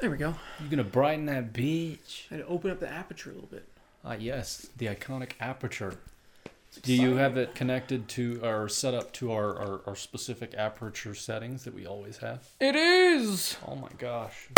There we go. You're gonna brighten that beach. Had open up the aperture a little bit. Ah, yes, the iconic aperture. Do you have it connected to or set up to our, our, our specific aperture settings that we always have? It is. Oh my gosh.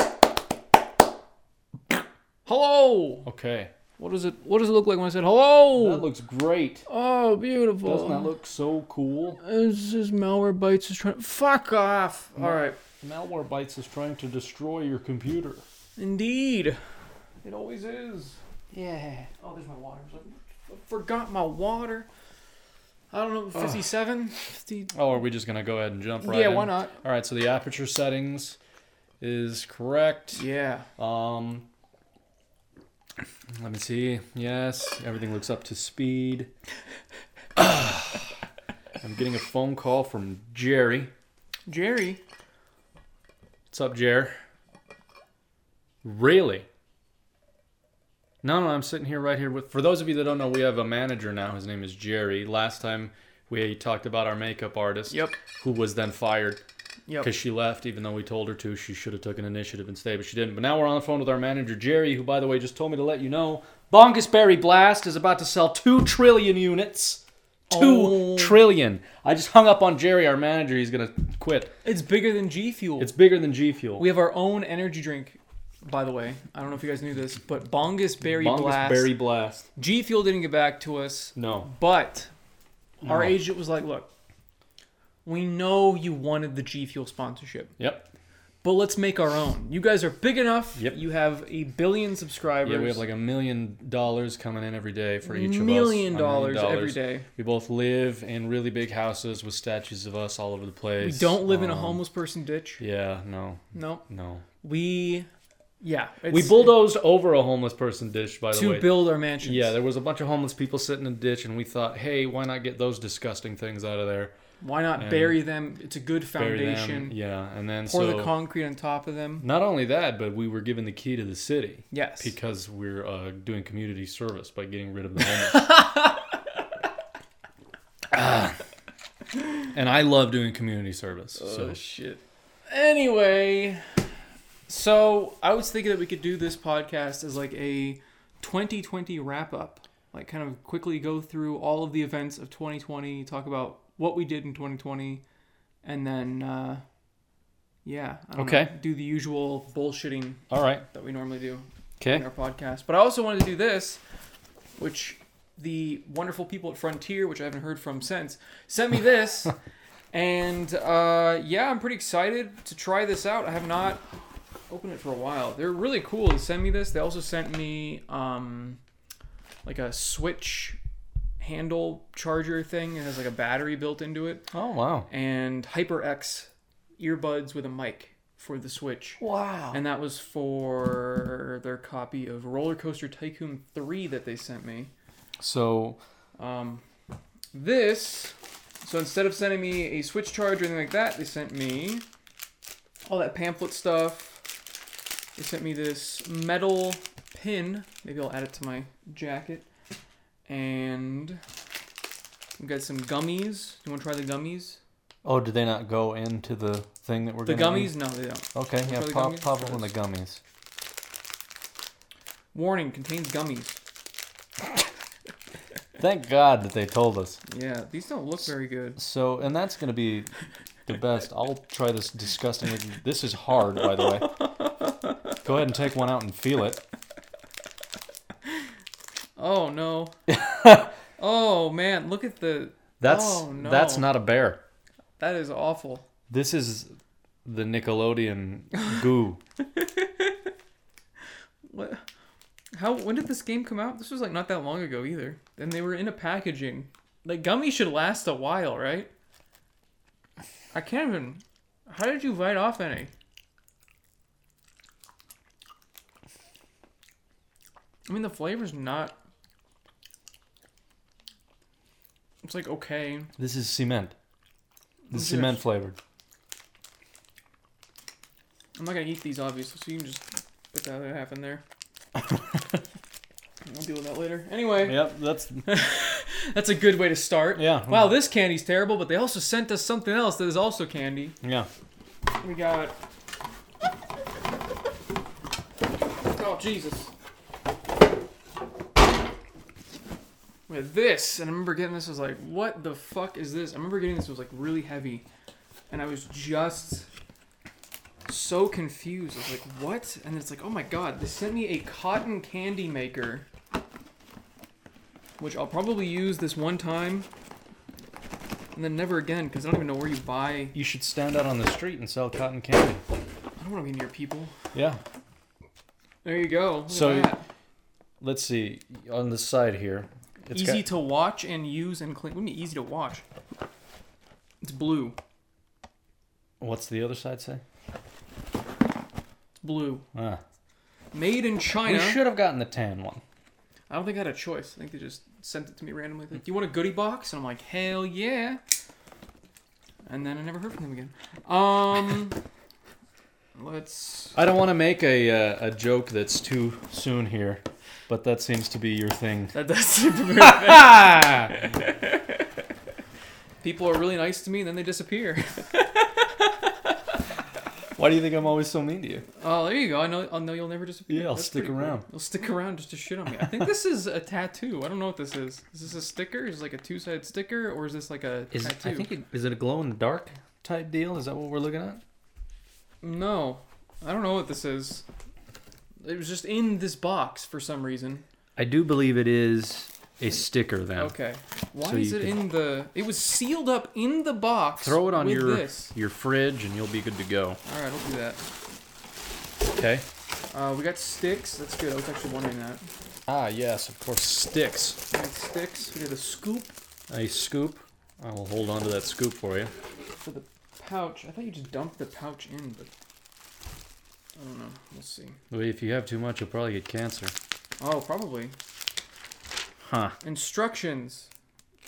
Hello. Okay. What does it What does it look like when I said hello? That looks great. oh, beautiful. Doesn't that look so cool? This is Malwarebytes is trying. To fuck off. All right. Malwarebytes is trying to destroy your computer. Indeed. It always is. Yeah. Oh, there's my water. I forgot my water. I don't know. 57. 50. Oh, are we just gonna go ahead and jump right yeah. in? Why not? All right. So the aperture settings is correct. Yeah. Um, let me see. Yes, everything looks up to speed. I'm getting a phone call from Jerry. Jerry. What's up, Jer? Really? No, no, I'm sitting here right here with. For those of you that don't know, we have a manager now. His name is Jerry. Last time we talked about our makeup artist, Yep. who was then fired Yep. because she left, even though we told her to. She should have taken initiative and stayed, but she didn't. But now we're on the phone with our manager, Jerry, who, by the way, just told me to let you know, Bongus Berry Blast is about to sell two trillion units. Two oh. trillion. Oh. I just hung up on Jerry, our manager. He's gonna quit. It's bigger than G Fuel. It's bigger than G Fuel. we have our own energy drink. By the way, I don't know if you guys knew this, but Bongus Berry Bongus Blast. Berry Blast. G Fuel didn't get back to us, No. but our No. agent was like, "Look, we know you wanted the G Fuel sponsorship, Yep. But let's make our own. You guys are big enough. Yep. You have a billion subscribers. Yeah, we have like a million dollars coming in every day for each of us. million A dollars every day. We both live in really big houses with statues of us all over the place. We don't live in a Um, homeless person ditch. Yeah, no, No, no. we, yeah, we bulldozed over a homeless person ditch, by the to way. To build our mansions. yeah, there was a bunch of homeless people sitting in a ditch, and we thought, hey, why not get those disgusting things out of there? Why not bury them? It's a good foundation. Yeah, and then Pour so the concrete on top of them. not only that, but we were given the key to the city Yes. because we're uh, doing community service by getting rid of the homeless. Ah. and I love doing community service. So Oh shit. Anyway, so I was thinking that we could do this podcast as like a 2020 wrap up, like kind of quickly go through all of the events of 2020, talk about what we did in 2020, and then uh, yeah, I don't Okay. know, do the usual bullshitting all right, that we normally do okay. in our podcast. But I also wanted to do this, which the wonderful people at Frontier, which I haven't heard from since, sent me this. and uh, yeah, I'm pretty excited to try this out. I have not opened it for a while. They're really cool to send me this. They also sent me um, like a switch handle charger thing. It has like a battery built into it. Oh wow, And HyperX earbuds with a mic for the Switch. wow. And that was for their copy of Roller Coaster Tycoon 3 that they sent me. So Um, this, so instead of sending me a Switch charge or anything like that, they sent me all that pamphlet stuff. They sent me this metal pin. Maybe I'll add it to my jacket. And we got some gummies. You want to try the gummies? oh, did they not go into the thing that we're The gonna gummies? No, they don't. Okay, yeah, pop, gummies? pop in the gummies. Warning contains gummies. Thank God that they told us. Yeah, these don't look very good. So, and that's gonna be the best. I'll try this disgusting. This is hard, by the way. Go ahead and take one out and feel it. Oh no. oh man, look at the That's Oh, no. that's not a bear. that is awful. This is the Nickelodeon goo. What how when did this game come out? This was like not that long ago either. And they were in a packaging. Like gummy should last a while, right? I can't even how did you bite off any? I mean the flavor's not It's like okay. This is cement. This is cement flavored. I'm not gonna eat these obviously, so you can just put the other half in there. I'll deal with that later. Anyway, Yep, that's that's a good way to start. yeah. Wow, this candy's terrible, but they also sent us something else that is also candy. Yeah. We got Oh Jesus. This, and I remember getting this. I was like, "What the fuck is this?" I remember getting this. It was like really heavy, and I was just so confused. I was like, "What?" And it's like, "Oh my god!" They sent me a cotton candy maker, which I'll probably use this one time, and then never again because I don't even know where you buy. You should stand out on the street and sell cotton candy. I don't want to be near people. Yeah. There you go. Look So. Let's see on the side here. It's easy got- to watch and use and clean. What do you mean easy to watch? It's blue. what's the other side say? It's blue. Ah. Made in China. We should have gotten the tan one. I don't think I had a choice. I think they just sent it to me randomly. Like, do you want a goodie box? And I'm like, hell yeah. And then I never heard from them again. Um, let's. I don't want to make a uh, a joke that's too soon here, but that seems to be your thing. That does seem to be. Ah! People are really nice to me, and then they disappear. Why do you think I'm always so mean to you? Oh, there you go. I know. I know you'll never disappear. Yeah, I'll That's stick pretty cool. around. You'll stick around just to shit on me. I think this is a tattoo. I don't know what this is. Is this a sticker? Is it like a two-sided sticker, or is this like a Is tattoo? I think it, is it a glow in the dark type deal? Is that what we're looking at? No, I don't know what this is. It was just in this box for some reason. I do believe it is a sticker then. Okay. Why So is it in the? It was sealed up in the box. Throw it on your this. your fridge and you'll be good to go. All right, I'll do that. Okay. Uh, we got sticks. That's good. I was actually wondering that. Ah, yes, of course. Sticks. We got sticks. We got a scoop A scoop. I will hold on to that scoop for you. for the pouch. I thought you just dumped the pouch in, but I don't know. We'll see. If you have too much, you'll probably get cancer. Oh, probably. Huh. Instructions.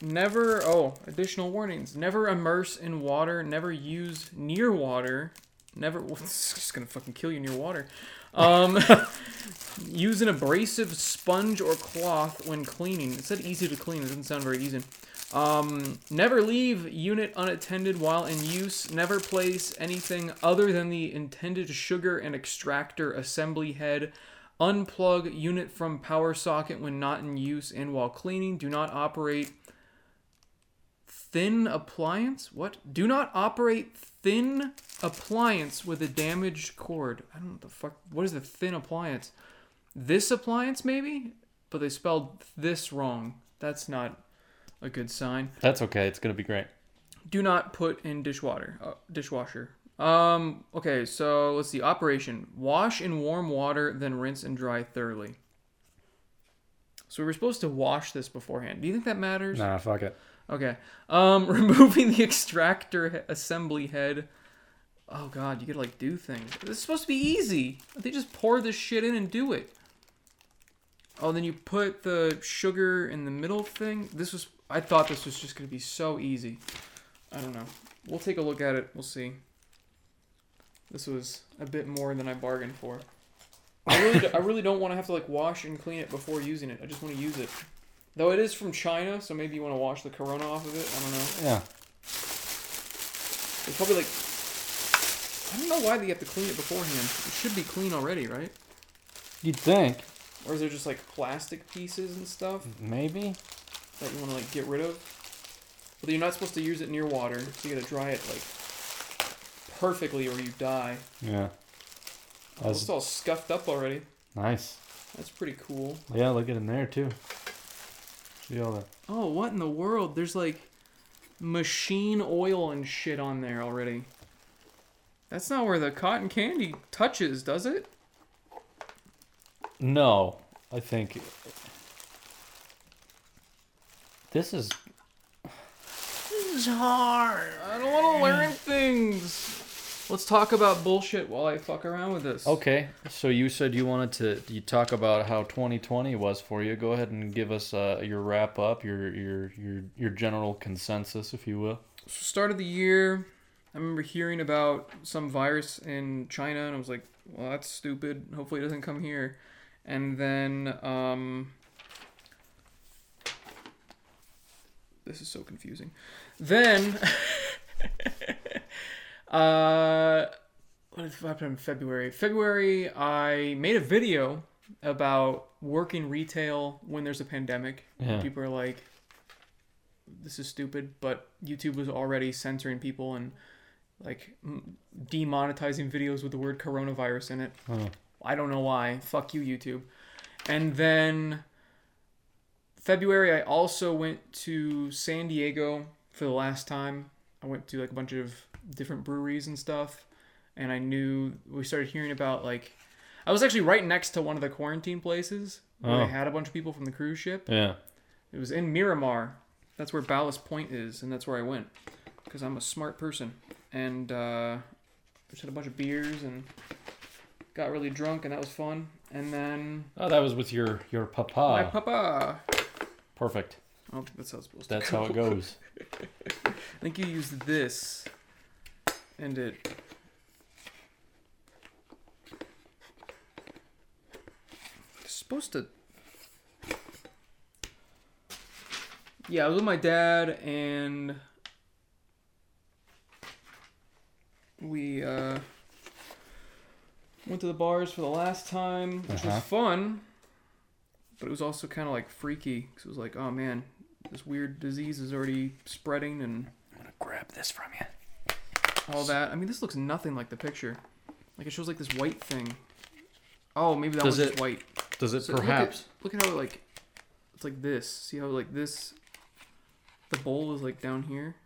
Never, oh, additional warnings. Never immerse in water. Never use near water. Never, well, it's just gonna fucking kill you near water. Um, use an abrasive sponge or cloth when cleaning. It said easy to clean. It doesn't sound very easy. Um, never leave unit unattended while in use. Never place anything other than the intended sugar and extractor assembly head. Unplug unit from power socket when not in use and while cleaning. Do not operate thin appliance. What? Do not operate thin appliance with a damaged cord. I don't know what the fuck. What is a thin appliance? This appliance maybe, but they spelled this wrong. That's not a good sign. That's okay. It's gonna be great. Do not put in dishwater. Uh, dishwasher. Um. Okay. So let's see. Operation: Wash in warm water, then rinse and dry thoroughly. So we were supposed to wash this beforehand. Do you think that matters? Nah, fuck it. Okay. Um, removing the extractor assembly head. Oh god, you gotta like do things. This is supposed to be easy. They just pour this shit in and do it. Oh, then you put the sugar in the middle thing. This was. I thought this was just gonna be so easy. I don't know. We'll take a look at it. We'll see. This was a bit more than I bargained for. I really, do, I really don't want to have to like wash and clean it before using it. I just want to use it. Though it is from China, so maybe you want to wash the corona off of it. I don't know. Yeah. It's probably like I don't know why they have to clean it beforehand. It should be clean already, right? You'd think. Or is there just like plastic pieces and stuff Maybe. That you want to like get rid of? But you're not supposed to use it near water, so you gotta dry it like perfectly or you die. Yeah. Oh, it's all scuffed up already. Nice. That's pretty cool. Yeah, look at in there too. See all that. Oh, what in the world? There's like machine oil and shit on there already. That's not where the cotton candy touches, does it? No, I think this is this is hard. I don't want to learn things. Let's talk about bullshit while I fuck around with this. Okay, so you said you wanted to you talk about how 2020 was for you. Go ahead and give us uh, your wrap up, your your your your general consensus, if you will. So Start of the year, I remember hearing about some virus in China, and I was like, "Well, that's stupid. Hopefully, it doesn't come here." And then, um, this is so confusing. Then, uh, what happened in February? February, I made a video about working retail when there's a pandemic. Yeah. People are like, "This is stupid," but YouTube was already censoring people and like demonetizing videos with the word coronavirus in it. Oh. I don't know why. Fuck you, YouTube. And then February, I also went to San Diego for the last time. I went to like a bunch of different breweries and stuff, and I knew we started hearing about like I was actually right next to one of the quarantine places where Oh. they had a bunch of people from the cruise ship. Yeah. It was in Miramar. That's where Ballast Point is, and that's where I went because I'm a smart person. And uh, just had a bunch of beers and got really drunk, and that was fun. And then Oh, that was with your your papa. my papa. Perfect. I don't think that's how it's supposed to. That's to how it goes. I think you used this, and it. It's supposed to. Yeah, I was with my dad, and we uh, went to the bars for the last time, which Uh-huh. was fun. But it was also kind of like freaky, because it was like, oh man, this weird disease is already spreading, and I'm gonna grab this from you. all that. I mean, this looks nothing like the picture. Like it shows like this white thing. Oh, maybe that Does it just white. Does it So look at- perhaps? Look at, how it like it's like this. See how like this the bowl is like down here?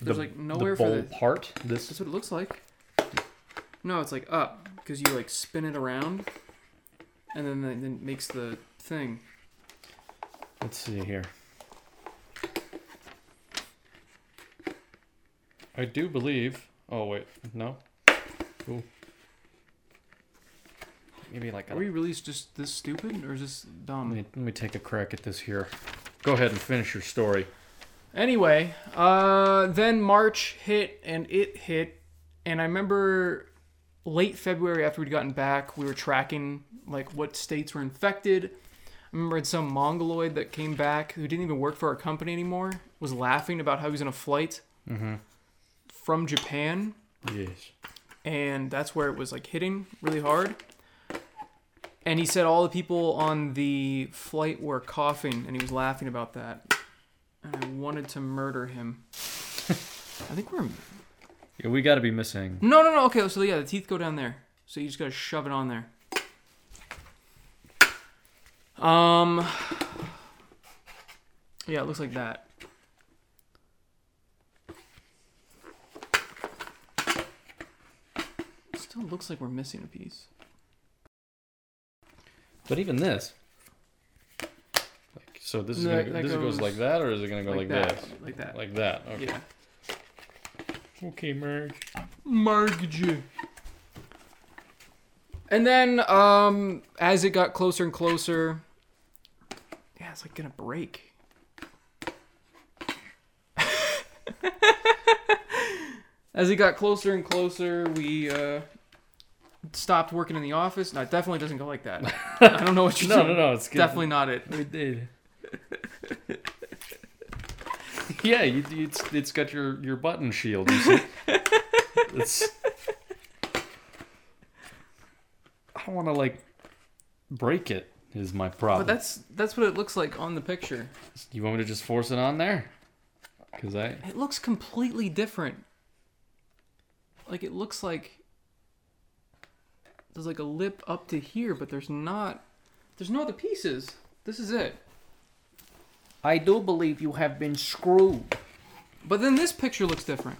There's like nowhere the for bowl the part. This That's what it looks like. No, it's like up because you like spin it around and then then it makes the thing. Let's see here. I do believe. Oh wait, no. Cool. Maybe like a, Are we really just this stupid or is this let, dumb? me, let me take a crack at this here. Go ahead and finish your story. Anyway, uh, then March hit and it hit, and I remember late February after we'd gotten back, we were tracking like what states were infected. I remember some mongoloid that came back who didn't even work for our company anymore was laughing about how he was on a flight Mm-hmm. from Japan, Yes. and that's where it was like hitting really hard. And he said all the people on the flight were coughing, and he was laughing about that. And I wanted to murder him. I think we're Yeah, we got to be missing. No, no, no. Okay, so yeah, the teeth go down there. So you just gotta shove it on there. Um. Yeah, it looks like that. It still looks like we're missing a piece. But even this. Like, so this is No, gonna, that- this goes goes like that, or is it gonna go like, that. this? Like that. Like that. Okay. yeah. Okay, merge. Margj. And then, um, as it got closer and closer, yeah, it's like gonna break. as it got closer and closer, we uh, stopped working in the office. No, it definitely doesn't go like that. I don't know what you're No, doing. no, no. It's good. Definitely not it. We did. yeah, you, it's it's got your your button shield. You see? it's. I want to like break it. Is my problem. But that's that's what it looks like on the picture. you want me to just force it on there? Cause I It looks completely different. Like it looks like there's like a lip up to here, but there's not. There's no other pieces. This is it. I do believe you have been screwed. But then this picture looks different.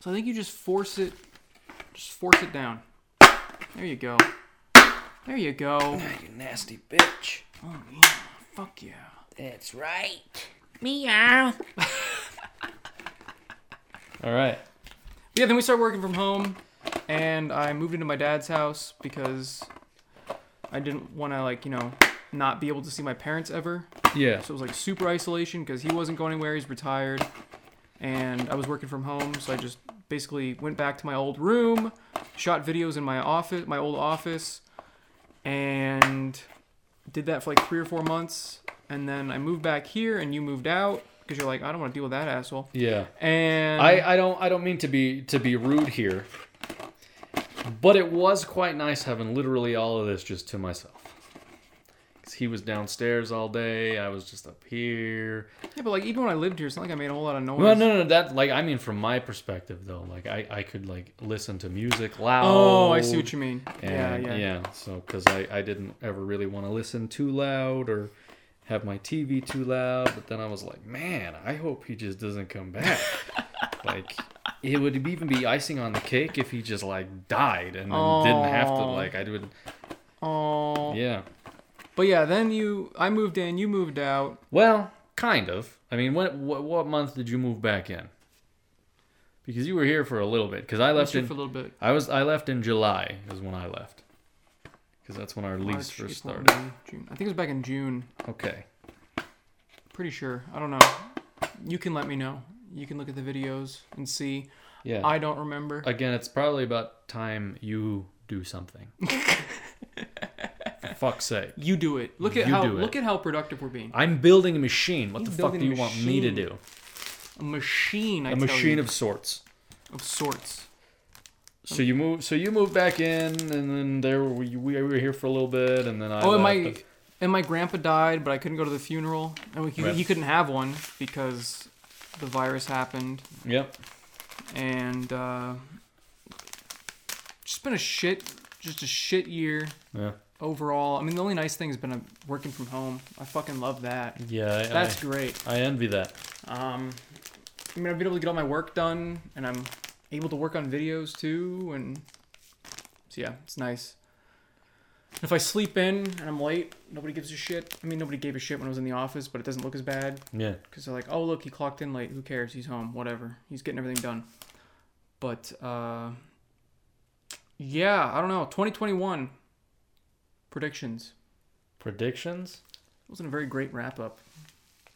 So I think you just force it. Just force it down. There you go. There you go. Ah, you nasty bitch. Oh yeah. Fuck yeah. That's right. Meow. All right. Yeah, then we started working from home, and I moved into my dad's house because I didn't want to like you know not be able to see my parents ever. Yeah. So it was like super isolation because he wasn't going anywhere. He's retired, and I was working from home. So I just basically went back to my old room, shot videos in my office, my old office, and did that for like three or four months. And then I moved back here, and you moved out, because you're like, I don't want to deal with that asshole. Yeah. And I, I don't I don't mean to be to be rude here, but it was quite nice having literally all of this just to myself. 'Cause he was downstairs all day, I was just up here. yeah, but like even when I lived here, it's not like I made a whole lot of noise. No, no, no, that like I mean from my perspective though, like I I could like listen to music loud. Oh, I see what you mean. Yeah, yeah. yeah. So because I I didn't ever really want to listen too loud or have my TV too loud, but then I was like, man, I hope he just doesn't come back. like it would even be icing on the cake if he just like died and then didn't have to like I would Oh. yeah. But yeah, then you, I moved in, you moved out. Well, kind of. I mean, what what, what month did you move back in? Because you were here for a little bit. Because I I left here in for a little bit. I was I left in July is when I left. Because that's when our lease March, first April, started. May, June. I think it was back in June. Okay. Pretty sure. I don't know. You can let me know. You can look at the videos and see. Yeah. I don't remember. Again, it's probably about time you do something. For fuck's sake. You do it. Look at You how look at how productive we're being. I'm building a machine. What He's the fuck do you want me to do? A machine. I A machine you, of sorts. of sorts. So you move. So you moved back in, and then there we, we were here for a little bit, and then I. oh, and my but- and my grandpa died, but I couldn't go to the funeral, and we, he, Right. he couldn't have one because the virus happened, Yep. and uh, just been a shit, just a shit year Yeah. overall. I mean, the only nice thing has been uh, working from home. I fucking love that. Yeah. I, That's great. I, I envy that. Um, I mean, I've been able to get all my work done, and I'm able to work on videos too, and so yeah, it's nice. If I sleep in and I'm late, nobody gives a shit. I mean, nobody gave a shit when I was in the office, but it doesn't look as bad Yeah. because they're like, "Oh, look, he clocked in late. Who cares? He's home. Whatever. He's getting everything done." But uh, yeah, I don't know. 2021 predictions. Predictions. It wasn't a very great wrap up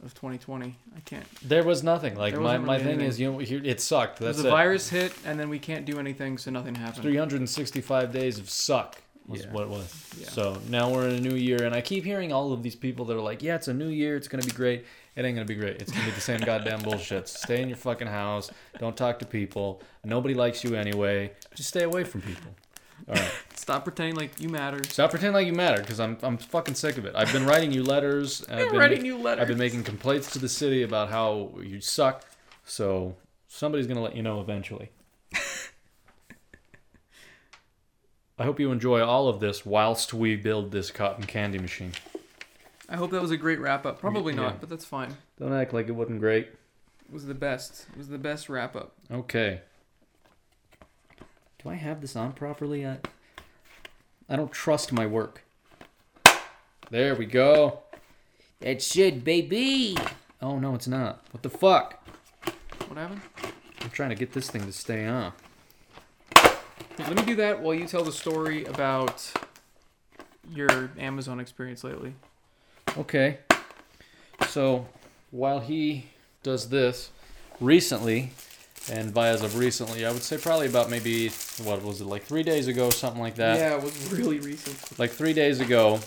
of 2020. I can't. There was nothing. Like There my, wasn't my really thing is, you know, here, it sucked. That's the it. virus hit, and then we can't do anything, so nothing happened. 365 days of suck was Yeah. what it was. Yeah. So now we're in a new year, and I keep hearing all of these people that are like, "Yeah, it's a new year. It's gonna be great." It ain't gonna be great. It's gonna be the same goddamn bullshit. Stay in your fucking house. Don't talk to people. Nobody likes you anyway. Just stay away from people. All right. Stop pretending like you matter. Stop pretending like you matter, because I'm I'm fucking sick of it. I've been writing you letters. And I've been writing you letters. I've been making complaints to the city about how you suck. So somebody's gonna let you know eventually. I hope you enjoy all of this whilst we build this cotton candy machine. I hope that was a great wrap up. Probably not, Yeah. but that's fine. Don't act like it wasn't great. It was the best. It was the best wrap up. Okay. Do I have this on properly? I, I don't trust my work. There we go. That's should, baby. Oh no, it's not. What the fuck? What happened? I'm trying to get this thing to stay on. Here, let me do that while you tell the story about your Amazon experience lately. Okay. So, while he does this, recently, and by as of recently, I would say probably about maybe, what was it, like three days ago, something like that. yeah, it was really recent. Like three days ago,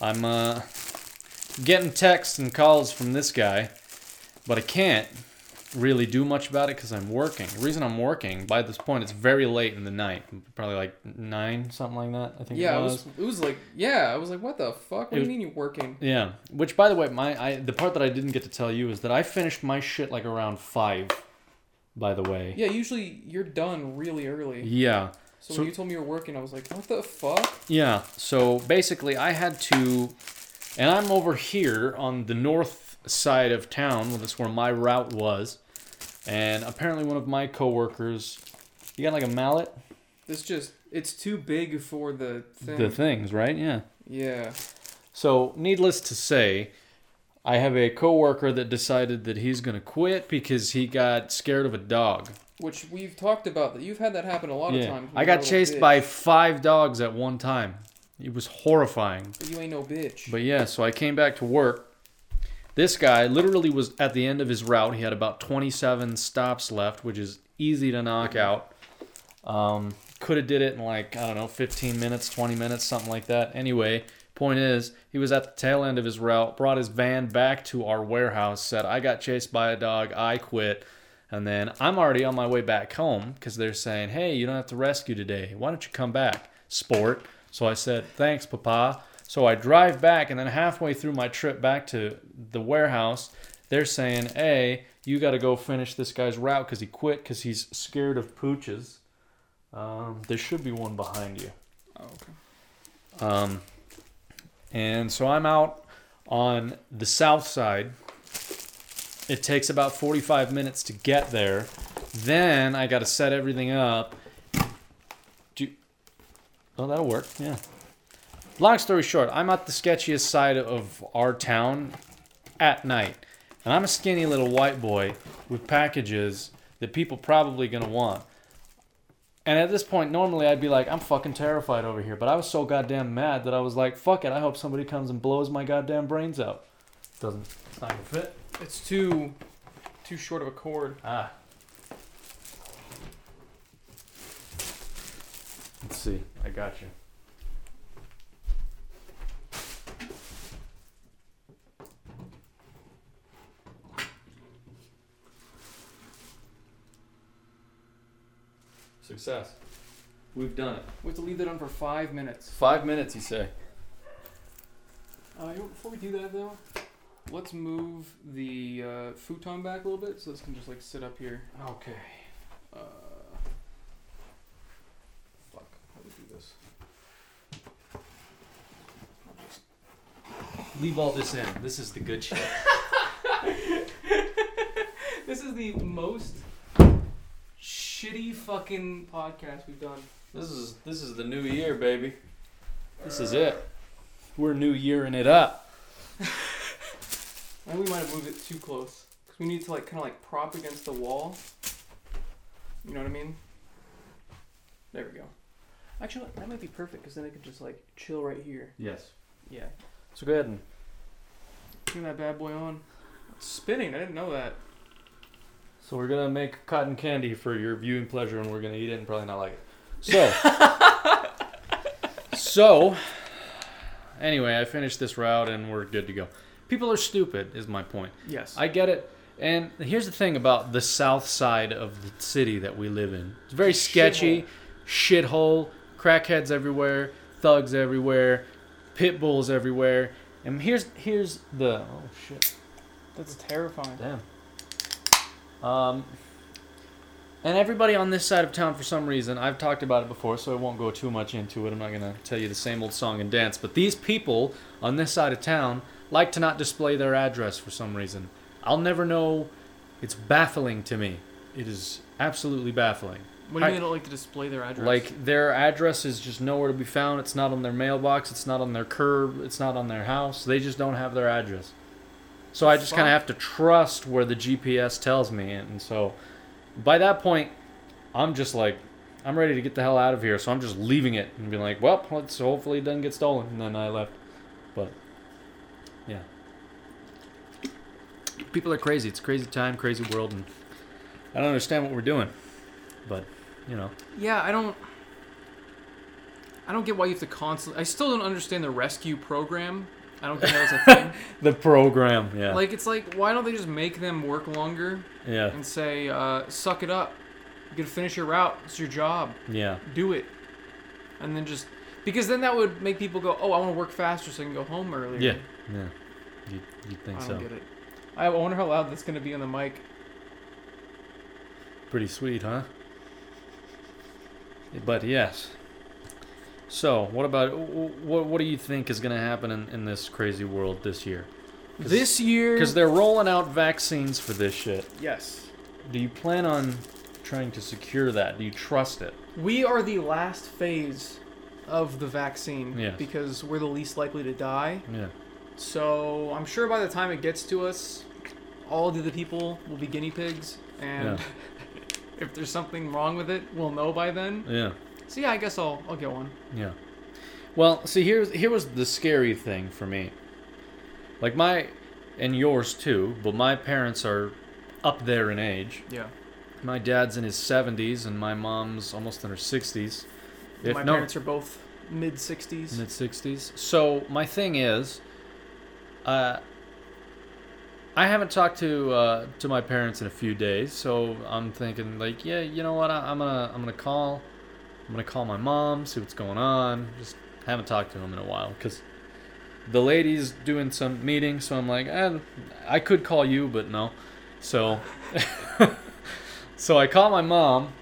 I'm uh, getting texts and calls from this guy, but I can't really do much about it because I'm working. The reason I'm working, by this point, it's very late in the night, probably like nine, something like that. I think Yeah, it it was. It was like, yeah, I was like, what the fuck? What do you mean you're working? Yeah, which by the way, my I the part that I didn't get to tell you is that I finished my shit like around five. By the way. Yeah, usually you're done really early. Yeah. So, So- when you told me you were working, I was like, what the fuck? Yeah. So basically, I had to, and I'm over here on the north side of town. Well, that's where my route was, and apparently one of my coworkers, you got like a mallet. This just, it's too big for the thing. The things, right? Yeah. yeah. So, needless to say, I have a coworker that decided that he's gonna quit because he got scared of a dog. Which we've talked about that you've had that happen a lot of times. I got chased bitch, by five dogs at one time. It was horrifying. But you ain't no bitch. But yeah, so I came back to work. This guy literally was at the end of his route. He had about 27 stops left, which is easy to knock out. Um, could have did it in like I don't know, 15 minutes, 20 minutes, something like that. Anyway, Point is, he was at the tail end of his route, brought his van back to our warehouse, said, I got chased by a dog, I quit. And then I'm already on my way back home because they're saying, hey, you don't have to rescue today. Why don't you come back, sport? So I said, thanks, Papa. So I drive back, and then halfway through my trip back to the warehouse, they're saying, hey, you got to go finish this guy's route because he quit because he's scared of pooches. Um, there should be one behind you. Oh, okay. Um, and so I'm out on the south side. It takes about 45 minutes to get there. Then I got to set everything up. Do you- oh, that'll work. Yeah. Long story short, I'm at the sketchiest side of our town at night. And I'm a skinny little white boy with packages that people probably to want. And at this point, normally I'd be like, I'm fucking terrified over here. But I was so goddamn mad that I was like, fuck it. I hope somebody comes and blows my goddamn brains out. Doesn't, it's not gonna fit. It's too too short of a cord. Ah. Let's see. I got you. Success. We've done it. We have to leave that on for five minutes. Five minutes, you say? Uh, you know, before we do that though, let's move the uh, futon back a little bit so this can just like sit up here. Okay. Uh, fuck, how do we do this? Leave all this in. This is the good shit. This is the most shitty fucking podcast we've done. This is this is the new year, baby. This is it. We're new yearing it up. I think we might have moved it too close. Cause we need to like kind of like prop against the wall. You know what I mean? There we go. Actually, that might be perfect because then I could just like chill right here. Yes. Yeah. So go ahead and Turn that bad boy on. It's spinning. I didn't know that. So we're gonna make cotton candy for your viewing pleasure, and we're gonna eat it and probably not like it. So. so. Anyway, I finished this route and we're good to go. People are stupid, is my point. Yes. I get it. And here's the thing about the south side of the city that we live in. It's very sketchy, shithole, crackheads everywhere, thugs everywhere, pit bulls everywhere. And here's here's the oh shit. That's terrifying. Damn. Um and everybody on this side of town for some reason, I've talked about it before, so I won't go too much into it. I'm not going to tell you the same old song and dance, but these people on this side of town like to not display their address for some reason. I'll never know. It's baffling to me. It is absolutely baffling. What do you I- mean they don't like to display their address? Like their address is just nowhere to be found. It's not on their mailbox. It's not on their curb. It's not on their house. They just don't have their address. So I just kind of have to trust where the GPS tells me. And so by that point, I'm just like, I'm ready to get the hell out of here. So I'm just leaving it and being like, well, let's hopefully it doesn't get stolen. And then I left. But yeah. People are crazy. It's a crazy time, crazy world. And I don't understand what we're doing. But, you know. Yeah, I don't. I don't get why you have to constantly. I still don't understand the rescue program. I don't think that was a thing. The program, yeah. Like it's like, why don't they just make them work longer yeah. and say, uh, "Suck it up, you gotta finish your route. It's your job. Yeah. Do it." And then just because then that would make people go, "Oh, I want to work faster so I can go home earlier." Yeah. Yeah. You you I think don't so? get it. I wonder how loud that's gonna be on the mic. Pretty sweet, huh? But yes. So, what about what? What do you think is going to happen in, in this crazy world this year? This year, Because they're rolling out vaccines for this shit. yes, Do you plan on trying to secure that? Do you trust it? we are the last phase of the vaccine Yes. because we're the least likely to die. Yeah. So I'm sure by the time it gets to us, all of the people will be guinea pigs, and Yeah. if there's something wrong with it, we'll know by then. Yeah. So yeah, I guess I'll I'll get one. Yeah. Well, see, here's here was the scary thing for me. Like my, and yours too, but my parents are up there in age. Yeah. My dad's in his 70s and my mom's almost in her 60s. If my no, parents are both mid 60s. mid 60s. So my thing is, uh, I haven't talked to uh, to my parents in a few days, so I'm thinking like, yeah, you know what? I, I'm gonna I'm gonna call, I'm gonna call my mom, see what's going on. Just haven't talked to him in a while because the lady's doing some meeting, so I'm like, eh, I could call you, but no. So, so I call my mom,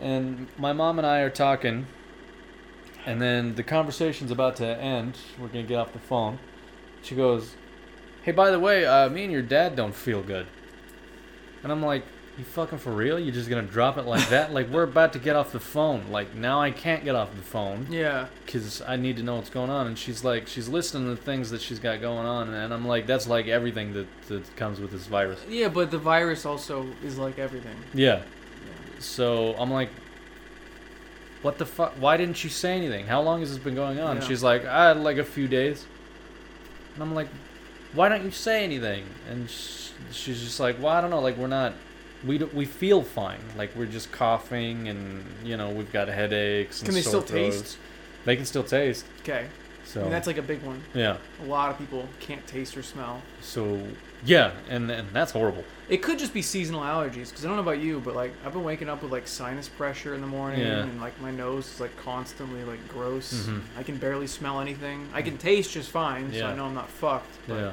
and my mom and I are talking, and then the conversation's about to end. We're gonna get off the phone. She goes, "Hey, by the way, uh, me and your dad don't feel good." And I'm like, "You fucking for real? You're just gonna drop it like that? like we're about to get off the phone. Like now I can't get off the phone Yeah. because I need to know what's going on." And she's like, she's listening to the things that she's got going on, and I'm like, "That's like everything that that comes with this virus." Yeah, but the virus also is like everything. Yeah. So I'm like, what the fuck? Why didn't you say anything? How long has this been going on? Yeah. She's like, ah, like a few days. And I'm like, why don't you say anything? And sh- she's just like, well, I don't know. Like we're not, we d- we feel fine. Like we're just coughing and you know we've got headaches. And Can they still taste? They can still taste. Okay. So I mean, that's like a big one. yeah. A lot of people can't taste or smell. So yeah, and and that's horrible. It could just be seasonal allergies, because I don't know about you, but like I've been waking up with like sinus pressure in the morning, Yeah. and like my nose is like constantly like gross. Mhm. I can barely smell anything. I can taste just fine, so I know I'm not fucked. But Yeah.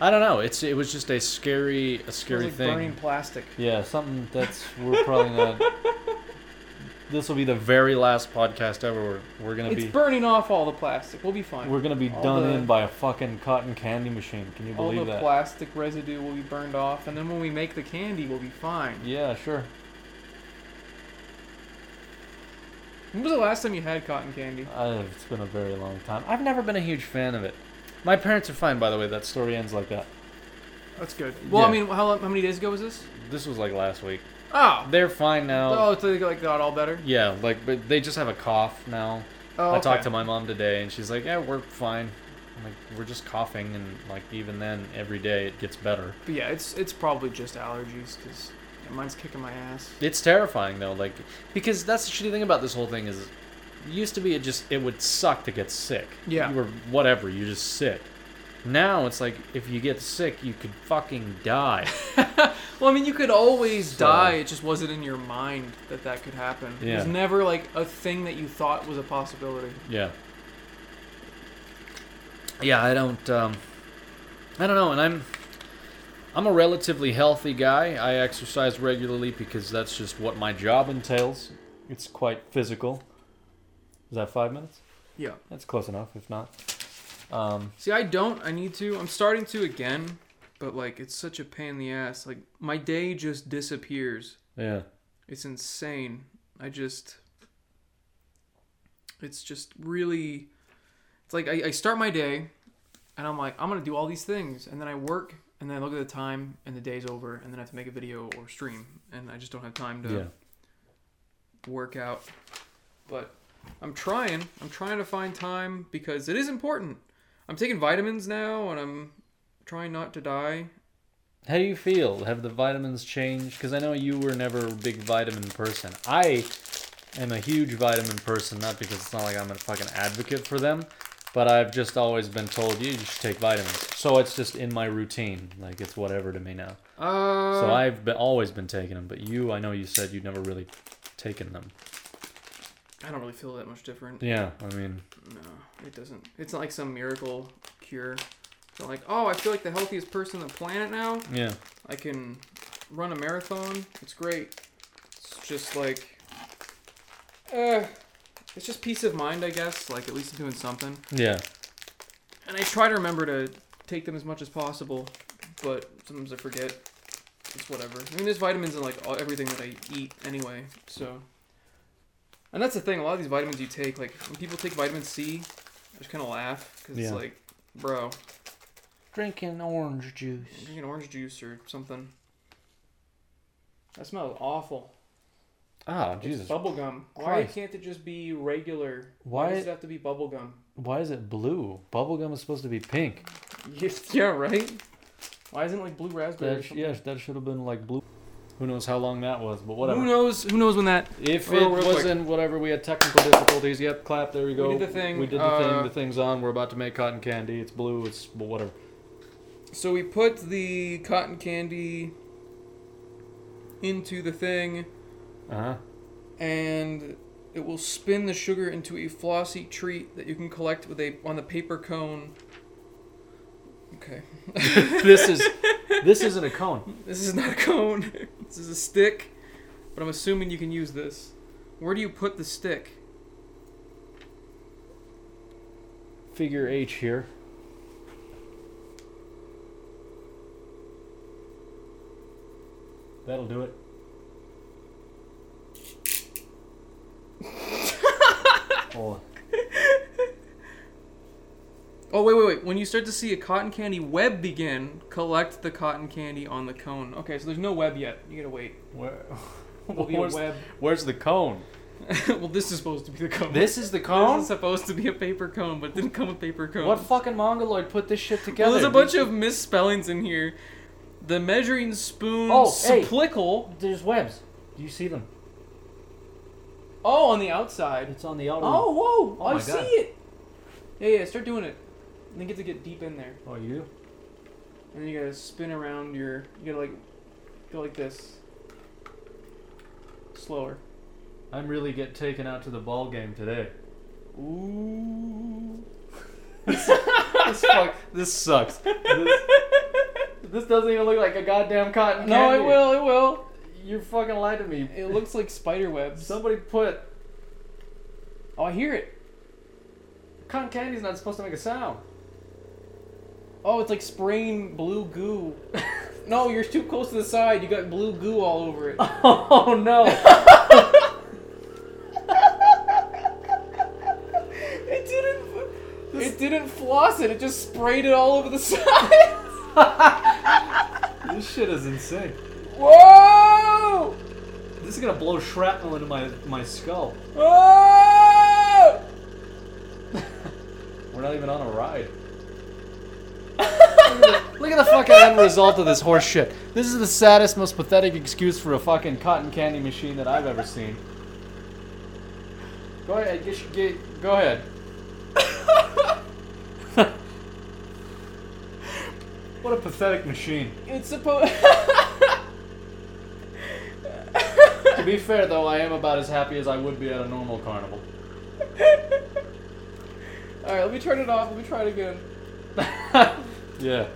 I don't know. It's it was just a scary a scary like thing. burning plastic. Yeah, something that's we're probably not. this will be the very last podcast ever. We're, we're gonna It's be It's burning off all the plastic. We'll be fine. we're gonna be all done the- in by a fucking cotton candy machine. Can you believe that? all the that? plastic residue will be burned off, and then when we make the candy, we'll be fine. yeah, sure. When was the last time you had cotton candy? Uh, it's been a very long time. I've never been a huge fan of it. My parents are fine, by the way. That story ends like that. That's good. Well, I Yeah. mean, how, long- how many days ago was this? This was like last week. Oh, They're fine now. oh, so they like got all better. Yeah, like but they just have a cough now. Oh, I talked to my mom today, and she's like, "Yeah, we're fine." I'm like, "We're just coughing, and like even then, every day it gets better." But yeah, it's it's probably just allergies because mine's kicking my ass. It's terrifying though, like because that's the shitty thing about this whole thing is, used to be it just it would suck to get sick. Yeah. You were whatever, you're just sick. Now it's like if you get sick, you could fucking die. Well, I mean, you could always So- die. It just wasn't in your mind that that could happen. Yeah. It was never like a thing that you thought was a possibility. yeah. Yeah, I don't. Um, I don't know, and I'm. I'm a relatively healthy guy. I exercise regularly because that's just what my job entails. It's quite physical. Is that five minutes? Yeah. That's close enough, if not. Um, See, I don't. I need to. I'm starting to again, but like it's such a pain in the ass. Like my day just disappears. yeah. It's insane. I just. It's just really. It's like I, I start my day, and I'm like I'm gonna do all these things, and then I work, and then I look at the time, and the day's over, and then I have to make a video or stream, and I just don't have time to Yeah. work out. But I'm trying. I'm trying to find time because it is important. I'm taking vitamins now, and I'm trying not to die. How do you feel? Have the vitamins changed? Because I know you were never a big vitamin person. I am a huge vitamin person, not because it's not like I'm a fucking advocate for them, but I've just always been told you should take vitamins. So it's just in my routine. Like it's whatever to me now. Uh, So I've been, always been taking them, but you, I know you said you'd never really taken them. I don't really feel that much different. Yeah, I mean, No, it doesn't. It's not like some miracle cure. It's like, oh, I feel like the healthiest person on the planet now. yeah, I can run a marathon. It's great. It's just like, uh, it's just peace of mind, I guess. Like at least I'm doing something. yeah, And I try to remember to take them as much as possible, but sometimes I forget. It's whatever. I mean, there's vitamins in like all, everything that I eat anyway. So, and that's the thing. A lot of these vitamins you take, like when people take vitamin C, I just kind of laugh because Yeah. it's like, bro, drinking orange juice. I'm drinking orange juice or something. That smells awful. Ah, It's Jesus. Bubble gum. Why Christ. can't it just be regular? Why- does it have to be bubble gum? Why is it blue? Bubblegum is supposed to be pink. Yes, yeah, right. Why isn't it like blue raspberry? or That sh- something? yes, that should have been like blue. Who knows how long that was, but whatever. Who knows? Who knows when that? If it wasn't whatever, we had technical difficulties. Yep, clap. There we go. did the thing, We did the uh, thing. The thing's on. We're about to make cotton candy. It's blue. It's whatever. So we put the cotton candy into the thing, Uh huh. and it will spin the sugar into a flossy treat that you can collect with a on the paper cone. Okay, this is this isn't a cone. this is not a cone. this is a stick, but I'm assuming you can use this. Where do you put the stick? Figure H here. That'll do it. oh, Oh wait, wait, wait! When you start to see a cotton candy web begin, collect the cotton candy on the cone. Okay, so there's no web yet. You gotta wait. where, There'll be a where's, web. where's the cone? well, this is supposed to be the cone. This is the cone. This is supposed to be a paper cone, but it didn't come with paper cone. What fucking mongoloid put this shit together? Well, there's a bunch of misspellings in here. The measuring spoon Oh, hey. There's webs. Do you see them? Oh, on the outside. It's on the outer. Oh, whoa! Oh I see God. it. Yeah, yeah. Start doing it. And then get to get deep in there, Oh, you? and then you gotta spin around your. You gotta like go like this. Slower. I'm really get taken out to the ball game today. Ooh. this, fuck, this sucks. This, this doesn't even look like a goddamn cotton No, candy. it will. It will. You fucking lied to me. It looks like spider webs. Somebody put Oh, I hear it. cotton candy's not supposed to make a sound. Oh, it's like spraying blue goo. no, you're too close to the side. You got blue goo all over it. Oh no! It didn't. It didn't floss it. It just sprayed it all over the side. this shit is insane. Whoa! This is gonna blow shrapnel into my my skull. Whoa! We're not even on a ride. Look, at the, look at the fucking end result of this horse shit. This is the saddest, most pathetic excuse for a fucking cotton candy machine that I've ever seen. Go ahead, get, get, go ahead. what a pathetic machine. It's supposed. To be fair, though, I am about as happy as I would be at a normal carnival. all right, let me turn it off. Let me try it again. yeah.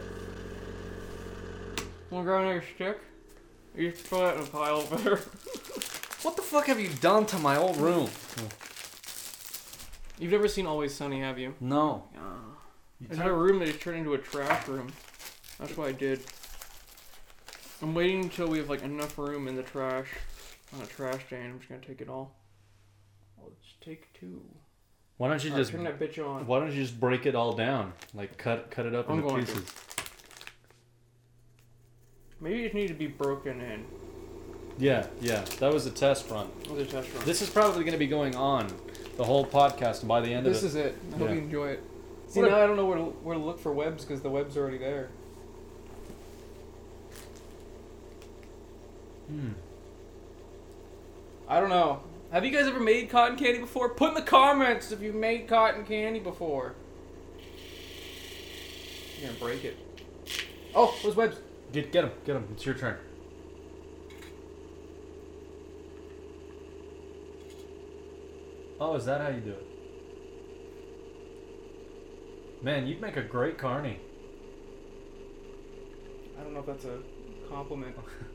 Want to grab another stick? You just throw that in a pile over there. What the fuck have you done to my old room? You've never seen Always Sunny, have you? No. I had a room that just turned into a trash room. That's what I did. I'm waiting until we have like enough room in the trash on a trash can. I'm just gonna take it all. Let's take two. Why don't you just turn that bitch on. Why don't you just break it all down? Like cut cut it up I'm into going to. pieces. Maybe it just needed to be broken in. Yeah, yeah. That was a test run. With a test run. This is probably going to be going on the whole podcast, by the end of it. This is it. I hope Yeah. you enjoy it. See What a- now I don't know where to, where to look for webs because the web's already there. Hmm. I don't know. Have you guys ever made cotton candy before? Put in the comments if you've made cotton candy before. You're gonna break it. Oh, those webs. get get him, get him. It's your turn. Oh, is that how you do it? Man, you'd make a great carny. I don't know if that's a compliment.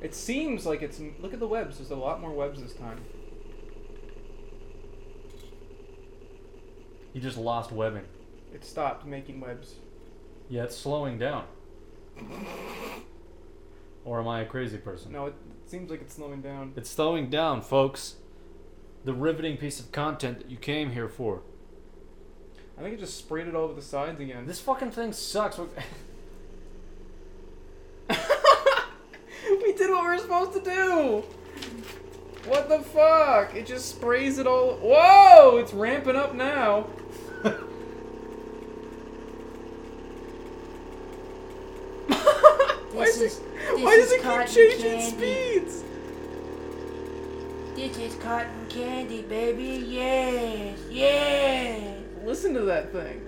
it seems like it's. Look at the webs. There's a lot more webs this time. You just lost webbing. It stopped making webs. Yeah, it's slowing down. Or am I a crazy person? No, it seems like it's slowing down. It's slowing down, folks. The riveting piece of content that you came here for. I think it just sprayed it all over the sides again. This fucking thing sucks. we did what we were supposed to do. What the fuck? It just sprays it all. Whoa! It's ramping up now. Why is, it, Why does is it keep changing candy. speeds? This is cotton candy, baby. Yes, yes. Listen to that thing.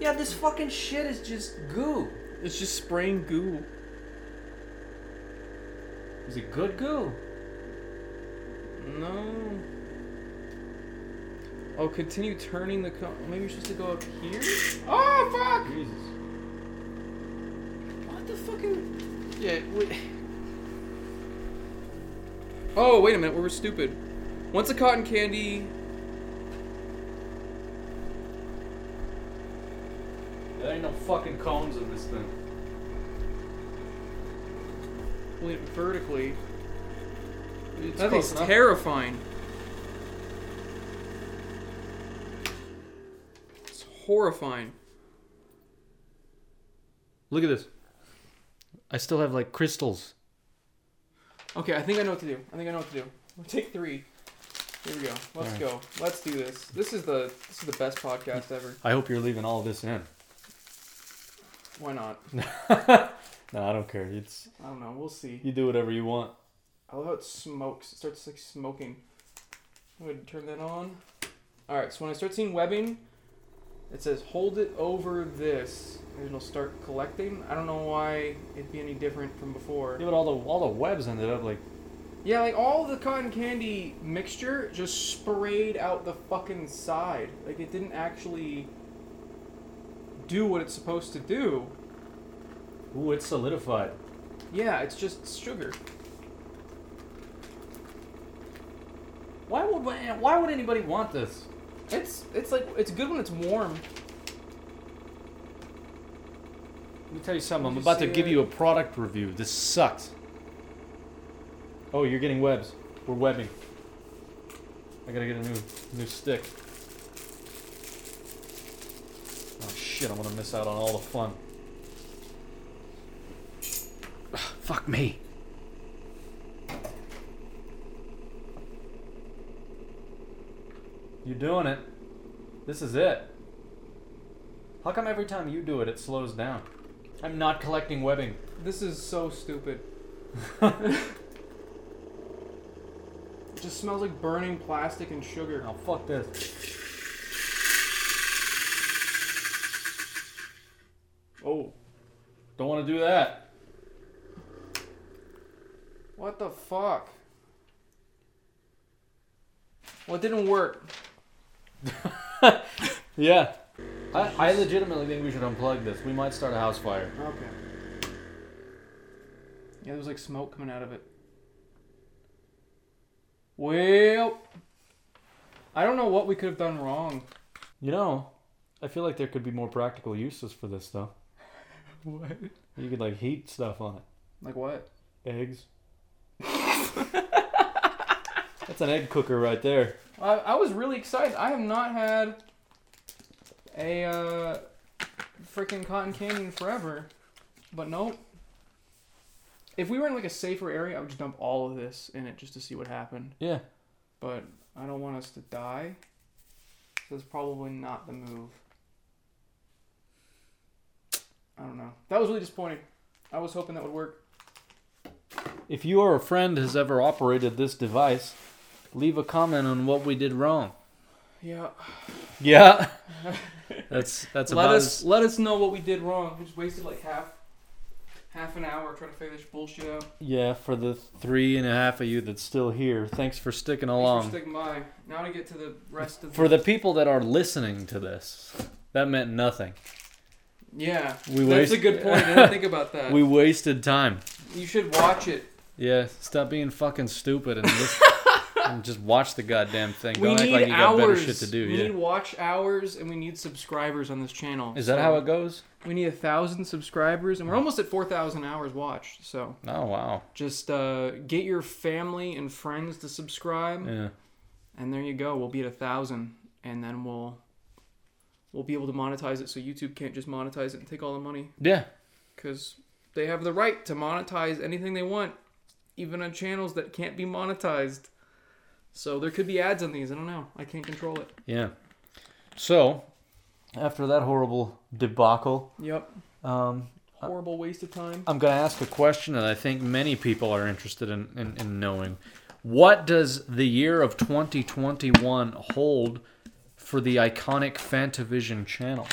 Yeah, this fucking shit is just goo. It's just spraying goo. Is it good goo? No. Oh, continue turning the co- maybe you're supposed to go up here. Oh fuck! Jesus. What the fucking? Yeah. Wait. Oh wait a minute, we were stupid. Once a cotton candy, There ain't no fucking cones in this thing. went vertically. It's That close is enough. terrifying. It's horrifying. Look at this. I still have like crystals. Okay, I think I know what to do. I think I know what to do. We'll take three. Here we go. Let's Alright. go. Let's do this. This is the this is the best podcast ever. I hope you're leaving all this in. Why not? no, I don't care. It's I don't know. We'll see. you do whatever you want. I love how it smokes. It starts like smoking. I'm gonna turn that on. All right. So when I start seeing webbing, it says hold it over this, and it'll start collecting. I don't know why it'd be any different from before. Yeah, but all the all the webs ended up like Yeah, like all the cotton candy mixture just sprayed out the fucking side. Like it didn't actually do what it's supposed to do. ooh, it's solidified. Yeah, it's just sugar. Why would why would anybody want this? It's it's like it's good when it's warm. Let me tell you something. I'm Did you about to see give you a product review. This sucks. Oh, you're getting webs. We're webbing. I gotta get a new new stick. Oh shit! I'm gonna miss out on all the fun. Ugh, fuck me. You're doing it. This is it. How come every time you do it, it slows down? I'm not collecting webbing. This is so stupid. it just smells like burning plastic and sugar. Oh, fuck this. Oh, Don't want to do that. what the fuck? Well, it didn't work. Yeah. I, I legitimately think we should unplug this. We might start a house fire. Okay. Yeah, there was like smoke coming out of it. Well, I don't know what we could have done wrong. You know, I feel like there could be more practical uses for this stuff. What? You could like heat stuff on it. Like what? Eggs. That's an egg cooker right there. I, I was really excited. I have not had a uh, freaking cotton candy in forever, but nope. If we were in like a safer area, I would just dump all of this in it just to see what happened. Yeah. But I don't want us to die, so it's probably not the move. I don't know. That was really disappointing. I was hoping that would work. If you or a friend has ever operated this device, leave a comment on what we did wrong. Yeah. Yeah. that's that's let about us as, let us know what we did wrong. We just wasted like half half an hour trying to figure this bullshit out. Yeah, for the three and a half of you that's still here, thanks for sticking Thanks along. for sticking by. Now to get to the rest of For the people that are listening to this, that meant nothing. Yeah. We That's waste- a good point. I didn't think about that. We wasted time. you should watch it. Yeah, stop being fucking stupid and just, and just watch the goddamn thing. we Don't act need like you got hours. better shit to do. we Yeah. need watch hours and we need subscribers on this channel. Is that So how it goes? We need a thousand subscribers and we're almost at four thousand hours watched. So Oh wow. just uh, get your family and friends to subscribe, Yeah. and there you go. We'll be at a thousand, and then we'll we'll be able to monetize it. So YouTube can't just monetize it and take all the money Yeah. because they have the right to monetize anything they want, even on channels that can't be monetized. So there could be ads on these. I don't know. I can't control it. Yeah. So, after that horrible debacle, Yep. um, Horrible waste of time. I'm going to ask a question that I think many people are interested in, in, in knowing. What does the year of 2021 hold for the iconic Fantavision channel?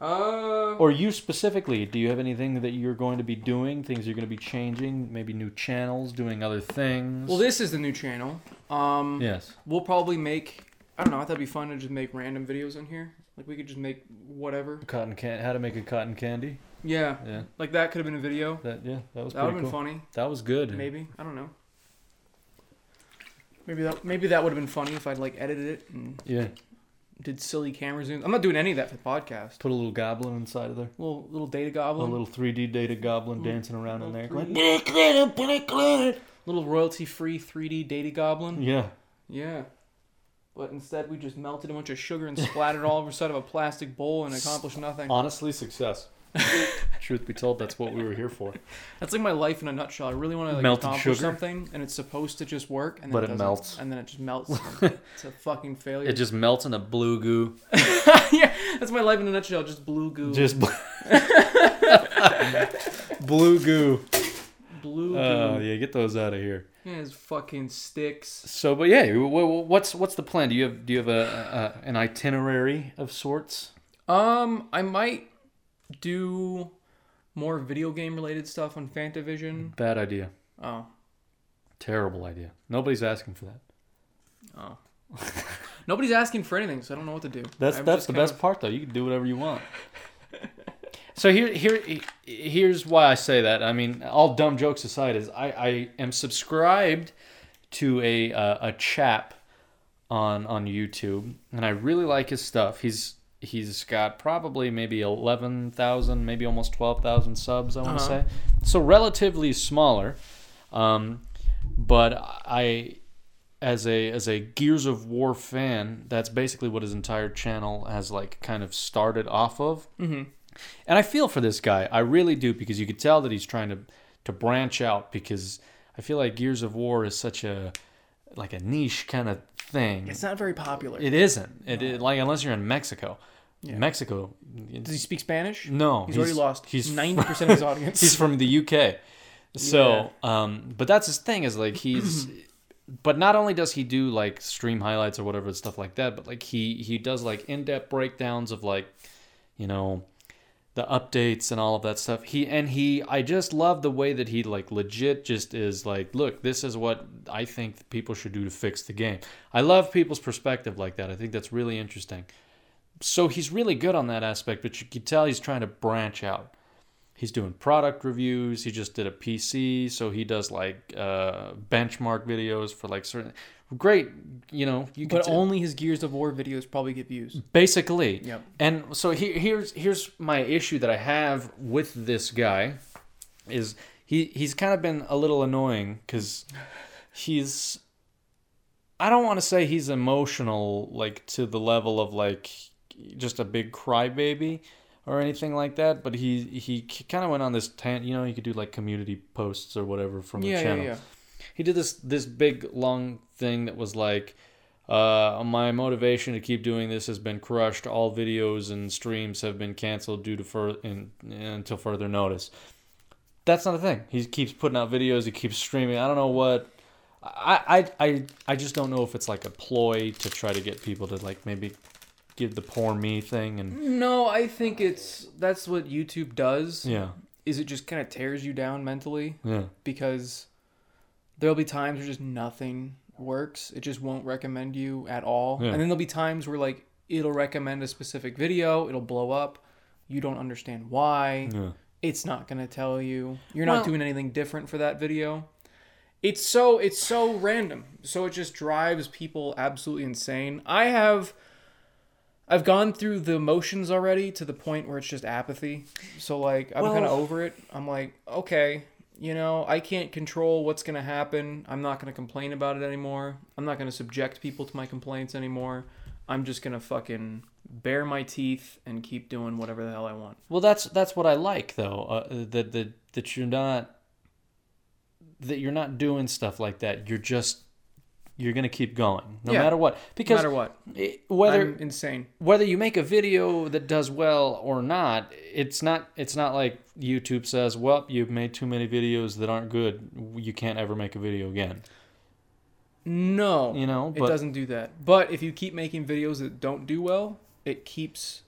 Uh, Or you specifically, do you have anything that you're going to be doing? Things you're going to be changing? Maybe new channels, doing other things? well, this is the new channel. Um, Yes. we'll probably make. I don't know. I thought it'd be fun to just make random videos on here. Like we could just make whatever. Cotton can how to make a cotton candy? Yeah. Yeah. Like that could have been a video. That yeah, that was That would have cool. been funny. That was good. Maybe. I don't know. Maybe that maybe that would have been funny if I'd like edited it and Yeah. Did silly camera zooms. I'm not doing any of that for the podcast. Put a little goblin inside of there. Little little data goblin. A little 3D data goblin dancing around in there. little going, little royalty free 3D data goblin. Yeah. Yeah. But instead, we just melted a bunch of sugar and splattered all over the side of a plastic bowl and accomplished nothing. Honestly, success. Truth be told, that's what we were here for. That's like my life in a nutshell. I really want to like Melted accomplish sugar? something, and it's supposed to just work, and then But it doesn't, melts. and then it just melts. it's a fucking failure. It just melts in a blue goo. yeah, that's my life in a nutshell. Just blue goo. Just bl- blue goo. blue goo. Oh yeah, get those out of here. Yeah, it's fucking sticks. So, but yeah, wh- wh- what's what's the plan? Do you have do you have a, a an itinerary of sorts? Um, I might do more video game related stuff on Fantavision. Bad idea. Oh, Terrible idea. Nobody's asking for that. oh. Nobody's asking for anything, so I don't know what to do. That's I'm that's the best of- part though. You can do whatever you want. so here here here's why I say that. I mean, all dumb jokes aside, is I I am subscribed to a uh, a chap on on YouTube, and I really like his stuff. He's he's got probably maybe eleven thousand, maybe almost twelve thousand subs. I want to Uh-huh. say so relatively smaller, um, but I as a as a Gears of War fan, that's basically what his entire channel has like kind of started off of. Mhm. And I feel for this guy, I really do, because you could tell that he's trying to to branch out. Because I feel like Gears of War is such a like a niche kind of thing. It's not very popular. It isn't. It, it like unless you're in Mexico. Yeah. Mexico. Does he speak Spanish? No, He's, already lost. He's He's ninety percent of his audience. he's from the UK. So, um, but that's his thing is like he's, but not only does he do like stream highlights or whatever stuff like that, but like he he does like in depth breakdowns of like, you know, the updates and all of that stuff. He and he, I just love the way that he like legit just is like, look, this is what I think people should do to fix the game. I love people's perspective like that. I think that's really interesting. So he's really good on that aspect, but you can tell he's trying to branch out he's doing product reviews he just did a pc so he does like uh benchmark videos for like certain great you know you but only his Gears of War videos probably get views. basically Yep. and so he, here's here's my issue that i have with this guy is he he's kind of been a little annoying because he's i don't want to say he's emotional like to the level of like just a big crybaby or anything like that but he he kind of went on this tant you know you could do like community posts or whatever from the Yeah, yeah, channel yeah. he did this this big long thing that was like uh, my motivation to keep doing this has been crushed. All videos and streams have been canceled due to fur- in, until further notice. That's not a thing. He keeps putting out videos. He keeps streaming. I don't know what. I, I, I, I just don't know if it's like a ploy to try to get people to like maybe give the poor me thing and No, I think it's that's what YouTube does. yeah Is it just kind of tears you down mentally yeah because there'll be times where just nothing works. It just won't recommend you at all. Yeah. And then there'll be times where like it'll recommend a specific video, it'll blow up. You don't understand why. yeah It's not going to tell you. You're Well- not doing anything different for that video. It's so it's so random. So it just drives people absolutely insane. I have I've gone through the motions already to the point where it's just apathy. So like I'm kind of over it. I'm like, okay, you know, I can't control what's going to happen. I'm not going to complain about it anymore. I'm not going to subject people to my complaints anymore. I'm just going to fucking bare my teeth and keep doing whatever the hell I want. Well, that's that's what I like though. Uh, that that that you're not that you're not doing stuff like that. You're just you're gonna keep going no Yeah. matter what because No matter what, it- whether I'm insane. whether you make a video that does well or not, it's not it's not like YouTube says, "Well, you've made too many videos that aren't good. You can't ever make a video again." No, You know, it doesn't do that. But if you keep making videos that don't do well, it keeps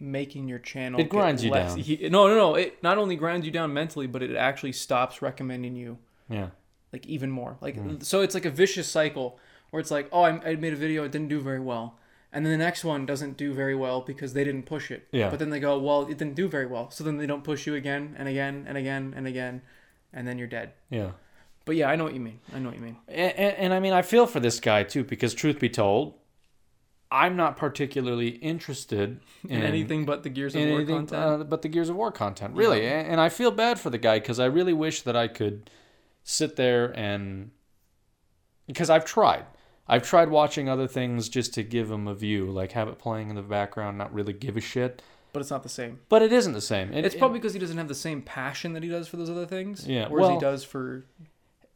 making your channel. It grinds you less- down. He- No, no, no. It not only grinds you down mentally, but it actually stops recommending you yeah, like even more. Like Mm. so, it's like a vicious cycle where it's like, oh, I, I made a video, it didn't do very well, and then the next one doesn't do very well because they didn't push it. Yeah. But then they go, well, it didn't do very well, so then they don't push you again and again and again and again, and then you're dead. yeah. But yeah, I know what you mean. I know what you mean. And, and, and I mean, I feel for this guy too because, truth be told, I'm not particularly interested in In anything but the Gears of War anything content. uh, but the Gears of War content, really. Yeah. And, and I feel bad for the guy because I really wish that I could sit there and because I've tried. I've tried watching other things just to give him a view, like have it playing in the background, not really give a shit. but it's not the same. But it isn't the same. It- It's it- probably because he doesn't have the same passion that he does for those other things. Yeah, Whereas well- he does for.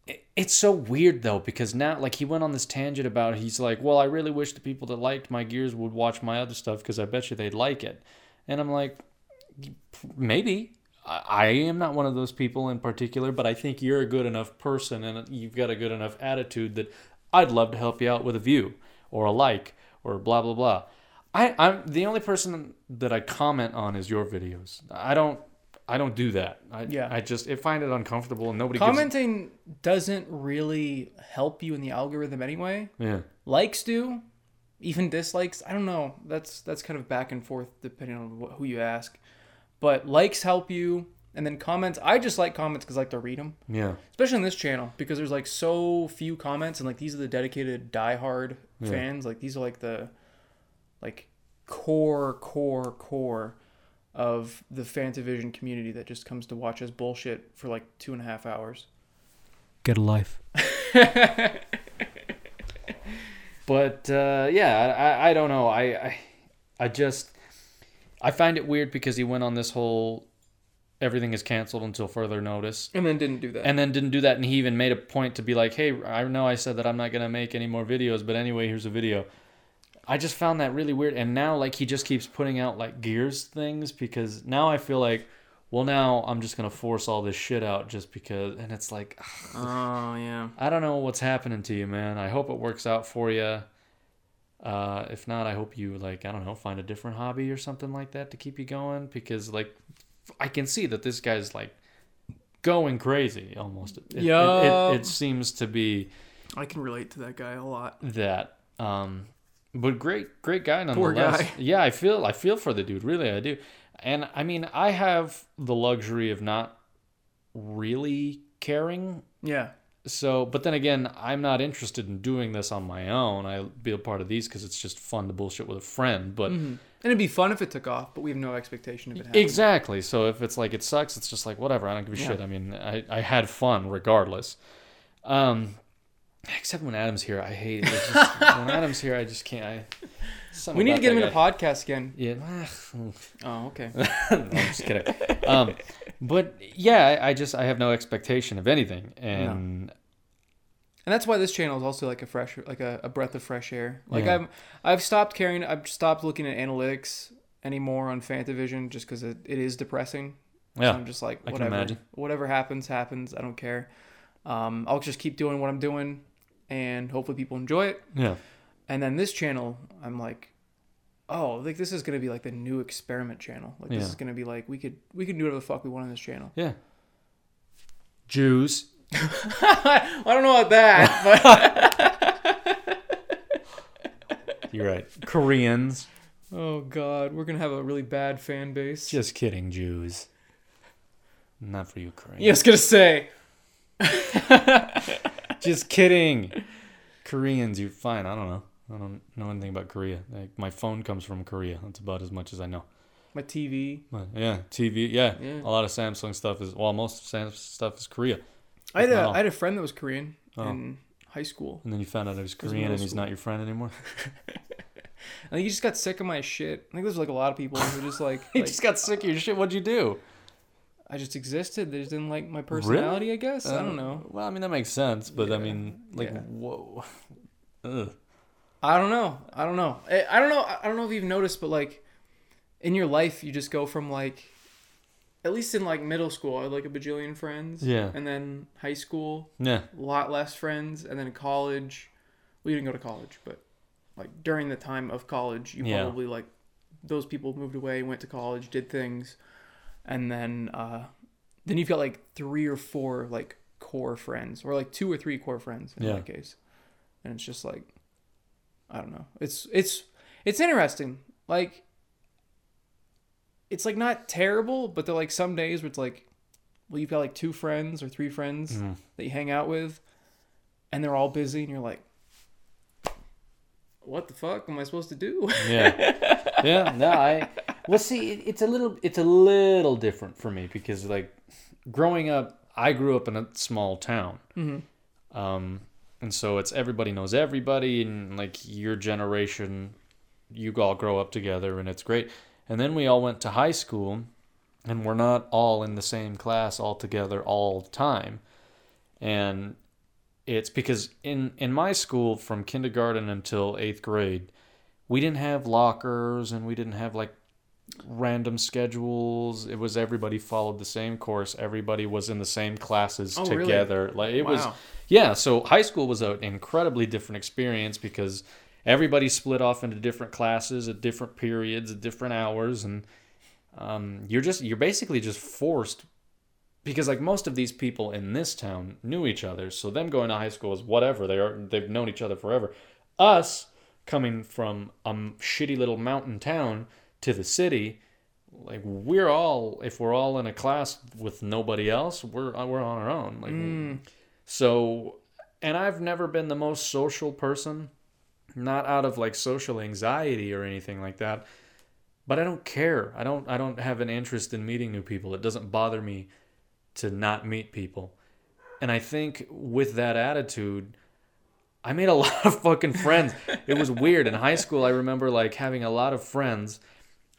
it- it's so weird though because now like he went on this tangent about he's like well i really wish the people that liked my gears would watch my other stuff because i bet you they'd like it and i'm like maybe I, am not one of those people in particular but i think you're a good enough person and you've got a good enough attitude that i'd love to help you out with a view or a like or blah blah blah I, I'm the only person that I comment on is your videos. I don't I don't do that. I, Yeah. I just I find it uncomfortable and nobody gives Commenting doesn't really help you in the algorithm anyway. Yeah. Likes do, even dislikes. I don't know. That's that's kind of back and forth depending on who you ask. But likes help you, and then comments. I just like comments because I like to read them, Yeah. especially on this channel because there's like so few comments, and like these are the dedicated diehard Yeah. fans. Like these are like the like core core core of the Fantavision community that just comes to watch us bullshit for like two and a half hours. Get a life. but uh, yeah, I, I don't know. I, I I just I find it weird because he went on this whole everything is canceled until further notice. And then didn't do that. And then didn't do that, and he even made a point to be like, "Hey, I know I said that I'm not gonna make any more videos, but anyway, here's a video." I just found that really weird, and now like he just keeps putting out like Gears things because now I feel like, well, now I'm just gonna force all this shit out just because, and it's like, oh yeah. I don't know what's happening to you, man. I hope it works out for you. Uh, if not, I hope you like I don't know, find a different hobby or something like that to keep you going because like I can see that this guy's like going crazy almost. It, it- Yeah. it, it seems to be I can relate to that guy a lot. that. Um, but great, great guy Poor nonetheless. guy. Yeah, I feel I feel for the dude. Really, I do. And I mean, I have the luxury of not really caring Yeah. So, but then again, I'm not interested in doing this on my own. I'll be a part of these because it's just fun to bullshit with a friend. But And it'd be fun if it took off, but we have no expectation of it happening. exactly. So if it's like it sucks, it's just like whatever. I don't give a Yeah. shit. I mean, I, I had fun regardless. Um, except when Adam's here, I hate it. Just, when Adam's here, I just can't. I, something We need to get him in a podcast again. Yeah. Oh, okay. No, I'm just kidding. Um, but yeah, I, I just I have no expectation of anything, and And that's why this channel is also like a fresh, like a, a breath of fresh air. Like Yeah. I'm, I've stopped caring. I've stopped looking at analytics anymore on Fantavision just because it, it is depressing. So yeah, I'm just like whatever, whatever happens, happens. I don't care. Um, I'll just keep doing what I'm doing, and hopefully people enjoy it. yeah, And then this channel, I'm like, oh, like this is gonna be like the new experiment channel. Like this Yeah. is gonna be like we could we could do whatever the fuck we want on this channel. yeah. Jews. I don't know about that, You're right. Koreans. oh god, we're gonna have a really bad fan base. Just kidding, Jews. Not for you, Koreans. Yeah, I was gonna say. Just kidding. Koreans, you're fine. I don't know. I don't know anything about Korea. Like my phone comes from Korea. That's about as much as I know. My TV. But yeah, TV. Yeah, Yeah. a lot of Samsung stuff is. Well, most Samsung stuff is Korea. I had a had a friend that was Korean Oh. in high school. And then you found out he was Korean and he's school. not your friend anymore. I think he just got sick of my shit. I think there's like a lot of people who just like, he like just got sick of your shit. What'd you do? I just existed. They just didn't like my personality. I guess I Uh, don't know. Well, I mean that makes sense, but I mean, like, yeah. whoa. Ugh. I don't know. I don't know. I, I don't know. I don't know if you've noticed, but like in your life, you just go from like, at least in like middle school, I had like a bajillion friends. Yeah. And then high school, Yeah. a lot less friends, and then college, well, you didn't go to college, but like during the time of college, you Yeah. probably like those people moved away, went to college, did things, and then uh, then you've got like three or four like core friends, or like two or three core friends in Yeah. my case, and it's just like I don't know. It's it's it's interesting. Like it's like not terrible, but they're like some days where it's like, well, you've got like two friends or three friends Mhm. that you hang out with, and they're all busy, and you're like, what the fuck am I supposed to do? Yeah. yeah. No, I. Well, see, it, it's a little, it's a little different for me because, like, growing up, I grew up in a small town. mm-hmm. Um, and so it's everybody knows everybody, and like your generation, you all grow up together, and it's great. And then we all went to high school, and we're not all in the same class all together all the time. And it's because in in my school, from kindergarten until eighth grade, we didn't have lockers, and we didn't have like random schedules. It was everybody followed the same course. Everybody was in the same classes Oh, really? together. Like it was yeah, so high school was an incredibly different experience because everybody split off into different classes at different periods at different hours and um, you're just you're basically just forced because like most of these people in this town knew each other so them going to high school is whatever they are they've known each other forever us coming from a shitty little mountain town to the city like we're all if we're all in a class with nobody else we're we're on our own like Mm. so, and I've never been the most social person, not out of like social anxiety or anything like that, but I don't care. I don't I don't have an interest in meeting new people. It doesn't bother me to not meet people. And I think with that attitude, I made a lot of fucking friends. it was weird in high school. I remember like having a lot of friends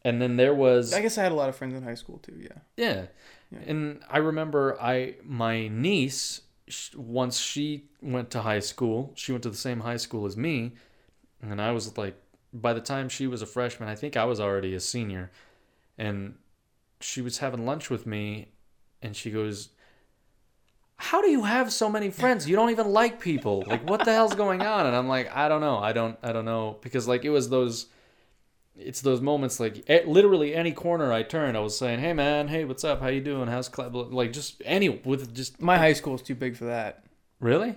and then there was I guess I had a lot of friends in high school too. Yeah. yeah. Yeah. And I remember I my niece once she went to high school, she went to the same high school as me, and I was like by the time she was a freshman, I think I was already a senior. And she was having lunch with me and she goes, "How do you have so many friends? You don't even like people. Like what the hell's going on?" And I'm like, "I don't know. I don't I don't know because like it was those it's those moments like literally any corner I turned, I was saying, "Hey man, hey, what's up? How you doing? How's club?" Like just any with just My high school was too big for that. really.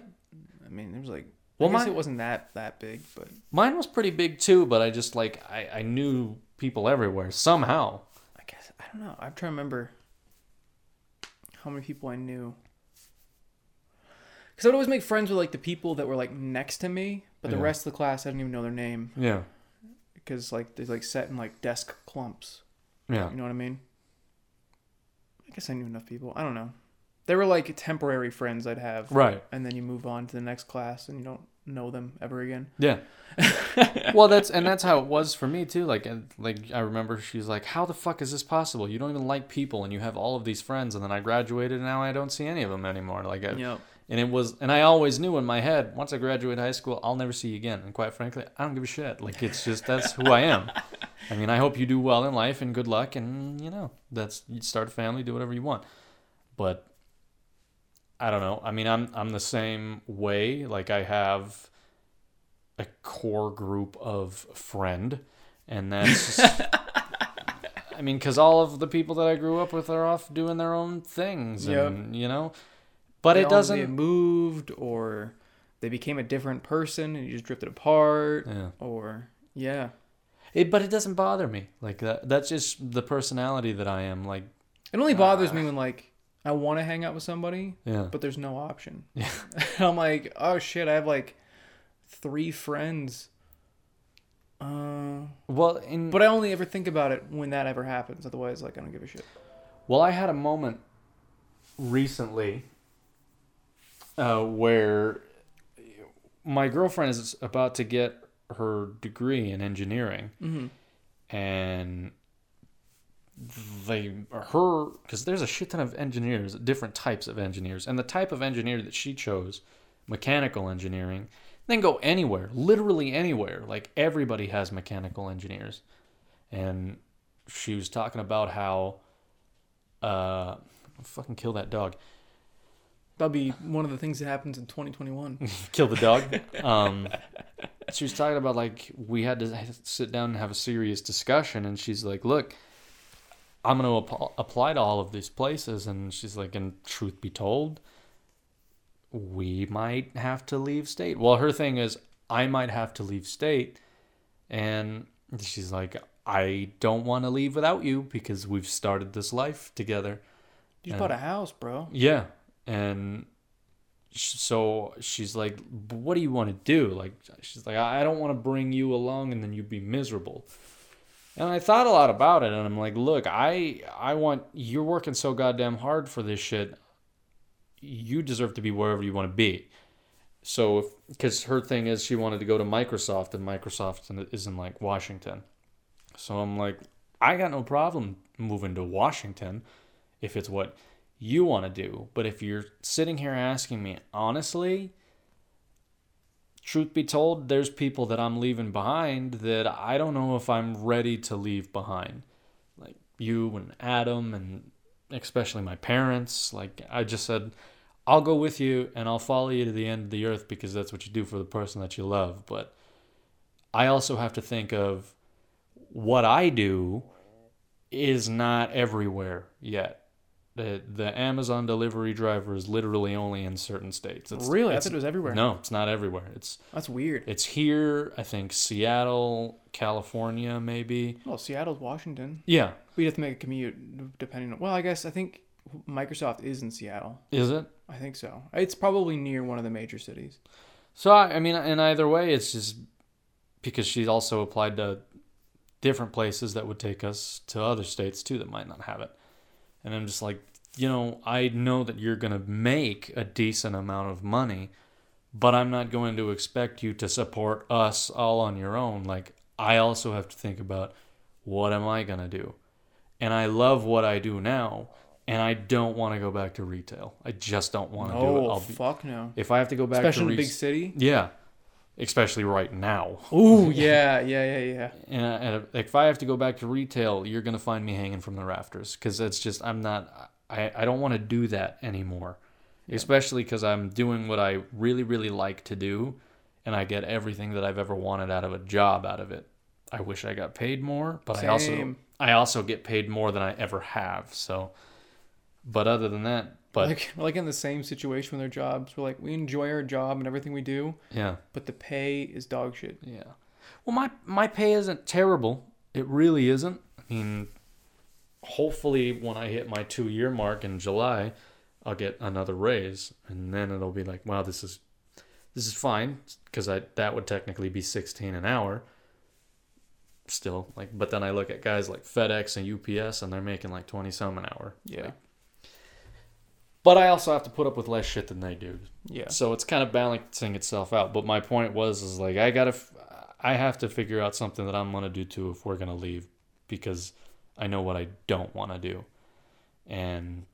I mean, there was like. Well, I guess my- it wasn't that that big, but Mine was pretty big too, but I just like I I knew people everywhere somehow. I guess I don't know. I'm trying to remember how many people I knew. Because I would always make friends with like the people that were like next to me, but the Yeah. rest of the class I didn't even know their name Yeah, because like they're like set in like desk clumps. yeah, You know what I mean? I guess I knew enough people. I don't know. They were like temporary friends I'd have, right. and then you move on to the next class and you don't know them ever again. Yeah. well, that's and that's how it was for me too. Like, and, like I remember she's like, "How the fuck is this possible? You don't even like people, and you have all of these friends." And then I graduated, and now I don't see any of them anymore. Like, I, Yep. And it was, and I always knew in my head, once I graduate high school, I'll never see you again. And quite frankly, I don't give a shit. Like, it's just that's who I am. I mean, I hope you do well in life and good luck, and you know, that's you start a family, do whatever you want. But I don't know. I mean, I'm I'm the same way. Like, I have a core group of friend, and that's. I mean, because all of the people that I grew up with are off doing their own things, Yep. and you know, but They it all- doesn't. They moved or they became a different person and you just drifted apart. Yeah. Or yeah, It, but it doesn't bother me. Like that. That's just the personality that I am. Like, it only bothers me when like I want to hang out with somebody, yeah, but there's no option. Yeah. I'm like, oh shit, I have like three friends. Uh, Well, in but I only ever think about it when that ever happens. Otherwise, like I don't give a shit. well, I had a moment recently uh, where my girlfriend is about to get her degree in engineering, Mm-hmm. and they her because there's a shit ton of engineers, different types of engineers, and the type of engineer that she chose, mechanical engineering, then go anywhere, literally anywhere. Like everybody has mechanical engineers, and she was talking about how, uh, fucking kill that dog. That'll be one of the things that happens in 2021. kill the dog. Um, she was talking about like we had to sit down and have a serious discussion, and she's like, "Look, I'm going to ap- apply to all of these places," and she's like, "And truth be told, we might have to leave state." Well, her thing is, I might have to leave state, and she's like, "I don't want to leave without you because we've started this life together." You And- bought a house, bro. Yeah, and so she's like, "But "What do you want to do?" Like, she's like, "I don't want to bring you along, and then you'd be miserable." And I thought a lot about it, and I'm like, "Look, I I want you're working so goddamn hard for this shit. You deserve to be wherever you want to be." So, because her thing is she wanted to go to Microsoft, and Microsoft is in like Washington. So I'm like, I got no problem moving to Washington if it's what you want to do. But if you're sitting here asking me honestly, truth be told, there's people that I'm leaving behind that I don't know if I'm ready to leave behind. Like you and Adam, and especially my parents. Like I just said, I'll go with you and I'll follow you to the end of the earth because that's what you do for the person that you love. But I also have to think of what I do is not everywhere yet. The the Amazon delivery driver is literally only in certain states. It's, really? I it's- thought it was everywhere. No, it's not everywhere. It's That's weird. it's here. I think Seattle, California, maybe. Oh, well, Seattle's Washington. Yeah, We'd have to make a commute depending on. Well, I guess I think Microsoft is in Seattle. is it? I think so. It's probably near one of the major cities. So I, I mean, in either way, it's just because she also applied to different places that would take us to other states too that might not have it. And I'm just like, you know, I know that you're gonna make a decent amount of money, but I'm not going to expect you to support us all on your own. Like I also have to think about what am I gonna do, and I love what I do now. And I don't want to go back to retail. I just don't want to do it. Oh I'll be, fuck no! if I have to go back Especially to in a re- big city. yeah, especially right now. Ooh yeah yeah yeah yeah. And, uh, and if I have to go back to retail, you're gonna find me hanging from the rafters because it's just I'm not. I I don't want to do that anymore, especially because I'm doing what I really really like to do, and I get everything that I've ever wanted out of a job out of it. I wish I got paid more, but I also I also get paid more than I ever have. So, but other than that, but like we're like in the same situation with our jobs. We're like we enjoy our job and everything we do, yeah. but the pay is dog shit. Yeah. Well, my my pay isn't terrible. It really isn't. I mean, hopefully when I hit my two year mark in July, I'll get another raise, and then it'll be like, wow, this is this is fine because I that would technically be sixteen an hour. Still, like, but then I look at guys like FedEx and UPS, and they're making like twenty some an hour. Yeah. But I also have to put up with less shit than they do. Yeah. So it's kind of balancing itself out. But my point was, is like I gotta, f- I have to figure out something that I'm gonna do too if we're gonna leave, because I know what I don't want to do, and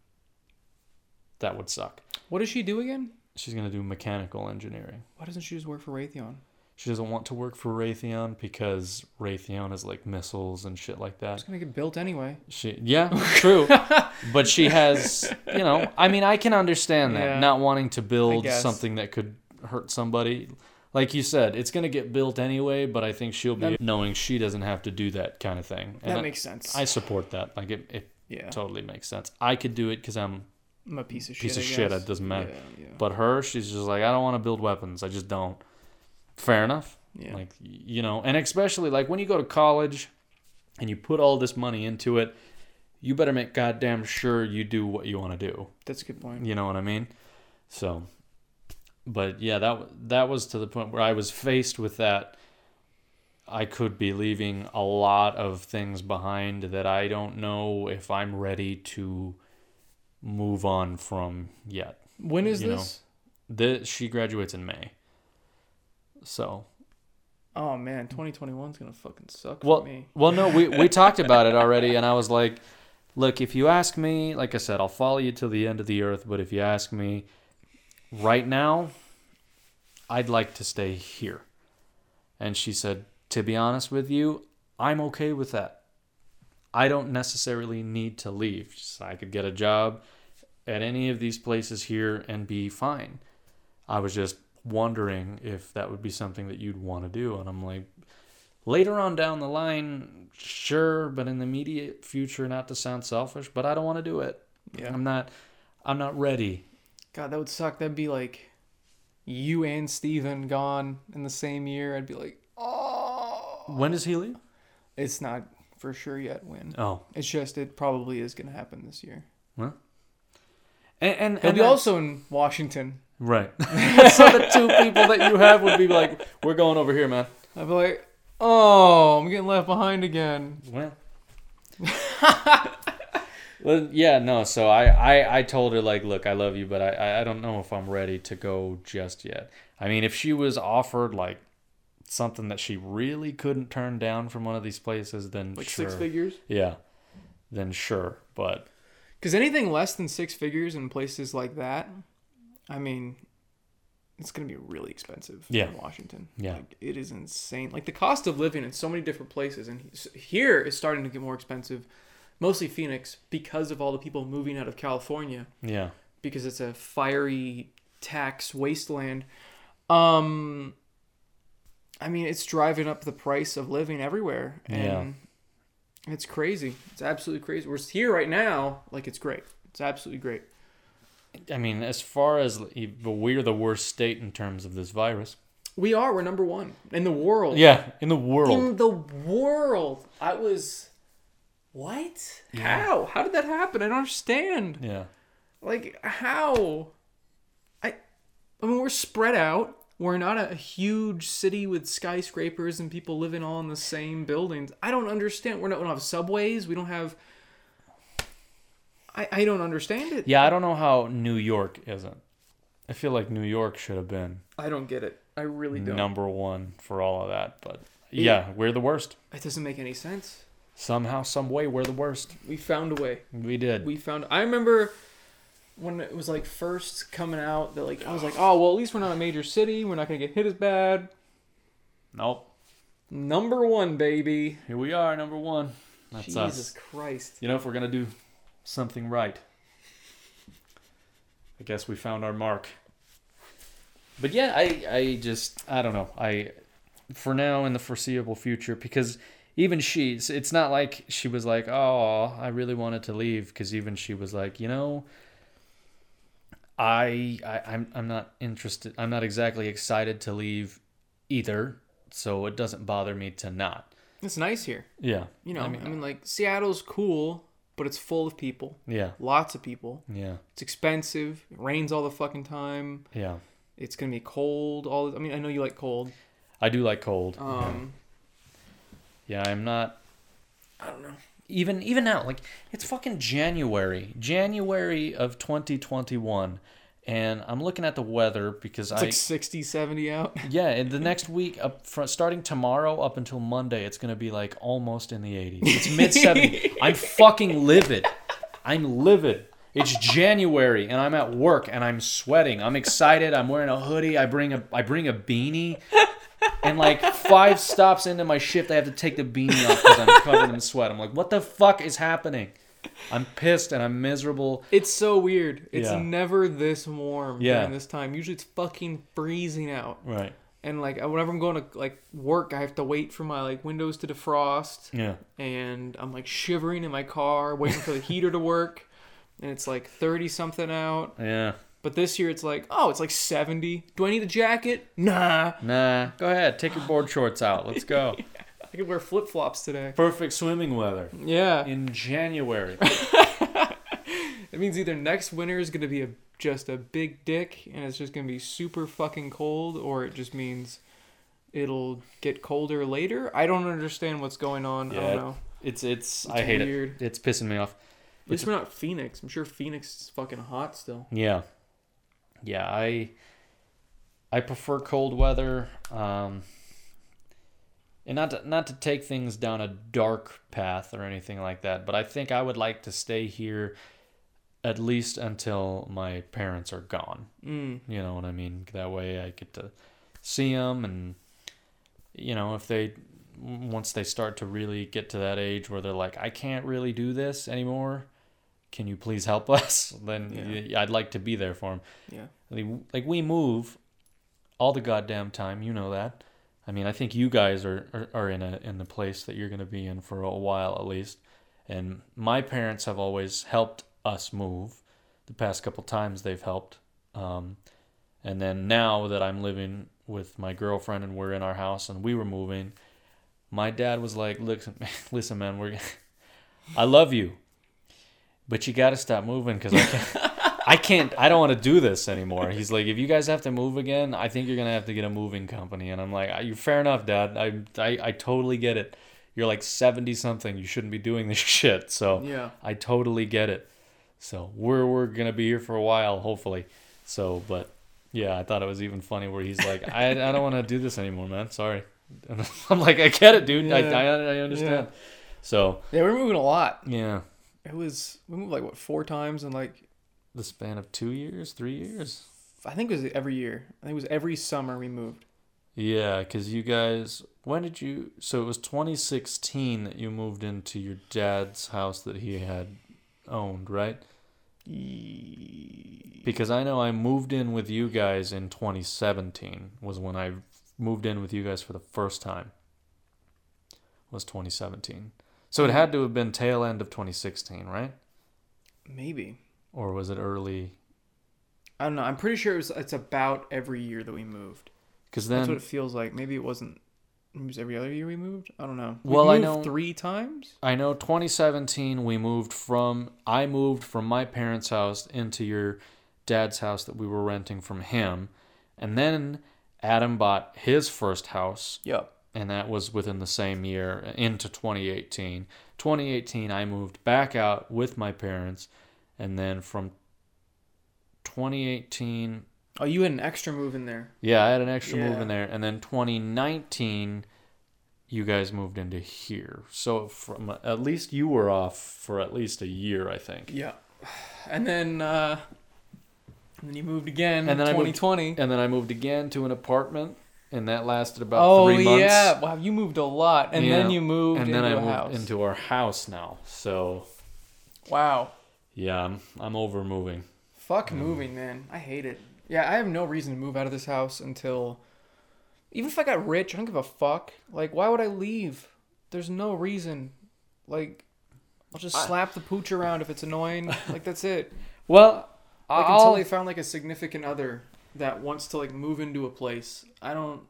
that would suck. What does she do again? She's gonna do mechanical engineering. Why doesn't she just work for Raytheon? She doesn't want to work for Raytheon because Raytheon is like missiles and shit like that. It's gonna get built anyway. She, yeah, true. but she has, you know, I mean, I can understand that Yeah. not wanting to build something that could hurt somebody. Like you said, it's gonna get built anyway. But I think she'll be That- knowing she doesn't have to do that kind of thing. And That I, makes sense. I support that. Like it, it yeah. totally makes sense. I could do it because I'm. I'm a piece of shit. Piece of shit, it doesn't matter. Yeah, yeah. But her, she's just like, I don't want to build weapons. I just don't. Fair enough. yeah. Like you know, and especially like when you go to college and you put all this money into it, you better make goddamn sure you do what you want to do. That's a good point. You know what I mean? So, but yeah, that that was to the point where I was faced with that. I could be leaving a lot of things behind that I don't know if I'm ready to move on from yet. When is You know. this? She graduates in May. So Oh man, 2021 is gonna fucking suck Well, for me. well, no, we we talked about it already, and I was like, look, if you ask me, like I said, I'll follow you till the end of the earth. But if you ask me, right now, I'd like to stay here. And she said, to be honest with you, I'm okay with that. I don't necessarily need to leave. Said, I could get a job at any of these places here and be fine. I was just wondering if that would be something that you'd want to do. And I'm like, later on down the line, sure, but in the immediate future, not to sound selfish, but I don't want to do it. Yeah. I'm not, I'm not ready. God, that would suck. That'd be like you and Steven gone in the same year. I'd be like, oh. When does he leave? It's not for sure yet when. Oh, It's just it probably is gonna happen this year. Well. and and, He'll and be also in Washington. Right. so the two people that you have would be like, we're going over here, man. I'd be like, oh, I'm getting left behind again. Well. well, yeah, no. So I, I, I told her like, look, I love you, but I- I, don't know if I'm ready to go just yet. I mean, if she was offered like something that she really couldn't turn down from one of these places, then Like sure. six figures. Yeah, then sure. But Because anything less than six figures in places like that, I mean, it's gonna be really expensive Yeah. in Washington. Yeah. like, it is insane. Like the cost of living in so many different places, and here is starting to get more expensive. Mostly Phoenix because of all the people moving out of California yeah, because it's a fiery tax wasteland. Um, I mean, it's driving up the price of living everywhere, and it's crazy. It's absolutely crazy. We're here right now, like it's great. It's absolutely great. I mean, as far as but we're the worst state in terms of this virus. We are. We're number one in the world. Yeah, in the world. In the world. I was. What? How? How did that happen? I don't understand. Yeah. Like how? I I mean we're spread out. We're not a huge city with skyscrapers and people living all in the same buildings. I don't understand. We're not we don't have subways. We don't have I, I don't understand it. Yeah, I don't know how New York isn't. I feel like New York should have been I don't get it. I really don't. number one for all of that. But yeah, we're the worst. It doesn't make any sense. Somehow, some way, we're the worst. We found a way. We did. We found I remember when it was like first coming out that like I was like, "Oh, well, at least we're not a major city. We're not going to get hit as bad." nope. Number 1, baby. Here we are, number one. That's Jesus us. Christ. You know, if we're gonna do something right, I guess we found our mark. But yeah, I I just I don't know. I for now in the foreseeable future because even she it's- not like she was like, "Oh, I really wanted to leave" because even she was like, "You know, I, I I'm I'm not interested. I'm not exactly excited to leave either, so it doesn't bother me to not." It's nice here. Yeah. You know, I I mean, mean, like Seattle's cool, but it's full of people. yeah. Lots of people. Yeah. It's expensive. It rains all the fucking time. Yeah. It's gonna be cold. All I mean, I know you like cold. I do like cold. Um, Yeah, I'm not I don't know. even even now. Like it's fucking January, January of 2021, and I'm looking at the weather because It's I like 60, 70 out. yeah, and the next week up front, starting tomorrow up until Monday, it's gonna be like almost in the 80s. It's mid 70s. I'm fucking livid. I'm livid. It's January and I'm at work and I'm sweating. I'm excited. I'm wearing a hoodie. I bring a I bring a beanie. And like five stops into my shift, I have to take the beanie off because I'm covered in sweat. I'm like, what the fuck is happening? I'm pissed and I'm miserable. It's so weird. It's Yeah. never this warm Yeah. during this time. Usually it's fucking freezing out. Right. And like whenever I'm going to like work, I have to wait for my like windows to defrost. Yeah. and I'm like shivering in my car, waiting for the heater to work, and it's like 30 something out. Yeah. But this year it's like, oh, it's like 70. Do I need a jacket? Nah. Nah. Go ahead. Take your board shorts out. Let's go. I could wear flip flops today. Perfect swimming weather Yeah. in January. It means either next winter is going to be a just a big dick and it's just going to be super fucking cold, or it just means it'll get colder later. I don't understand what's going on. I Yeah, don't know. It's it's, I It's hate weird. it. It's pissing me off. At least we're not Phoenix. I'm sure Phoenix is fucking hot still. Yeah. Yeah, I I prefer cold weather. Um and not to, not to take things down a dark path or anything like that, but I think I would like to stay here at least until my parents are gone. Mm. You know what I mean? That way I get to see them and you know, if they once they start to really get to that age where they're like, I can't really do this anymore. Can you please help us? Then Yeah. I'd like to be there for them. Yeah. Like we move all the goddamn time. You know that. I mean, I think you guys are, are, are in a in the place that you're going to be in for a while at least. And my parents have always helped us move. The past couple times they've helped. Um, and then now that I'm living with my girlfriend and we're in our house and we were moving, my dad was like, "Listen, listen, man, we're I love you, but you got to stop moving because I can't." I can't. I don't want to do this anymore. He's like, if you guys have to move again, I think you're gonna have to get a moving company. And I'm like, "Ah, you fair enough, Dad. I, I, I totally get it. You're like seventy something. You shouldn't be doing this shit. So Yeah. I totally get it. So we're we're gonna be here for a while, hopefully. So, but yeah, I thought it was even funny where he's like, I, I don't want to do this anymore, man. Sorry. And I'm like, I get it, dude. I, Yeah. I I understand. So Yeah, we're moving a lot. yeah, It was we moved like what four times in like the span of two years, three years. I think it was every year. I think it was every summer we moved. Yeah, because you guys, when did you? So it was 2016 that you moved into your dad's house that he had owned, right? Because I know I moved in with you guys in 2017 was when I moved in with you guys for the first time. Was 2017. So it had to have been tail end of 2016, right? Maybe. Or was it early? I don't know. I'm pretty sure it was it's about every year that we moved. Because That's then what it feels like. Maybe it wasn't it was every other year we moved. I don't know. We Well, I know- three times. I know 2017 we moved from I moved from my parents' house into your dad's house that we were renting from him. And then Adam bought his first house Yep. and that was within the same year into 2018. 2018 I moved back out with my parents and then from 2018 Oh, you had an extra move in there. yeah, I had an extra move in there, and then 2019, you guys moved into here. So from at least you were off for at least a year, I think. Yeah. And then uh and then you moved again And then I moved- 2020. And then I moved again to an apartment, and that lasted about Oh three months. yeah. Wow, you moved a lot. And then you moved and into then I moved house. into our house now. So wow. Yeah, I'm I'm over moving. Fuck um, moving, man. I hate it. Yeah, I have no reason to move out of this house until even if I got rich, I don't give a fuck. Like, why would I leave? There's no reason. Like, I'll just I- slap the pooch around if it's annoying. like that's it. Well, Like I'll, until they found like a significant other that wants to like move into a place. I don't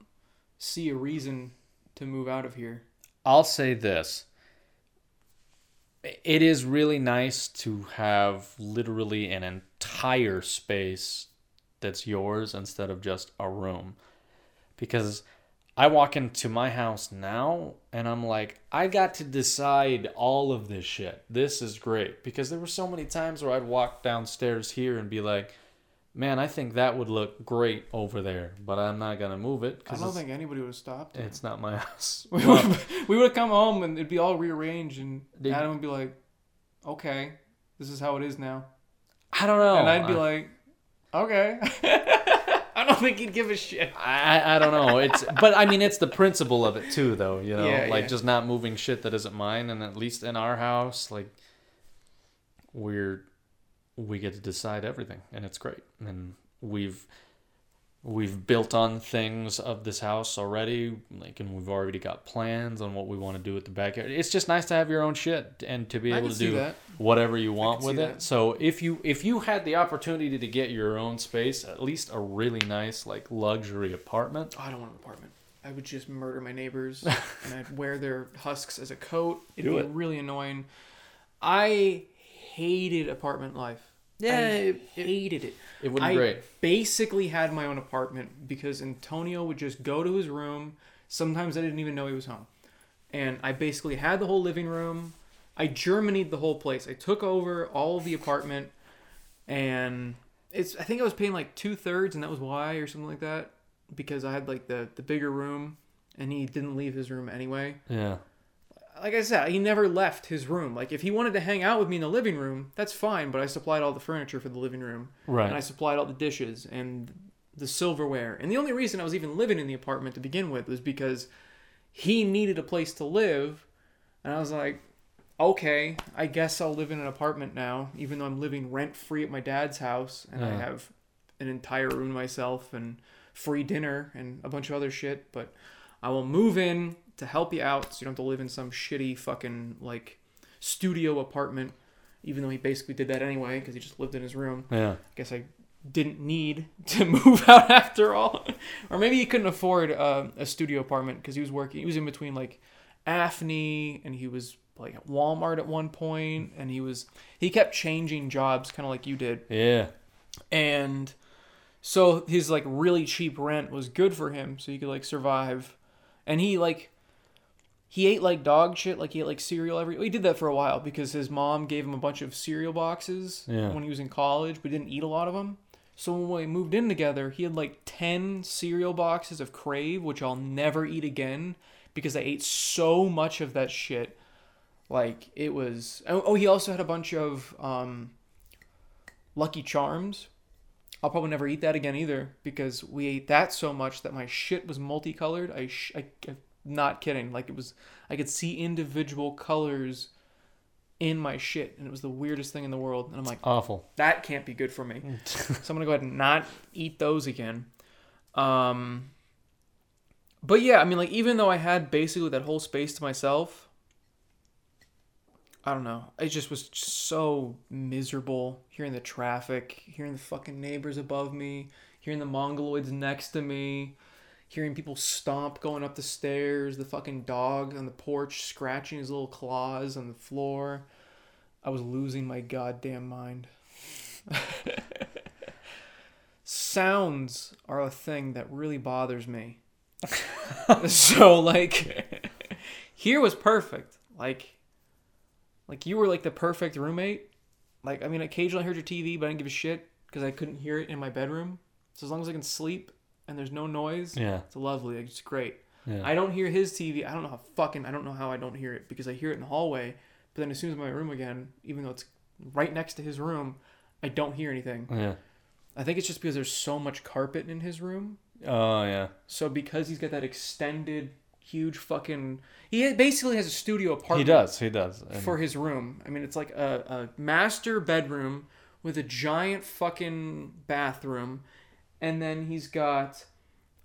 see a reason to move out of here. I'll say this. It is really nice to have literally an entire space that's yours instead of just a room. Because I walk into my house now and I'm like, I got to decide all of this shit. This is great. Because there were so many times where I'd walk downstairs here and be like, man, I think that would look great over there, but I'm not going to move it I don't think anybody would have stopped. it. it's not my house. We would we would have come home and it'd be all rearranged, and They- Adam would be like, "Okay, this is how it is now," I don't know. and I'd be I- like, "Okay." I don't think he'd give a shit. I, I don't know. It's but I mean it's the principle of it too though, you know. Yeah, like yeah. just not moving shit that isn't mine and at least in our house, like we're we get to decide everything and it's great. And we've we've built on things of this house already, like and we've already got plans on what we want to do with the backyard. It's just nice to have your own shit and to be able to do that. whatever you want with it. that. So if you if you had the opportunity to get your own space, at least a really nice like luxury apartment, Oh, I don't want an apartment. I would just murder my neighbors and I'd wear their husks as a coat. It'd Do be it. really annoying. I hated apartment life. Yeah, I it- hated it. it would be I great. basically had my own apartment because Antonio would just go to his room. Sometimes I didn't even know he was home. And I basically had the whole living room. I Germanied the whole place. I took over all of the apartment and it's I think I was paying like two thirds and that was why or something like that. Because I had like the, the bigger room and he didn't leave his room anyway. Yeah. Like I said, he never left his room. Like if he wanted to hang out with me in the living room, that's fine. But I supplied all the furniture for the living room, Right. and I supplied all the dishes and the silverware. And the only reason I was even living in the apartment to begin with was because he needed a place to live, and I was like, okay, I guess I'll live in an apartment now, even though I'm living rent free at my dad's house, and I uh-huh. have an entire room myself and free dinner and a bunch of other shit. But I will move in to help you out, so you don't have to live in some shitty fucking like studio apartment. Even though he basically did that anyway, because he just lived in his room. yeah. I guess I didn't need to move out after all, or maybe he couldn't afford uh, a studio apartment because he was working. He was in between like AFNI and he was like at Walmart at one point, and he was he kept changing jobs, kind of like you did, Yeah. and so his like really cheap rent was good for him, so he could like survive, and he like. He ate like dog shit, like he ate like cereal every. He did that for a while because his mom gave him a bunch of cereal boxes Yeah. when he was in college, but didn't eat a lot of them. So when we moved in together, he had like 10 cereal boxes of Krave, which I'll never eat again because I ate so much of that shit. Like, it was. Oh, oh, he also had a bunch of um, Lucky Charms. I'll probably never eat that again either because we ate that so much that my shit was multicolored. I, sh- I, I'm not kidding. Like, it was. I could see individual colors in my shit, and it was the weirdest thing in the world. And I'm like, Awful. that can't be good for me. so I'm gonna go ahead and not eat those again. Um, but yeah, I mean, like even though I had basically that whole space to myself, I don't know. It just was so miserable hearing the traffic, hearing the fucking neighbors above me, hearing the mongoloids next to me, hearing people stomp going up the stairs, the fucking dog on the porch scratching his little claws on the floor. I was losing my goddamn mind. Sounds are a thing that really bothers me. so like here was perfect. Like like you were like the perfect roommate. Like I mean occasionally I heard your TV but I didn't give a shit because I couldn't hear it in my bedroom. So as long as I can sleep and there's no noise, Yeah. it's lovely. Like, It's great. Yeah. I don't hear his TV. I don't know how fucking I don't know how I don't hear it because I hear it in the hallway. But then as soon as I'm in my room again, even though it's right next to his room, I don't hear anything. yeah. I think it's just because there's so much carpet in his room. Oh yeah. So because he's got that extended, huge fucking, he basically has a studio apartment. He does. He does. And- for his room. I mean, it's like a, a master bedroom with a giant fucking bathroom, and then he's got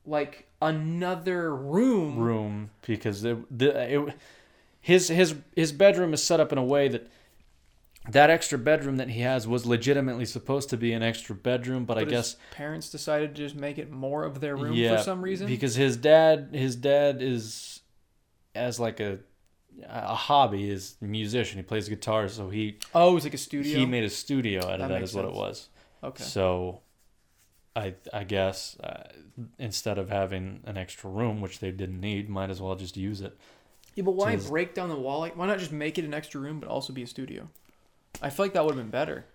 like another room. room because the, the it, his his his bedroom is set up in a way that that extra bedroom that he has was legitimately supposed to be an extra bedroom, but, I but guess parents decided to just make it more of their room yeah for some reason. because his dad his dad is as like a a hobby is musician. He plays guitar, so he oh, it's like a studio. he made a studio out of That that. Is what it was. okay. So, I I guess uh, instead of having an extra room, which they didn't need, might as well just use it. Yeah, but why his- break down the wall? Like, why not just make it an extra room, but also be a studio? I feel like that would have been better.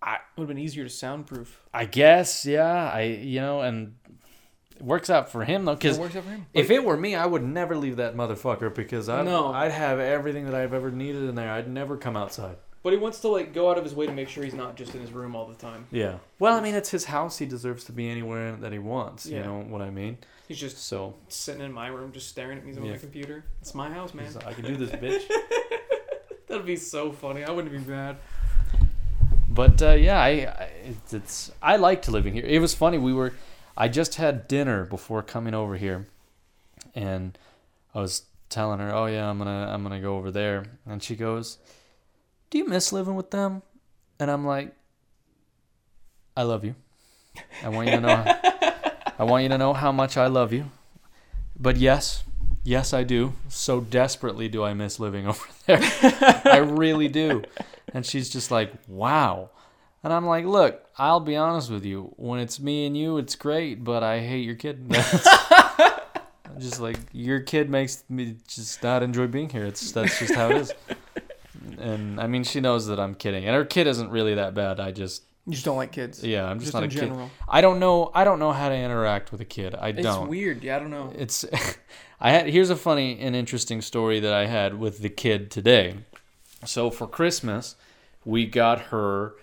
I- it would have been easier to soundproof. I guess, yeah. I you know, and it works out for him though, It because works out for him. if it were me, I would never leave that motherfucker because I No. I'd have everything that I've ever needed in there. I'd never come outside. But he wants to like go out of his way to make sure he's not just in his room all the time. Yeah. Well, I mean, it's his house. He deserves to be anywhere that he wants. Yeah. You know what I mean? He's just So sitting in my room, just staring at me on Yeah. my computer. It's my house, man. he's like, I can do this, bitch. That'd be so funny. I wouldn't be mad. But uh, yeah, I, I it's, it's I liked living here. It was funny. We were, I just had dinner before coming over here, and I was telling her, "Oh yeah, I'm gonna I'm gonna go over there," and she goes, "Do you miss living with them?" And I'm like, "I love you. I want you to know. I want you to know how much I love you. But yes." Yes, I do. So desperately do I miss living over there. I really do. And she's just like, wow. And I'm like, look, I'll be honest with you. When it's me and you, it's great, but I hate your kid. I'm just like your kid makes me just not enjoy being here. It's that's just how it is. And I mean, she knows that I'm kidding, and her kid isn't really that bad. I just You just don't like kids. Yeah, I'm just, Just not a in kid. I don't know. I don't know how to interact with a kid. I It's don't. It's weird. Yeah, I don't know. It's I had here's a funny and interesting story that I had with the kid today. So for Christmas, we got her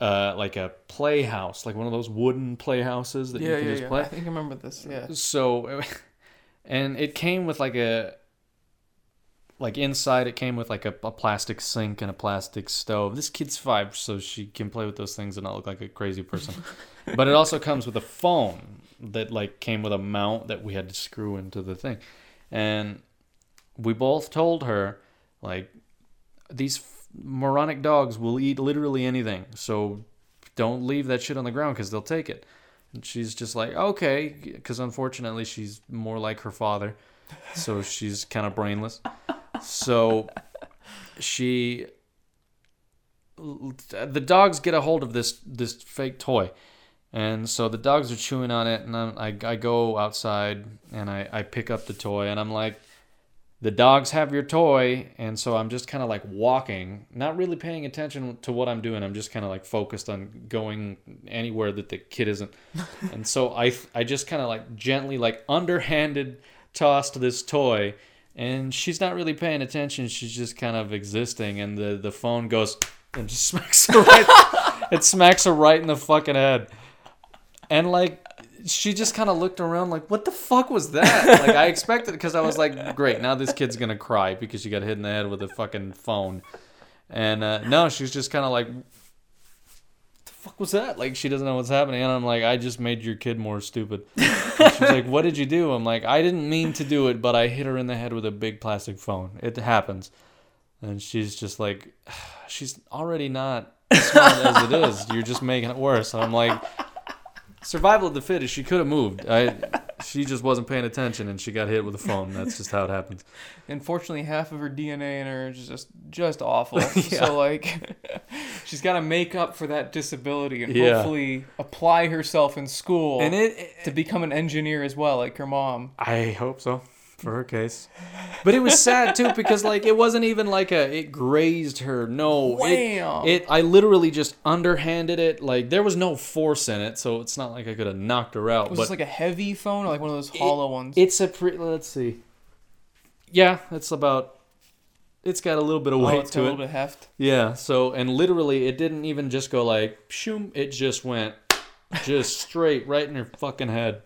uh, like a playhouse, like one of those wooden playhouses that you Yeah, can yeah, just yeah. play. I think I remember this. Yeah. So and it came with like a like inside it came with like a, a plastic sink and a plastic stove. This kid's five, so she can play with those things and not look like a crazy person. but it also comes with a phone that like came with a mount that we had to screw into the thing. And we both told her like these f- moronic dogs will eat literally anything. So don't leave that shit on the ground cuz they'll take it. And she's just like, "Okay," cuz unfortunately she's more like her father. So she's kind of brainless. So she the dogs get a hold of this this fake toy. And so the dogs are chewing on it and I'm, I, I go outside and I, I pick up the toy and i'm like the dogs have your toy. And so i'm just kind of like walking not really paying attention to what i'm doing. I'm just kind of like focused on going anywhere that the kid isn't. And so i i just kind of like gently like underhanded tossed this toy and she's not really paying attention. She's just kind of existing. And the the phone goes and just smacks her right it smacks her right in the fucking head. And like she just kind of looked around like what the fuck was that? Like i expected because i was like great now this kid's gonna cry because she got hit in the head with a fucking phone. And uh, no she's just kind of like fuck was that? Like she doesn't know what's happening. And i'm like i just made your kid more stupid. She's like what did you do? I'm like i didn't mean to do it but i hit her in the head with a big plastic phone. It happens. And she's just like she's already not as smart as it is. You're just making it worse. And i'm like survival of the fittest. She could have moved. I she just wasn't paying attention and she got hit with a phone that's just how it happens Unfortunately, half of her DNA in her is just just awful. Yeah. So like, she's got to make up for that disability and Yeah. hopefully apply herself in school and it to become an engineer as well, like her mom. I hope so for her case. But it was sad too because like it wasn't even like a it grazed her. No, it, Wham! it I literally just underhanded it. Like there was no force in it, so it's not like I could have knocked her out. Was but this like a heavy phone or like one of those hollow ones? it's a pre- let's see. Yeah, it's about. It's got a little bit of oh, weight got to a little bit of heft. Yeah. So and literally, it didn't even just go like shoom. It just went just straight right in her fucking head.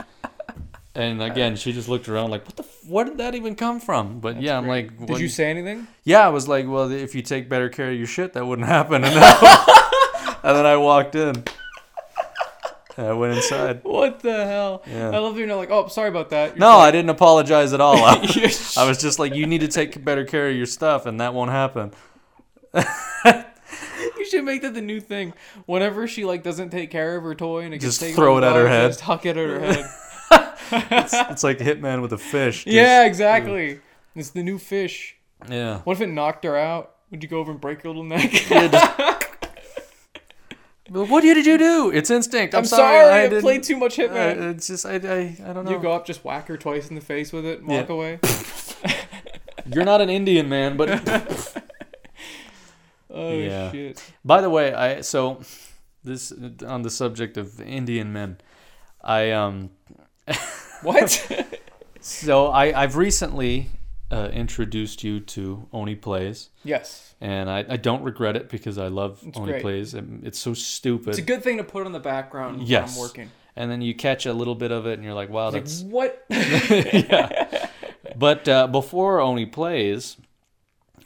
And again, she just looked around like, "What the? F- where did that even come from?" But yeah, I'm like, Did you say anything? Yeah, I was like, "Well, if you take better care of your shit, that wouldn't happen." And then, I, and then I walked in. And I went inside. What the hell? Yeah. I love that you're not like, oh, sorry about that. You're No, I didn't apologize at all. I, You're- I was just like, "You need to take better care of your stuff, and that won't happen." You should make that the new thing. Whenever she like doesn't take care of her toy and it gets Just taken throw from it at her head. Just huck it at her head. It's like Hitman with a fish. just- yeah, exactly. It's the new fish. Yeah. What if it knocked her out? Would you go over and break her little neck? But what did you do? It's instinct. I'm, I'm sorry, I, didn't- played too much Uh, Hitman. it's just I, I, I don't know. you go up, just whack her twice in the face with it, and walk Yeah. away. You're not an Indian man, but Oh Yeah. shit! by the way, I so this on the subject of Indian men, I um What? so I I've recently uh, introduced you to Oney Plays, yes, and I, I don't regret it because I love It's Oney great. Plays. It- It's so stupid. it's a good thing to put on the background when Yes. I'm working. and then you catch a little bit of it, and you're like, wow, that's what? yeah. But uh, before Oney Plays,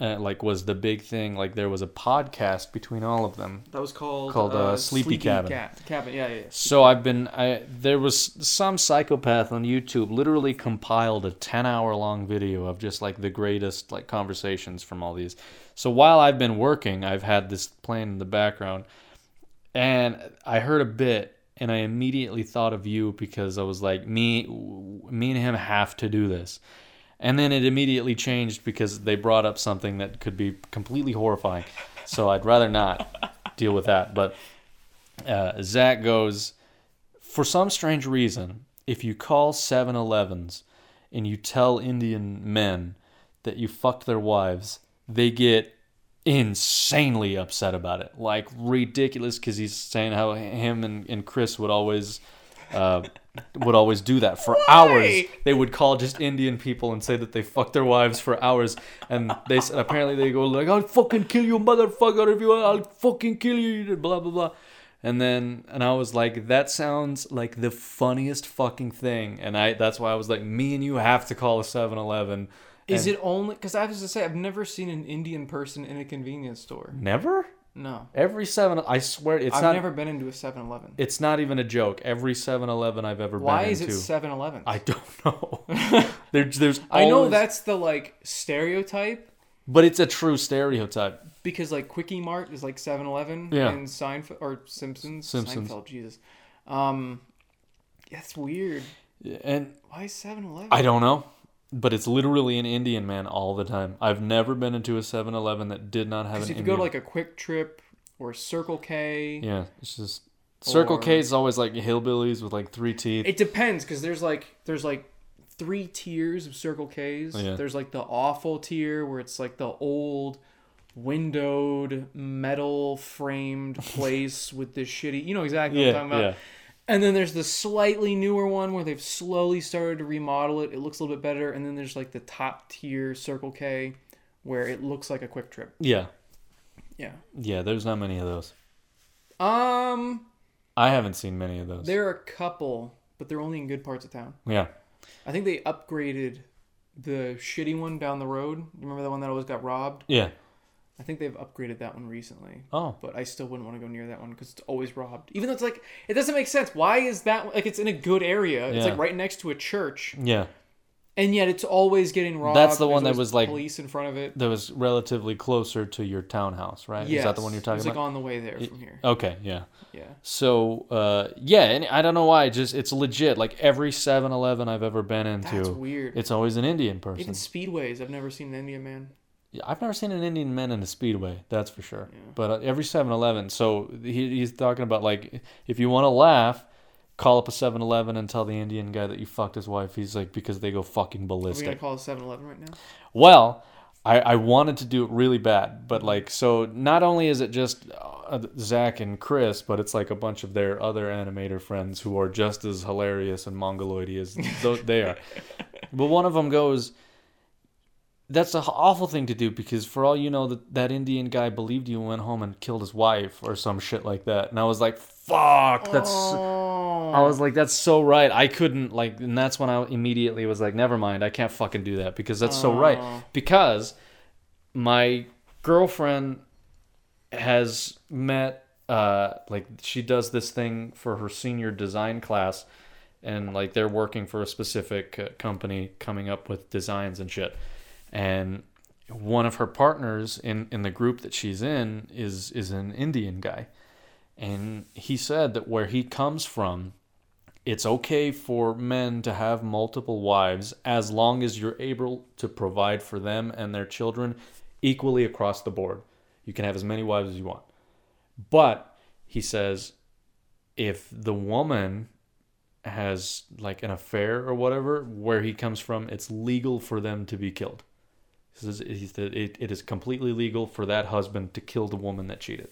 uh, like was the big thing. Like there was a podcast between all of them. That was called Called, uh, Sleepy Cabin. Cabin. Yeah, yeah. yeah. So I've been. I there was some psychopath on YouTube literally compiled a ten hour long video of just like the greatest like conversations from all these. So while I've been working, I've had this playing in the background, and I heard a bit. And I immediately thought of you because I was like, me, me and him have to do this. And then it immediately changed because they brought up something that could be completely horrifying. So I'd rather not deal with that. But uh, Zach goes, for some strange reason, if you call 7 Elevens and you tell Indian men that you fucked their wives, they get insanely upset about it. Like ridiculous because he's saying how him and, and Chris would always uh, would always do that for hours. They would call just Indian people and say that they fucked their wives for hours, and they said apparently they go like, "I'll fucking kill you, motherfucker! If you, I'll fucking kill you!" Blah blah blah. And then and I was like, that sounds like the funniest fucking thing. And I that's why I was like, me and you have to call a 7-Eleven. Is it only because I was to say I've never seen an Indian person in a convenience store. never? No, Every seven, I swear, it's I've not. never been into a 7-Eleven. It's not even a joke. Every 7-Eleven I've ever Why been is it 7-Eleven? I don't know. there's, there's. I know that's the like stereotype but it's a true stereotype. because like Kwik-E-Mart is like 7-Eleven Yeah. and Seinfeld or Simpsons. Simpsons. Seinfeld, Jesus. Um, that's weird. And Why 7-Eleven? I don't know, but it's literally an Indian man all the time. I've never been into a 7-Eleven that did not have an if you Indian. go to like a QuikTrip or Circle K, yeah, it's just Circle Or- K is always like hillbillies with like three teeth. it depends because there's like there's like three tiers of Circle K's. Yeah. There's like the awful tier where it's like the old windowed metal framed place with this shitty you know exactly what I'm yeah, talking about. yeah. And then there's the slightly newer one where they've slowly started to remodel it. It looks a little bit better. And then there's like the top tier Circle K where it looks like a QuikTrip. Yeah. Yeah. Yeah, there's not many of those. Um I haven't seen many of those. there are a couple, but they're only in good parts of town. yeah. I think they upgraded the shitty one down the road. You remember the one that always got robbed? Yeah. I think they've upgraded that one recently. Oh. But I still wouldn't want to go near that one because it's always robbed. Even though it's like it doesn't make sense. Why is that like it's in a good area? Yeah. It's like right next to a church, Yeah. and yet it's always getting robbed. That's the one that was, like- police in front of it. That was relatively closer to your townhouse, right? Yes. Is that the one you're talking was like about? on the way there from here. Okay, yeah. Yeah. So, uh, yeah, and I don't know why. it Just it's legit. Like every 7-Eleven I've ever been into, That's weird. it's always an Indian person. Even speedways, I've never seen an Indian man. Yeah, I've never seen an Indian man in a speedway. That's for sure. Yeah. But uh, every 7-Eleven. So he, he's talking about like if you want to laugh, call up a 7-Eleven and tell the Indian guy that you fucked his wife. He's like because they go fucking Are we gonna call a 7-Eleven right now? Well, I, I wanted to do it really bad, but like so not only is it just uh, Zach and Chris, but it's like a bunch of their other animator friends who are just as hilarious and mongoloidy as th- they are. But one of them goes, "That's an awful thing to do because for all you know, that that Indian guy believed you and went home and killed his wife or some shit like that." And I was like, "Fuck, that's." Oh. I was like, that's so right. I couldn't like, and that's when I immediately was like, never mind. I can't fucking do that because that's so right. Oh. Because my girlfriend has met, uh, like she does this thing for her senior design class, and like they're working for a specific uh, company coming up with designs and shit, and one of her partners in in the group that she's in is is an Indian guy. And he said that where he comes from it's okay for men to have multiple wives as long as you're able to provide for them and their children equally across the board. You can have as many wives as you want. But he says if the woman has like an affair or whatever where he comes from it's legal for them to be killed says he said it, it is completely legal for that husband to kill the woman that cheated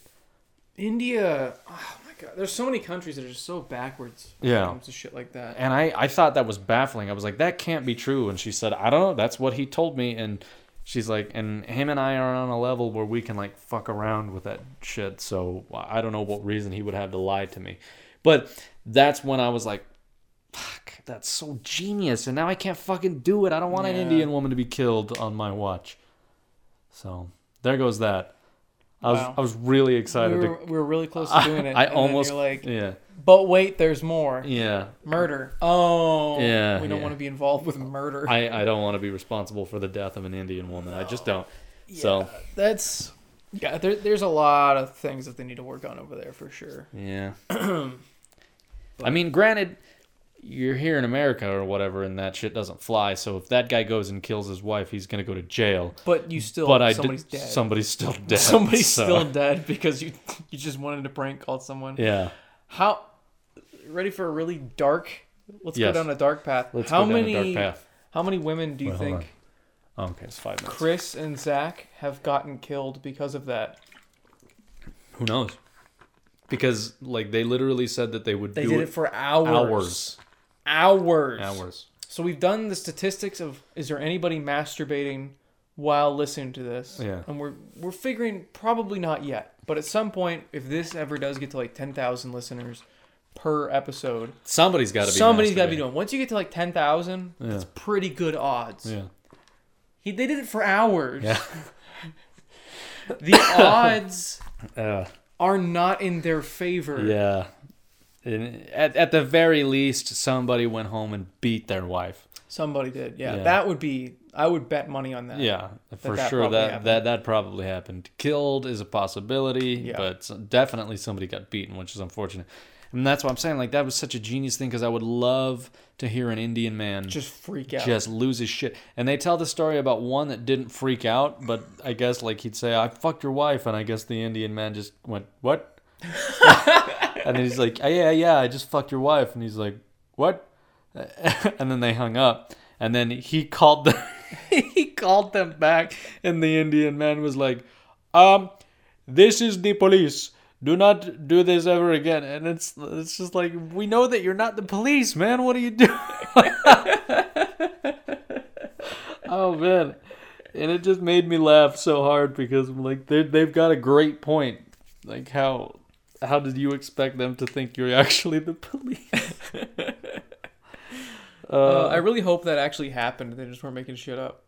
India. Oh my god, there's so many countries that are just so backwards when Yeah. it comes to shit like that. And I, I thought that was baffling. I was like, that can't be true. And she said, I don't know. That's what he told me. And she's like, and him and I are on a level where we can like fuck around with that shit. So I don't know what reason he would have to lie to me. But that's when I was like, fuck, that's so genius. And now I can't fucking do it. I don't want an Indian woman to be killed on my watch. So there goes that. I was Wow. I was really we excited were, to. we were really close to doing it. I almost like, yeah but wait, there's more. yeah Murder. Oh. Yeah, We don't yeah. want to be involved with murder. I, I don't want to be responsible for the death of an Indian woman. I just don't. So That's. Yeah, there, there's a lot of things that they need to work on over there for sure. yeah. I mean, granted, you're here in America or whatever, and that shit doesn't fly. So if that guy goes and kills his wife, he's gonna go to jail. But you still, but I somebody's did, dead. somebody's still dead. somebody's so- still dead because you you just wanted to prank call someone. Yeah. How? Ready for a really dark? Let's Yes. go down a dark path. Let's how go many? a dark path. How many women do you Wait, think? on. Okay, it's five minutes. Chris and Zach have gotten killed because of that. Who knows? Because like they literally said that they would They do did it it for hours. hours. Hours. Hours. So we've done the statistics of is there anybody masturbating while listening to this? Yeah. And we're we're figuring probably not yet. But at some point, if this ever does get to like ten thousand listeners per episode, Somebody's got to be. somebody's got to be doing. Once you get to like ten thousand, Yeah. that's pretty good odds. Yeah. He they did it for hours. Yeah. The odds Uh, are not in their favor. yeah. And at, at the very least, somebody went home and beat their wife. Somebody did. Yeah. Yeah. That would be. I would bet money on that. Yeah, for that sure that, happened. that that probably happened. Killed is a possibility, Yeah. but definitely somebody got beaten, which is unfortunate. And that's what I'm saying. Like that was such a genius thing because I would love to hear an Indian man Just freak out. just lose his shit. And they tell the story about one that didn't freak out, but I guess like he'd say, "I fucked your wife," and I guess the Indian man just went, "What?" and then he's like, "Oh, "Yeah, yeah, I just fucked your wife," and he's like, "What?" and then they hung up, and then he called them. he called them back, and the Indian man was like, "Um, this is the police." Do not do this ever again. And it's it's just like we know that you're not the police, man. What are you doing? oh man and it just made me laugh so hard because like they they've got a great point like how how did you expect them to think you're actually the police Uh, uh, I really hope that actually happened. They just weren't making shit up.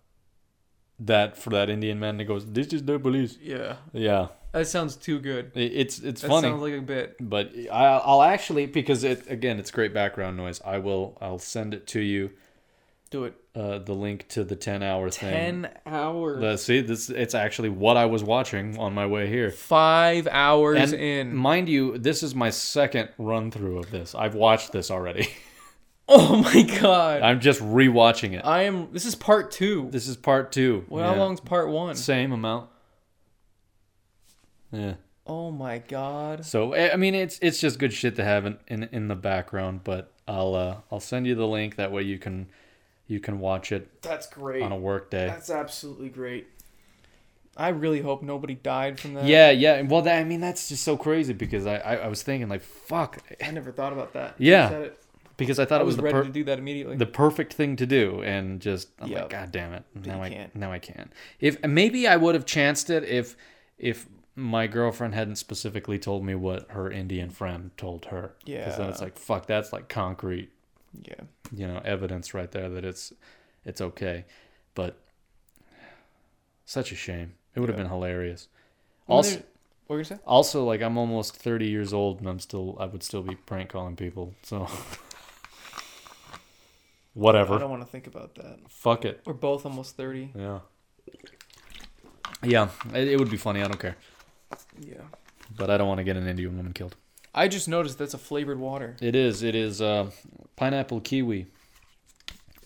that for that indian man that goes this is the police Yeah. yeah That sounds too good. it, it's it's That funny sounds like a bit. but I, i'll actually because it again it's great background noise i will i'll send it to you Do it. uh the link to the 10 hour thing Ten hours. the, see this it's actually what i was watching on my way here Five hours And in. mind you, this is my second run through of this. I've watched this already. Oh my god. I'm just rewatching it. I am. This is part two. This is part two. Well, Yeah. how long's part one? Same amount. Yeah. Oh my god. So I I mean, it's it's just good shit to have in, in in the background. But I'll uh I'll send you the link. That way you can you can watch it That's great. on a work day. That's absolutely great. I really hope nobody died from that. Yeah, yeah. Well, that, I mean, that's just so crazy because I, I, I was thinking like, fuck, I never thought about that. Yeah. You said it. because I thought I it was was the ready per- to do that immediately. the perfect thing to do and just I'm Yep. like god damn it now I can't. now I can't if maybe I would have chanced it if if my girlfriend hadn't specifically told me what her Indian friend told her Yeah. because then it's like fuck that's like concrete yeah. you know evidence right there that it's it's okay but such a shame it would have Yeah. been hilarious Well, also What were you gonna say? also like I'm almost 30 years old and I'm still I would still be prank calling people so whatever. I don't want to think about that. fuck it We're both almost thirty. Yeah. Yeah, it, it would be funny. I don't care, Yeah. but I don't want to get an Indian woman killed. I just noticed that's a flavored water. It is. It is uh, pineapple kiwi.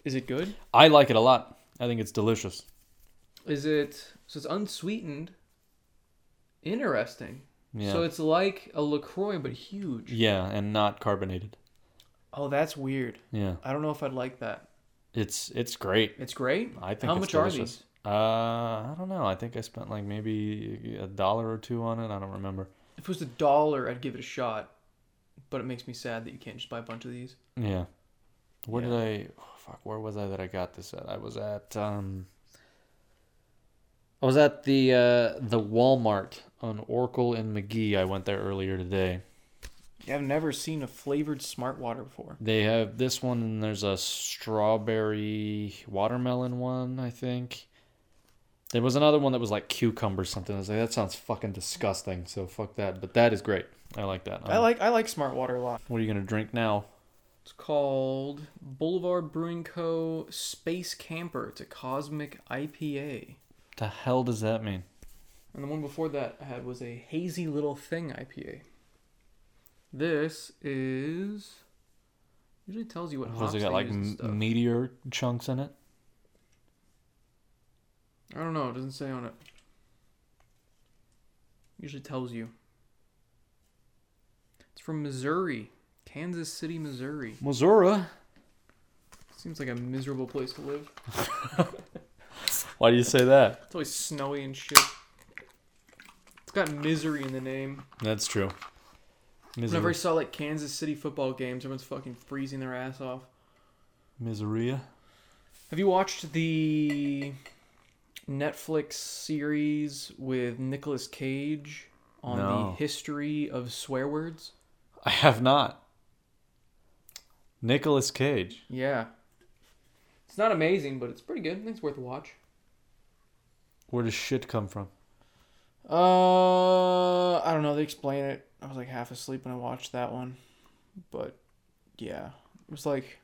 Is it good? I like it a lot. I think it's delicious. Is it so it's unsweetened? Interesting. Yeah. So it's like a Lacroix but huge. yeah, and not carbonated. Oh, that's weird. Yeah, I don't know if I'd like that. it's it's great. It's great. I think. How it's much delicious. are these? Uh, I don't know. I think I spent like maybe a dollar or two on it. I don't remember. If it was a dollar, I'd give it a shot. But it makes me sad that you can't just buy a bunch of these. Yeah. Where Yeah. did I? Oh, fuck. Where was I that I got this at? I was at um. I was at the uh, the Walmart on Oracle and Magee. I went there earlier today. Yeah, I've never seen a flavored smart water before. They have this one, and there's a strawberry watermelon one. I think. There was another one that was like cucumber something. I was like, that sounds fucking disgusting. So fuck that. But that is great. I like that. I like I like smart water a lot. What are you gonna drink now? It's called Boulevard Brewing Co. Space Camper. It's a cosmic IPA. The hell does that mean? And the one before that I had was a hazy little thing IPA. This is usually tells you what Does hops it got like m- meteor chunks in it? I don't know. It doesn't say on it. Usually tells you. It's from Missouri, Kansas City, Missouri. Missouri. Seems like a miserable place to live. Why do you say that? It's always snowy and shit. It's got misery in the name. That's true. Whenever I saw like Kansas City football games, everyone's fucking freezing their ass off. Miseria. Have you watched the Netflix series with Nicolas Cage on No. the history of swear words? I have not. Nicolas Cage. Yeah. It's not amazing, but it's pretty good. I think it's worth a watch. Where does shit come from? Uh, I don't know. They explain it. I was like half asleep when I watched that one, but yeah, it was like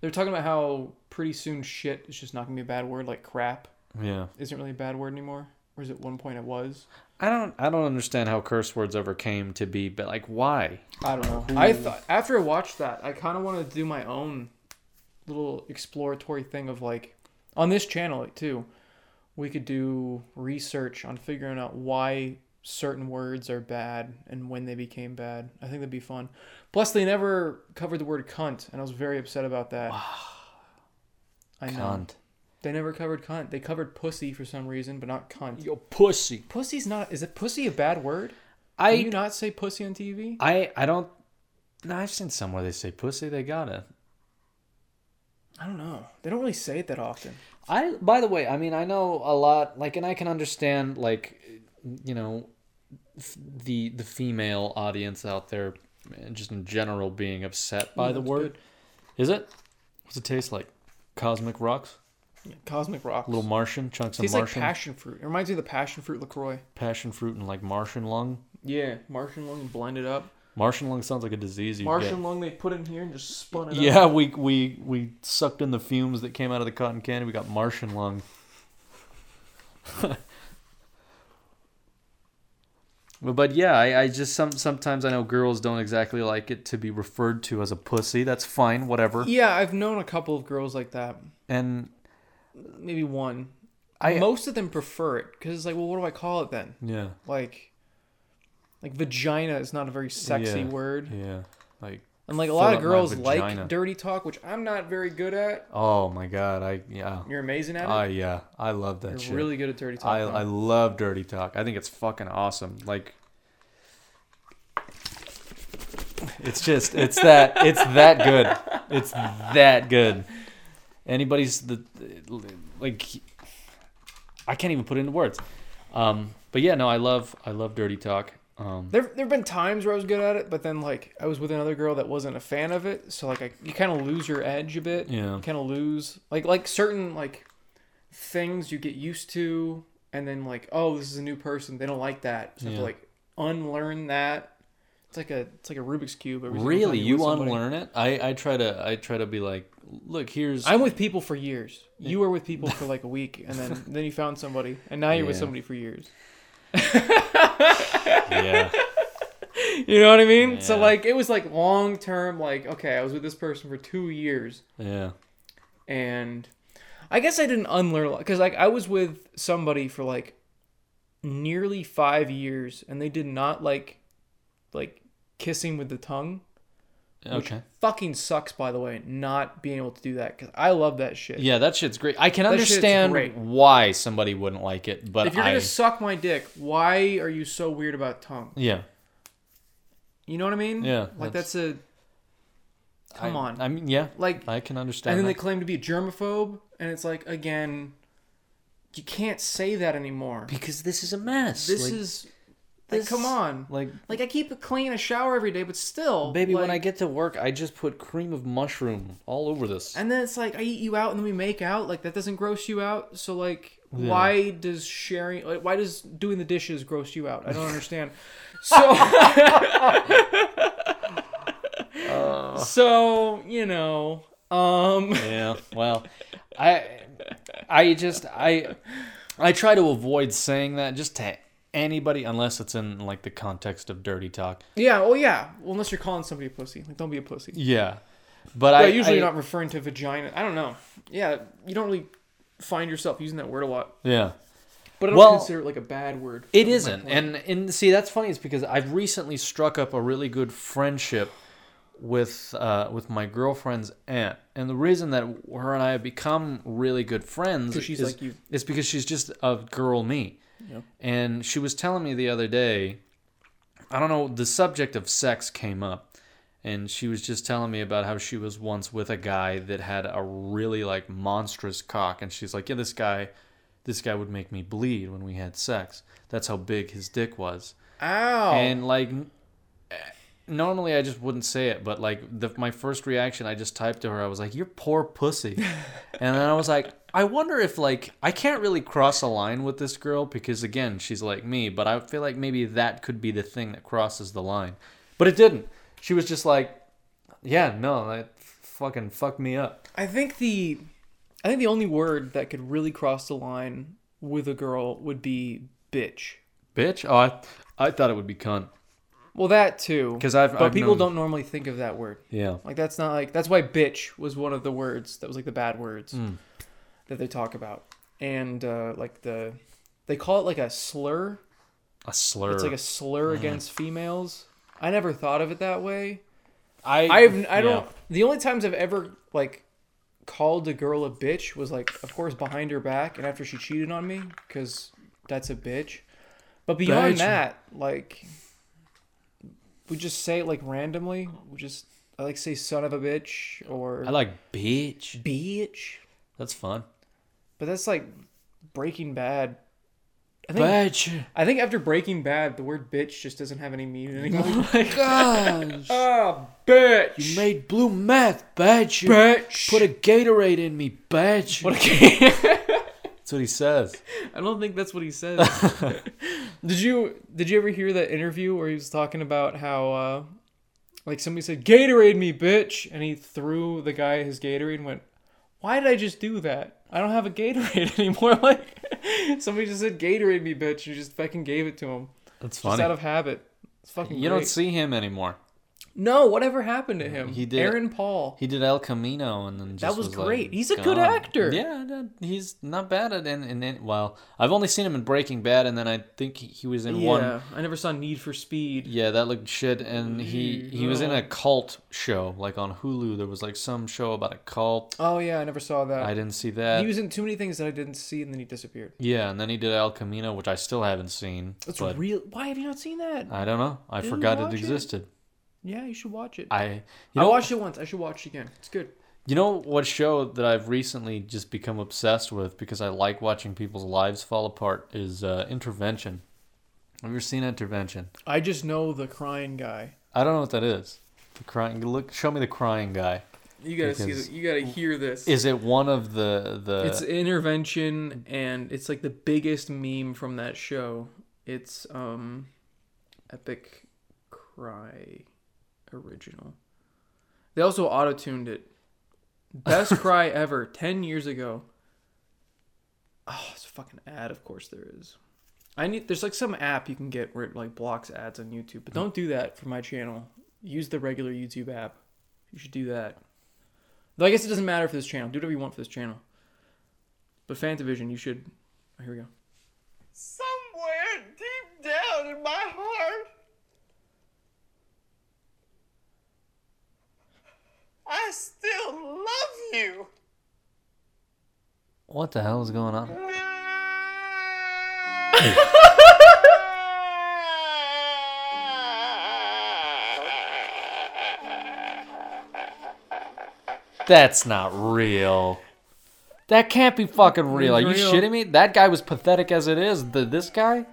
they're talking about how pretty soon shit is just not gonna be a bad word. Like crap Yeah. isn't really a bad word anymore, or is it one point it was? I don't I don't understand how curse words ever came to be, but like why? I don't know. I thought after I watched that, I kind of wanted to do my own little exploratory thing of like on this channel too. We could do research on figuring out why certain words are bad and when they became bad. I think that'd be fun. Plus, they never covered the word cunt, and I was very upset about that. I know. Cunt. They never covered cunt. They covered pussy for some reason, but not cunt. Yo pussy. Pussy's not. Is it pussy a bad word? I Can you not say pussy on TV? I I don't no, I've seen somewhere they say pussy, they got it. I don't know. They don't really say it that often. I by the way, I mean I know a lot like and I can understand like you know f- the the female audience out there and just in general being upset by Ooh, the word. good. Is it? What's it taste like? Cosmic rocks? Yeah, Cosmic rocks. Little Martian, chunks of Tastes like passion fruit. It reminds me of the passion fruit Lacroix. passion fruit and like Martian lung. Yeah, Martian lung blended up. Martian lung sounds like a disease you Martian get. lung they put in here and just spun it up. Yeah, we we we sucked in the fumes that came out of the cotton candy. We got Martian lung. But, but yeah, I, I just some sometimes I know girls don't exactly like it to be referred to as a pussy. That's fine, whatever. Yeah, I've known a couple of girls like that. And Maybe one. I Most of them prefer it because it's like, well, what do I call it then? yeah Like, like vagina is not a very sexy Yeah. word, yeah like and like a lot of girls like dirty talk, which I'm not very good at. oh my god I yeah You're amazing at it. I yeah I love that You're shit. really good at dirty talk. I. I love dirty talk. I think it's fucking awesome. Like it's just it's that it's that good. It's that good. Anybody's the like I can't even put it into words. Um but yeah, no, I love I love dirty talk. Um There there've been times where I was good at it, but then like I was with another girl that wasn't a fan of it, so like I, you kind of lose your edge a bit. Yeah. You kind of lose like like certain like things you get used to, and then like oh this is a new person, they don't like that, so you have to like unlearn that. It's like a it's like a Rubik's cube. really you unlearn it? I I try to I try to be like, look, here's I'm with people for years. You were with people for like a week, and then then you found somebody, and now you're with somebody for years. yeah. You know what I mean? So like it was like long term. Like okay, I was with this person for two years. Yeah. and I guess I didn't unlearn a lot because like I was with somebody for like nearly five years, and they did not like like kissing with the tongue. Which Okay. fucking sucks, by the way, not being able to do that because I love that shit. Yeah, that shit's great. I can shit's understand great. why somebody wouldn't like it, but If you're I gonna suck my dick, why are you so weird about tongue? yeah. You know what I mean? Yeah, Like that's- that's, a come I- on. I mean, yeah, like I can understand. and then they that. claim to be a germaphobe, and it's like again, you can't say that anymore. because this is a mess. This Like, is like, come on. like, Like I keep it clean, a shower every day, but still, baby, when I get to work, I just put cream of mushroom all over this. and then it's like I eat you out, and then we make out. Like that doesn't gross you out. So like, Yeah. why does sharing? Like, why does doing the dishes gross you out? I don't understand. So, so you know, um, yeah, well, I, I just I, I try to avoid saying that just to anybody unless it's in like the context of dirty talk. yeah, well, yeah. Well, unless you're calling somebody a pussy, like don't be a pussy. Yeah, but But I usually I, not referring to vagina. I don't know. Yeah, you don't really find yourself using that word a lot. Yeah. But I don't Well, consider it like a bad word. It isn't, and and see that's funny. Is because I've recently struck up a really good friendship with uh, with my girlfriend's aunt, and the reason that her and I have become really good friends she's is, like you. is because she's just a girl me. Yep. And she was telling me the other day, I don't know, the subject of sex came up, and she was just telling me about how she was once with a guy that had a really like monstrous cock, and she's like, yeah, this guy, this guy would make me bleed when we had sex. That's how big his dick was. Ow. And like eh, normally I just wouldn't say it, but like the, my first reaction I just typed to her I was like, "You're poor pussy." and then I was like, I wonder if like I can't really cross a line with this girl because again, she's like me, but I feel like maybe that could be the thing that crosses the line. But it didn't. She was just like, "Yeah, no, that fucking fucked me up." I think the I think the only word that could really cross the line with a girl would be bitch. Bitch? Oh, I I thought it would be cunt. Well, that too. Cuz I've but I've people known- don't normally think of that word. Yeah. Like that's not like that's why bitch was one of the words that was like the bad words Mm. That they talk about. And uh like the they call it like a slur. A slur. It's like a slur against females. I never thought of it that way. I I've I don't yeah. the only times I've ever like called a girl a bitch was like of course behind her back and after she cheated on me cuz that's a bitch. But beyond Bitch. that, like we just say it like randomly. We just I like say son of a bitch or I like bitch. bitch. That's fun. But that's like Breaking Bad. I think Bitch. I think after Breaking Bad, the word bitch just doesn't have any meaning anymore. Oh my gosh. oh, bitch. You made blue meth, bitch. You bitch. put a Gatorade in me, bitch. What a That's what he says. I don't think that's what he says. did you did you ever hear that interview where he was talking about how uh like somebody said Gatorade me bitch and he threw the guy his Gatorade and went, "Why did I just do that? I don't have a Gatorade anymore." Like somebody just said Gatorade me bitch and just fucking gave it to him That's just funny. out of habit. It's fucking you don't see him anymore. No, whatever happened to him? He did- Aaron Paul. He did El Camino and then just That was like, great. He's a good actor. Yeah, he's not bad at in, in, in well. I've only seen him in Breaking Bad, and then I think he, was in one yeah, one. I never saw Need for Speed. Yeah, that looked shit. And he he was in a cult show, like on Hulu. There was like some show about a cult. Oh yeah, I never saw that. I didn't see that. he was in too many things that I didn't see, and then he disappeared. Yeah, and then he did El Camino, which I still haven't seen. That's real. Why have you not seen that? I don't know. I forgot it existed. it? Existed. yeah, you should watch it. I I you know watched it once. I should watch it again. It's good. you know what show that I've recently just become obsessed with because I like watching people's lives fall apart is uh, Intervention. Have you ever seen Intervention? I just know the crying guy. I don't know what that is. The crying look show me the crying guy. You gotta see. The, you gotta hear this. Is it one of the the it's intervention, and it's like the biggest meme from that show. It's um, epic cry original. They also auto tuned it. Best cry ever. Ten years ago. Oh, it's a fucking ad. Of course there is. I need. There's like some app you can get where it like blocks ads on YouTube, but mm-hmm. don't do that for my channel. Use the regular YouTube app. You should do that. Though I guess it doesn't matter for this channel. Do whatever you want for this channel. But Fantavision, you should. Oh, here we go. Somewhere deep down in my heart, I still love you. what the hell is going on? That's not real. That can't be fucking real. Are you Real. shitting me? That guy was pathetic as it is. The this guy?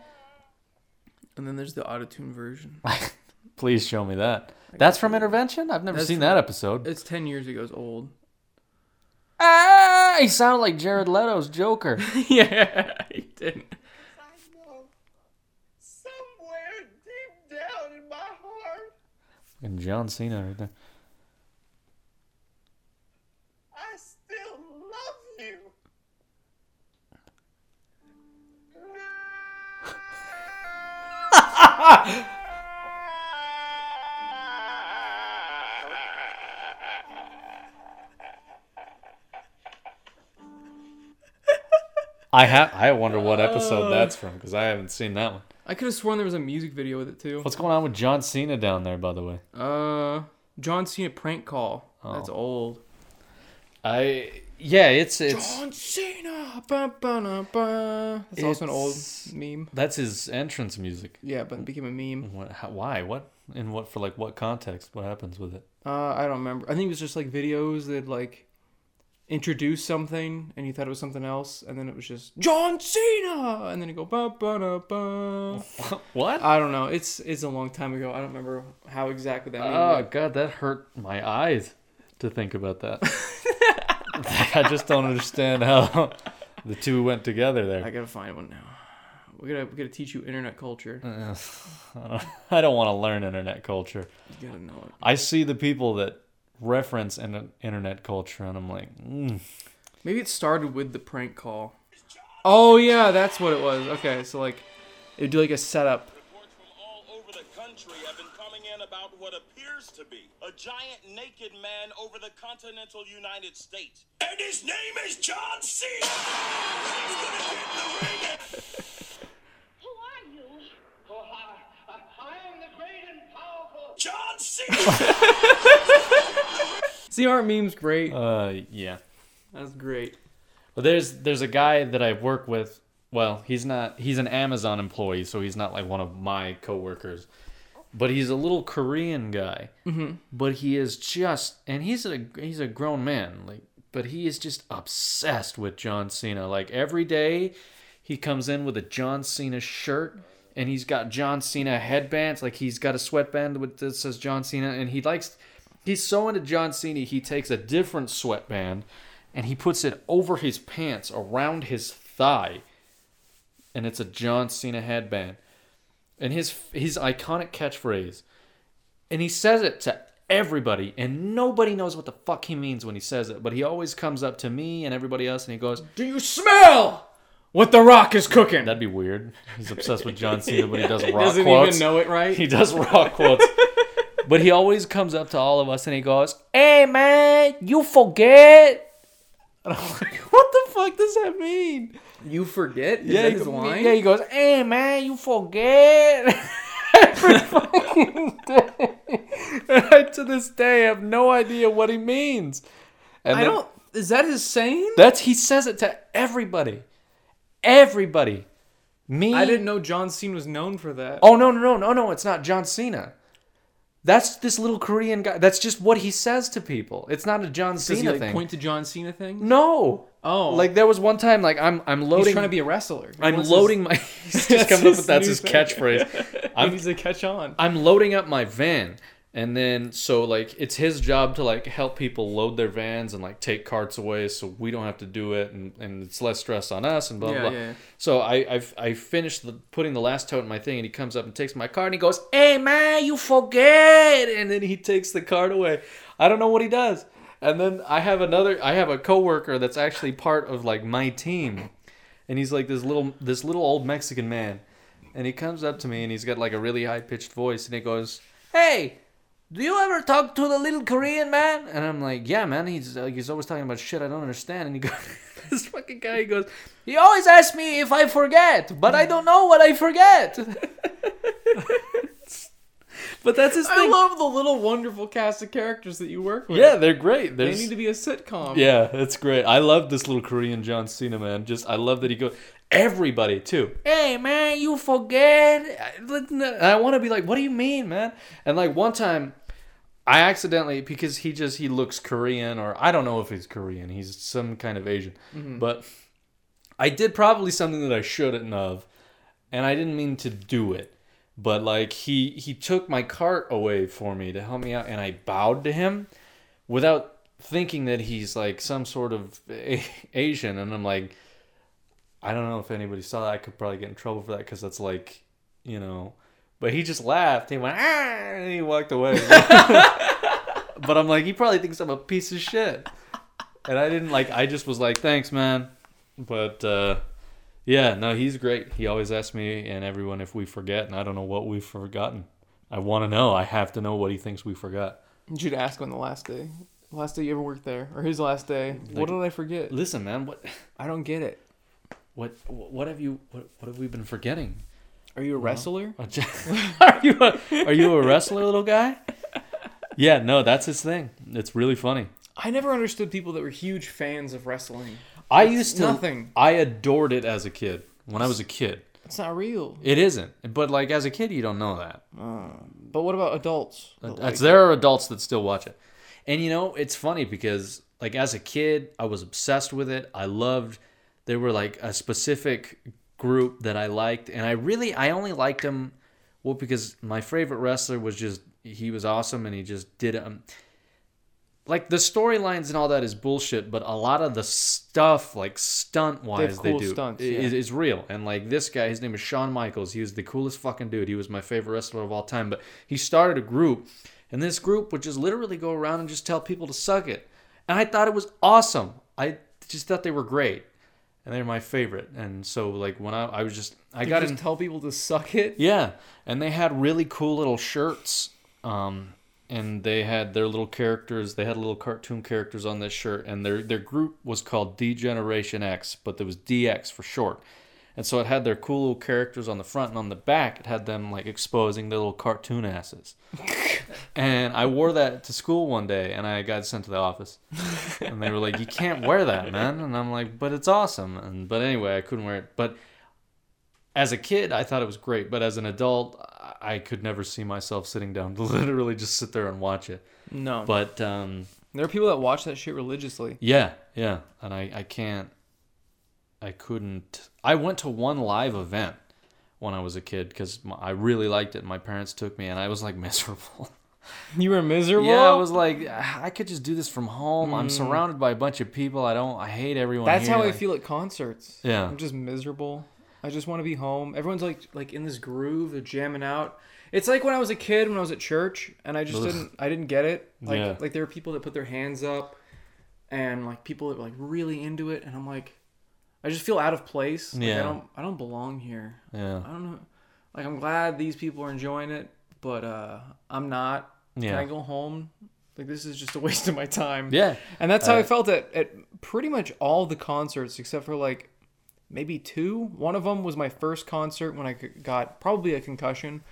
And then there's the autotune version. Please show me that. That's from Intervention? I've never That's seen from- that episode. It's 10 years ago. It's old. Ah, he sounded like Jared Leto's Joker. yeah, he didn't. I know. Somewhere deep down in my heart, and John Cena right there. I still love you. I have. I wonder what episode that's from because I haven't seen that one. I could have sworn there was a music video with it too. What's going on with John Cena down there, by the way? Uh, John Cena prank call. That's Oh. old. I yeah, it's it's John Cena. Ba, ba, na, ba. That's also an old It's- meme. that's his entrance music. Yeah, but it became a meme. What? How, why? What? In what for? Like what context? What happens with it? Uh, I don't remember. I think it was just like videos that like introduce something, and you thought it was something else, and then it was just John Cena, and then you go ba ba ba. what? I don't know. It's it's a long time ago. I don't remember how exactly that. Oh god, that hurt my eyes to think about that. I just don't understand how the two went together there. I gotta find one now. We gotta we gotta teach you internet culture. Uh, I don't, I don't want to learn internet culture. You gotta know it. I see the people that reference in internet culture, and I'm like, mm, Maybe it started with the prank call. Oh yeah, that's what it was. Okay, so like it'd do like a setup. Reports from all over the country have been coming in about what appears to be a giant naked man over the continental United States. And his name is John Cena! He's gonna get in the ring Who are you? Oh, I, I, I am the great and powerful. John Cena! See, aren't memes great? uh, yeah. That's great. But there's there's a guy that I work with. Well, he's not. He's an Amazon employee, so he's not like one of my coworkers. But he's a little Korean guy. Mm-hmm. But he is just, and he's a he's a grown man. Like, but he is just obsessed with John Cena. Like every day, he comes in with a John Cena shirt, and he's got John Cena headbands. Like he's got a sweatband with that says John Cena, and he likes. He's so into John Cena, he takes a different sweatband and he puts it over his pants around his thigh. And it's a John Cena headband. And his his iconic catchphrase and he says it to everybody and nobody knows what the fuck he means when he says it but he always comes up to me and everybody else and he goes Do you smell what the Rock is cooking? that'd be weird. He's obsessed with John Cena but he does rock Doesn't quotes. even know it right. he does rock quotes but he always comes up to all of us and he goes hey man you forget and I'm like, what the fuck does that mean? You forget? Is yeah, that he his line? yeah, he goes, "Hey man, you forget." Every fucking day. And I, to this day, have no idea what he means. And I then- don't. Is that his saying? That's he says it to everybody, everybody. Me, I didn't know John Cena was known for that. Oh no no no no no! It's not John Cena. That's this little Korean guy. That's just what he says to people. It's not a John Does Cena he like thing. point to John Cena thing? no. Oh, Like there was one time, like I'm I'm loading. he's trying to be a wrestler. He I'm loading my. He's just coming up with that's his thing. catchphrase. I'm needs to catch on. I'm loading up my van, and then so like it's his job to like help people load their vans and like take carts away, so we don't have to do it, and, and it's less stress on us and blah Yeah, blah. yeah. So I I've, I finished the, putting the last tote in my thing, and he comes up and takes my card, and he goes, "Hey man, you forget," and then he takes the card away. I don't know what he does. And then I have another. I have a coworker that's actually part of like my team, and he's like this little this little old Mexican man, and he comes up to me and he's got like a really high pitched voice, and he goes, "Hey." Do you ever talk to the little Korean man? And I'm like, yeah, man. He's uh, he's always talking about shit I don't understand. And he goes, this fucking guy, he goes, he always asks me if I forget, but I don't know what I forget. but that's his I thing. love the little wonderful cast of characters that you work with. yeah, they're great. they need to be a sitcom. yeah, it's great. I love this little Korean John Cena man. Just I love that he goes everybody too. Hey man, you forget. And I want to be like, what do you mean, man? And like one time, I accidentally because he just he looks Korean or I don't know if he's Korean. He's some kind of Asian, mm-hmm. but I did probably something that I shouldn't have, and I didn't mean to do it. But like he he took my cart away for me to help me out, and I bowed to him without thinking that he's like some sort of a- Asian, and I'm like, I don't know if anybody saw that. I could probably get in trouble for that because that's like, you know. But he just laughed. He went ah, and he walked away. but I'm like, he probably thinks I'm a piece of shit. And I didn't like. I just was like, thanks, man. But uh, yeah, no, he's great. He always asks me and everyone if we forget, and I don't know what we've forgotten. I want to know. I have to know what he thinks we forgot. Did You should ask on the last day. Last day you ever worked there, or his last day. what did I forget? Listen, man, what, I don't get it. What, what have you, what, what have we been forgetting? Are you a wrestler? are you, a, are you a wrestler, little guy? yeah, no, that's his thing. It's really funny. I never understood people that were huge fans of wrestling. I It's used to. nothing. I adored it as a kid. When I was a kid, It's not real. it isn't. But like as a kid, you don't know that. Uh, but what about adults? that like there are adults that still watch it, and you know it's funny because like as a kid, I was obsessed with it. I loved. There were like a specific group that I liked, and I really I only liked them, well because my favorite wrestler was just he was awesome and he just did um. Like the storylines and all that is bullshit, but a lot of the stuff, like stunt wise, they, cool do stunts, is, is real. And like this guy, his name is Shawn Michaels. He was the coolest fucking dude. He was my favorite wrestler of all time. But he started a group, and this group would just literally go around and just tell people to suck it. And I thought it was awesome. I just thought they were great, and they're my favorite. And so like when I, I was just I got to in, tell people to suck it. yeah, and they had really cool little shirts. Um, and they had their little characters. They had little cartoon characters on this shirt, and their their group was called D Generation X, but there was DX for short. And so it had their cool little characters on the front, and on the back it had them like exposing their little cartoon asses. and I wore that to school one day, and I got sent to the office, and they were like, "You can't wear that, man." And I'm like, "But it's awesome." And but anyway, I couldn't wear it. But as a kid, I thought it was great, but as an adult, I- could never see myself sitting down to literally just sit there and watch it. No. But um, there are people that watch that shit religiously. yeah, yeah, and I, I can't, I couldn't. I went to one live event when I was a kid because I really liked it. My parents took me, and I was like miserable. You were miserable. yeah, I was like, "Ah, I could just do this from home. I'm surrounded by a bunch of people. I don't. I hate everyone. That's here. how I Like- feel at concerts. Yeah. I'm just miserable. I just want to be home. Everyone's like like in this groove, they're jamming out. It's like when I was a kid when I was at church and I just Ugh. didn't I didn't get it. Like Yeah. like there are people that put their hands up and like people that were like really into it and I'm like I just feel out of place. Like, Yeah. I don't I don't belong here. Yeah. I don't know. Like I'm glad these people are enjoying it, but uh I'm not. Yeah. Can I go home? Like this is just a waste of my time. Yeah. And that's how I Uh, felt at, at pretty much all the concerts except for like maybe two. One of them was my first concert when I got probably a concussion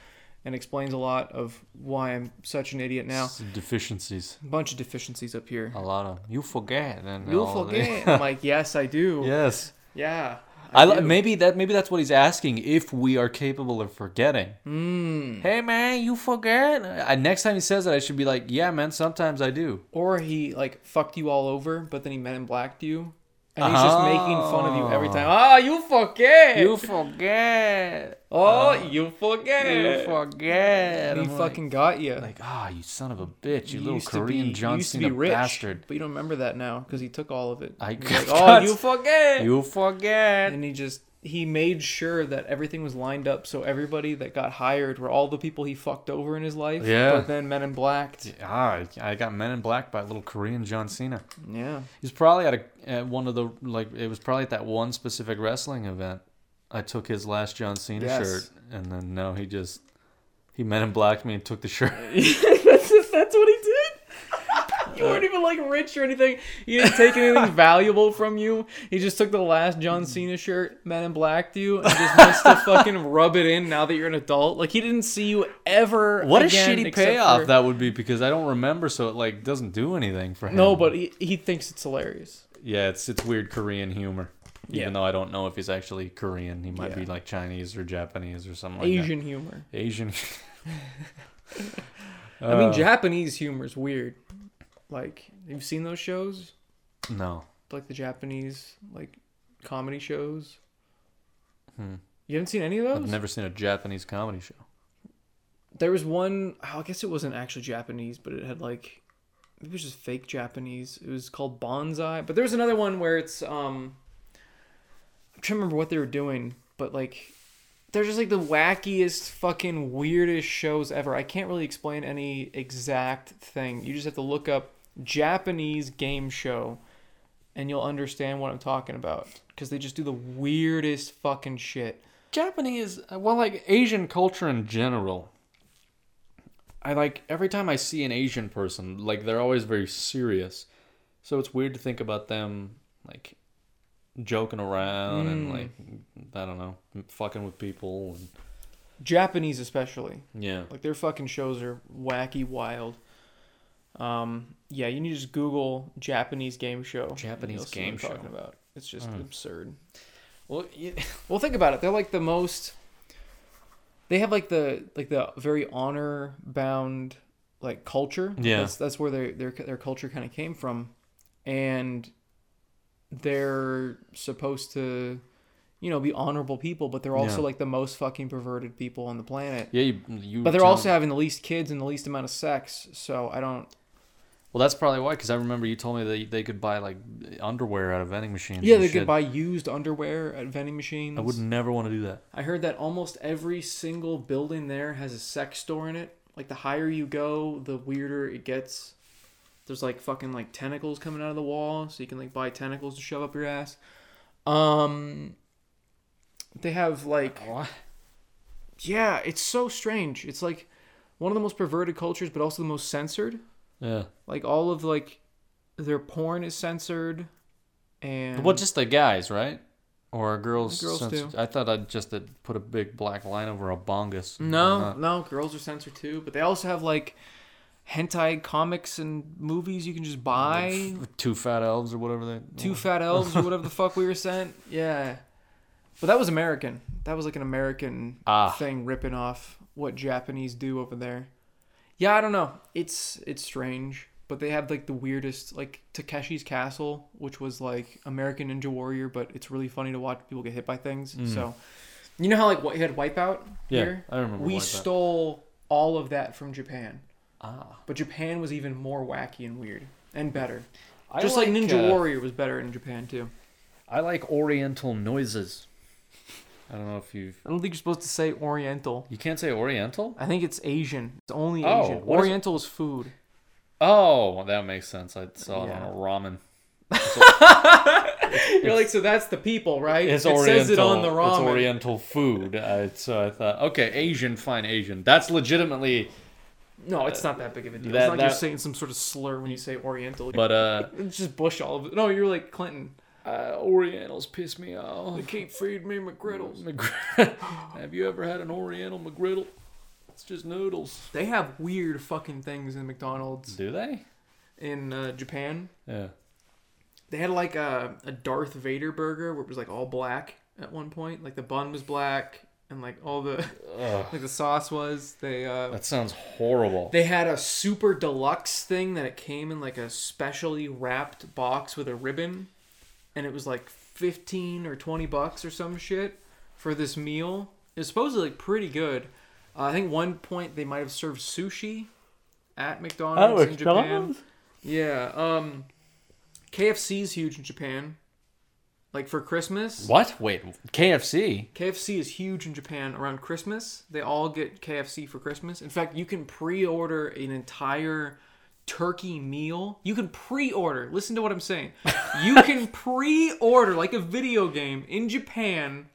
and explains a lot of why I'm such an idiot now. Some deficiencies. A bunch of deficiencies up here. A lot of you forget and that. forget. I'm like, yes, I do. yes. Yeah. I, do. maybe that maybe that's what he's asking if we are capable of forgetting. Hmm. Hey man, you forget? I, next time he says it, I should be like, yeah, man. Sometimes I do. Or he like fucked you all over, but then he men in blacked you. And he's just making fun of you every time. Ah, you forget. You forget. oh, you forget. You forget. And he I'm fucking got you. like, ah, you son of a bitch, you, You little Korean be, John you used to Cena rich, bastard. but you don't remember that now because he took all of it. I He's like, oh, you forget. You forget. and he just he made sure that everything was lined up so everybody that got hired were all the people he fucked over in his life. Yeah. But then Men in Black. Ah, I got Men in Black by a little Korean John Cena. Yeah. He's probably at, a, at one of the like it was probably at that one specific wrestling event. I took his last John Cena Yes. shirt, and then no, he just he men in black me and took the shirt. that's that's what he did. You weren't even like rich or anything. He didn't take anything valuable from you. He just took the last John Cena shirt, Men in Black, to you, and just wants to fucking rub it in now that you're an adult. Like he didn't see you ever. What a shitty payoff for- that would be because I don't remember, so it like doesn't do anything for him. No, but he, he thinks it's hilarious. yeah, it's it's weird Korean humor. Yeah. Even though I don't know if he's actually Korean, he might Yeah. be like Chinese or Japanese or something like Asian humor. Asian. I mean, Uh, Japanese humor is weird. Like, you've seen those shows? No. Like the Japanese, like, comedy shows? Hmm. You haven't seen any of those? I've never seen a Japanese comedy show. There was one, oh, I guess it wasn't actually Japanese, but it had, like, it was just fake Japanese. It was called Bonsai. But there was another one where it's, um, I'm trying to remember what they were doing, but, like, they're just, like, the wackiest, fucking weirdest shows ever. I can't really explain any exact thing. You just have to look up Japanese game show and you'll understand what I'm talking about. Because they just do the weirdest fucking shit. Japanese, uh, well, like Asian culture in general. I like every time I see an Asian person, like they're always very serious. So it's weird to think about them like joking around and mm. like I don't know, fucking with people and Japanese especially. yeah. Like their fucking shows are wacky, wild. Um, yeah, you need to just Google Japanese game show. Japanese you'll see what game show. Talking about it's just Hmm. absurd. Well, you, Well, think about it. They're like the most. They have like the like the very honor bound like culture. Yeah. that's that's where their their their culture kind of came from, and they're supposed to, you know, be honorable people, but they're also Yeah. like the most fucking perverted people on the planet. yeah, you, you But they're tell- also having the least kids and the least amount of sex. So I don't. Well, that's probably why. Because I remember you told me that they could buy like underwear out of vending machines. Yeah, they shit. could buy used underwear at vending machines. I would never want to do that. I heard that almost every single building there has a sex store in it. Like the higher you go, the weirder it gets. There's like fucking like tentacles coming out of the wall, so you can like buy tentacles to shove up your ass. Um, they have like What? yeah, it's so strange. It's like one of the most perverted cultures, but also the most censored. Yeah. Like all of like their porn is censored, and Well, just the guys, right? Or girls? Girls too. I thought I'd just uh, put a big black line over a bongus. No, no, girls are censored too, but they also have like hentai comics and movies you can just buy. Two fat elves or whatever they. Two fat elves or whatever the fuck we were sent. Yeah. But that was American. That was like an American Ah. thing ripping off what Japanese do over there. Yeah, I don't know. It's it's strange, but they have like the weirdest like Takeshi's Castle, which was like American Ninja Warrior, but it's really funny to watch people get hit by things. So, you know how like what you had Wipeout Mm. Yeah, here? I remember We Wipeout. stole all of that from Japan, Ah. but Japan was even more wacky and weird and better. I Just like, Ninja uh, Warrior was better in Japan too. I like Oriental noises. I don't know if you've. I don't think you're supposed to say Oriental. You can't say Oriental. I think it's Asian. It's only Oh, Asian. what is- Oriental is food. Oh, that makes sense. I saw Yeah. it on a ramen. You're like, so that's the people, right? It Oriental. says it on the ramen. It's. Oriental food. I, so I thought, okay, Asian, fine, Asian. That's legitimately. No, it's not that big of a deal. that- it's not like you're saying some sort of slur when you say Oriental. But uh, it's just Bush all of it. No, you're like Clinton. Uh Orientals piss me off. They keep feeding me McGriddles. McGr- Have you ever had an Oriental McGriddle? It's just noodles. They have weird fucking things in McDonald's Do they? in uh, Japan. Yeah. They had like a, a Darth Vader burger where it was like all black at one point. Like the bun was black and like all the Ugh, like the sauce was. They uh that sounds horrible. They had a super deluxe thing that it came in like a specially wrapped box with a ribbon, and it was like fifteen or twenty bucks or some shit for this meal. It was supposedly like pretty good. Uh, I think one point they might have served sushi at McDonald's in Japan. Yeah. Um, KFC's huge in Japan. Like for Christmas. what? Wait, KFC? KFC is huge in Japan around Christmas. They all get KFC for Christmas. In fact, you can pre-order an entire turkey meal. You can pre-order. Listen to what I'm saying. You can pre-order like a video game in Japan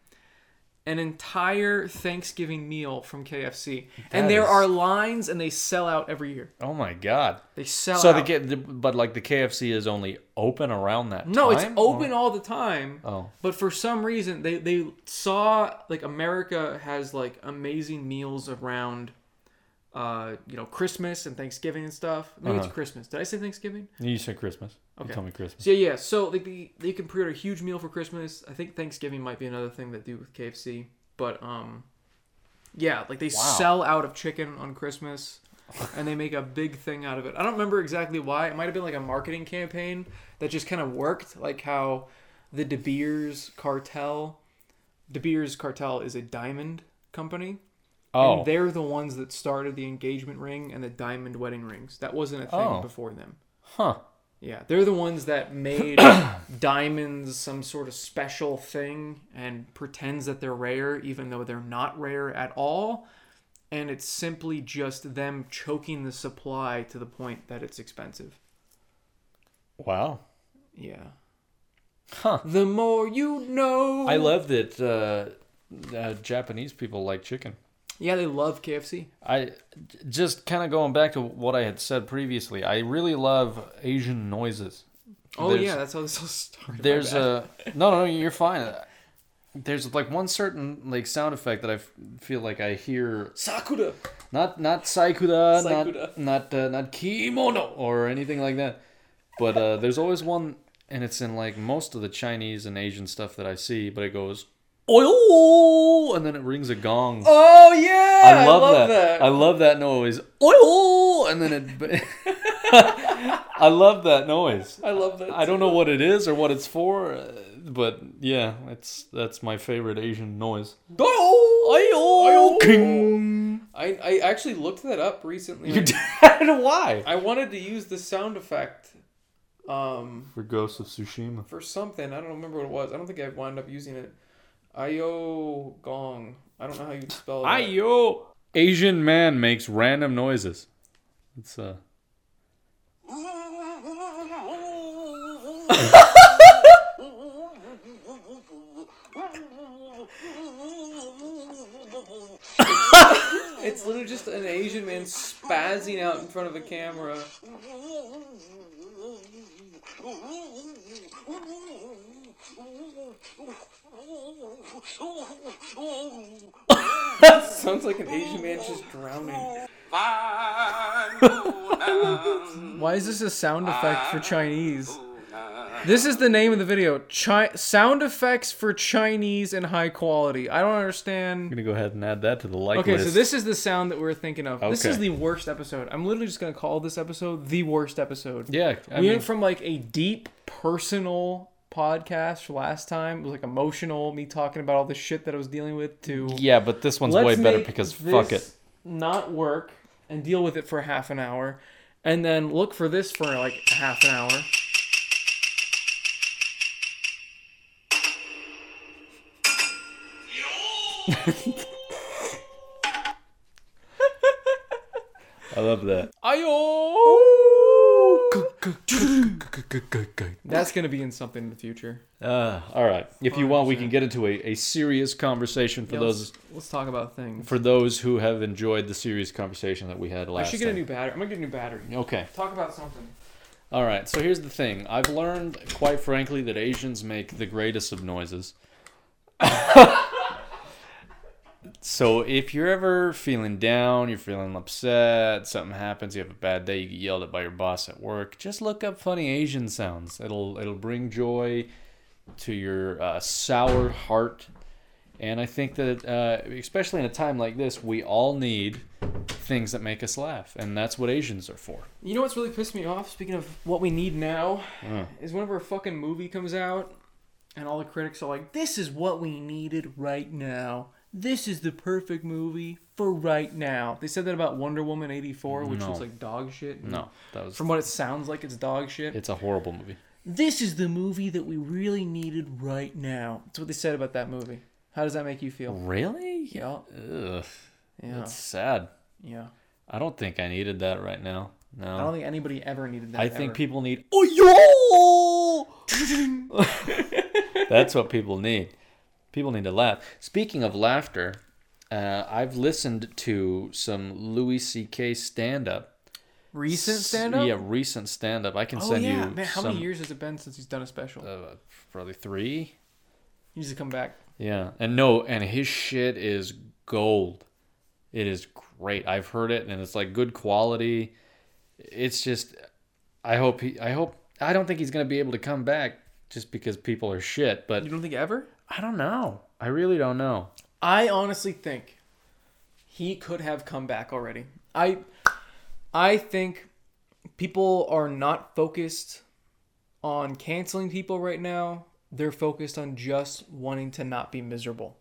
an entire Thanksgiving meal from KFC. and That there is- are lines and they sell out every year. Oh my god. They sell So out. the get, the, but like the KFC is only open around that no, it's open all the time. Oh. But for some reason, they they saw like America has like amazing meals around, uh, you know, Christmas and Thanksgiving and stuff. Maybe it's Uh-huh. Christmas. Did I say Thanksgiving? You said Christmas. Okay. You told me Christmas. So yeah, so like they, they can pre-order a huge meal for Christmas. I think Thanksgiving might be another thing that do with KFC. But um, yeah, like they Wow. sell out of chicken on Christmas, and they make a big thing out of it. I don't remember exactly why. It might have been like a marketing campaign that just kind of worked, like how the De Beers cartel. De Beers cartel is a diamond company. Oh. And they're the ones that started the engagement ring and the diamond wedding rings. That wasn't a thing Oh. before them. Huh. Yeah, they're the ones that made diamonds some sort of special thing and pretends that they're rare, even though they're not rare at all. And it's simply just them choking the supply to the point that it's expensive. Wow. Yeah. Huh. The more you know. I love that uh, uh, Japanese people like chicken. Yeah, they love KFC. I just kind of going back to what I had said previously. I really love Asian noises. Oh There's- yeah, that's how this all started. There's a no, no, no. You're fine. there's like one certain like sound effect that I f- feel like I hear Sakura. not not saikuda, Saikuda. not not uh, not kimono or anything like that. But uh, there's always one, and it's in like most of the Chinese and Asian stuff that I see. But it goes oil, and then it rings a gong. Oh yeah, I love, that. I love that noise. Oil, and then it. I love that noise. I love that. I don't know what it is or what it's for, uh, but yeah, it's that's my favorite Asian noise. Oh, King. I, I actually looked that up recently. You did? Why? I wanted to use the sound effect um, For Ghost of Tsushima. for something. I don't remember what it was. I don't think I wound up using it. Io Gong. I don't know how you spell it. Ayo. Asian man makes random noises. It's uh. It's literally just an Asian man spazzing out in front of a camera. Sounds like an Asian man just drowning. Why is this a sound effect for Chinese? This is the name of the video. Chi- sound effects for Chinese and high quality. I don't understand. I'm gonna go ahead and add that to the like Okay, list. so this is the sound that we're thinking of. This is the worst episode. I'm literally just gonna call this episode the worst episode. Yeah, I we mean, went from like a deep personal podcast last time, it was like emotional, me talking about all the shit that I was dealing with, to yeah, but this one's way better because fuck it. Not work and deal with it for half an hour, and then look for this for like half an hour. I love that. Ayo! That's gonna be in something in the future. Uh, all right. If you want, we can get into a, a serious conversation for Yeah, those let's, let's talk about things. for those who have enjoyed the serious conversation that we had last. I last should get a time. new battery. I'm gonna get a new battery. Okay. Talk about something. All right. So here's the thing. I've learned, quite frankly, that Asians make the greatest of noises. so if you're ever feeling down, you're feeling upset, something happens, you have a bad day, you get yelled at by your boss at work, just look up funny Asian sounds. It'll it'll bring joy to your uh, soured heart. And I think that, uh, especially in a time like this, we all need things that make us laugh, and that's what Asians are for. You know what's really pissed me off? Speaking of what we need now, Uh. is whenever a fucking movie comes out, and all the critics are like, "This is what we needed right now. This is the perfect movie for right now." They said that about Wonder Woman '84, which No. was like dog shit. No, that was From what it sounds like, it's dog shit. It's a horrible movie. this is the movie that we really needed right now. That's what they said about that movie. How does that make you feel? Really? Yeah, Ugh. yeah, That's sad. yeah. I don't think I needed that right now. No. I don't think anybody ever needed that. I think ever. people need. Oh yo! That's what people need. People need to laugh. Speaking of laughter, uh, I've listened to some Louis C.K. stand up. recent stand up. Yeah, recent stand up. I can Oh send yeah, you man! How some, many years has it been since he's done a special? Uh, probably three. he needs to come back. Yeah, and no, and his shit is gold. It is great. I've heard it, and it's like good quality. It's just, I hope he. I hope. I don't think he's gonna be able to come back just because people are shit. But You don't think ever? I don't know. I really don't know. I honestly think he could have come back already. I I think people are not focused on canceling people right now. They're focused on just wanting to not be miserable.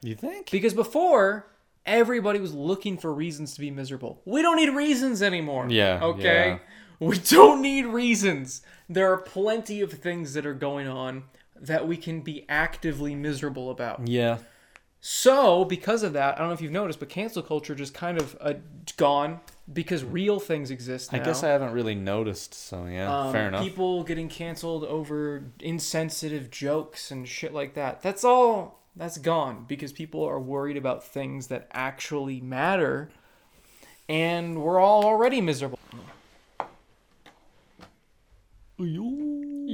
You think? Because before everybody was looking for reasons to be miserable. We don't need reasons anymore. Yeah, Okay? yeah. We don't need reasons. There are plenty of things that are going on that we can be actively miserable about. Yeah. So, because of that, I don't know if you've noticed, but cancel culture just kind of uh, gone because real things exist now. I guess I haven't really noticed. So yeah, Um, fair enough. People getting canceled over insensitive jokes and shit like that. That's all. That's gone because people are worried about things that actually matter, and we're all already miserable.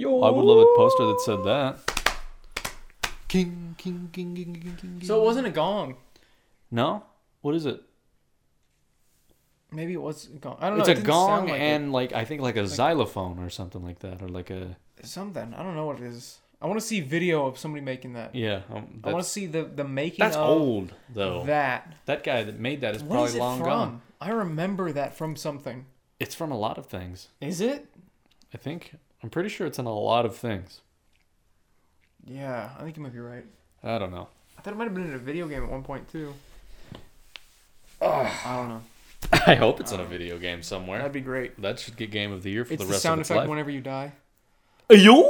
I would love a poster that said that. King, king, king, king, king, king. So it wasn't a gong. No. What is it? Maybe it was a gong. I don't know. It's it a didn't gong sound like it. and like I think like a xylophone or something like that, or like a something. I don't know what it is. I want to see video of somebody making that. yeah. Um, I want to see the the making. that's of old though. That. That. guy that made that is What probably is it long from? gone. I remember that from something. It's from a lot of things. Is it? I think I'm pretty sure it's in a lot of things. Yeah, I think you might be right. I don't know. I thought it might have been in a video game at one point too. I don't know. I hope it's in a uh, video game somewhere. That'd be great. That should get game of the year for It's the the rest sound of its effect life. whenever you die. Yo!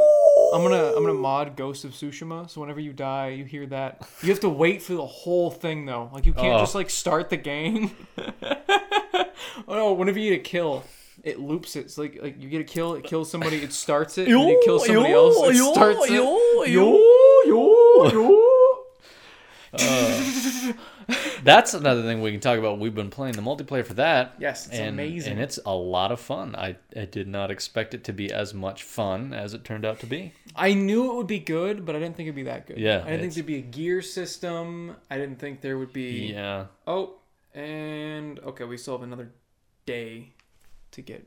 I'm gonna I'm gonna mod Ghost of Tsushima, so whenever you die, you hear that. You have to wait for the whole thing though. Like you can't Oh. just like start the game. oh no! Whenever you get a kill, it loops it. It's like like you get a kill, it kills somebody, it starts it, and then you kill somebody else, it starts it. yo, yo, yo. Uh, that's another thing we can talk about. We've been playing the multiplayer for that. Yes, it's and, amazing. And it's a lot of fun. I, I did not expect it to be as much fun as it turned out to be. I knew it would be good, but I didn't think it'd be that good. Yeah, I didn't think it's- there'd be a gear system. I didn't think there would be. Yeah. Oh, and okay, we still have another day to get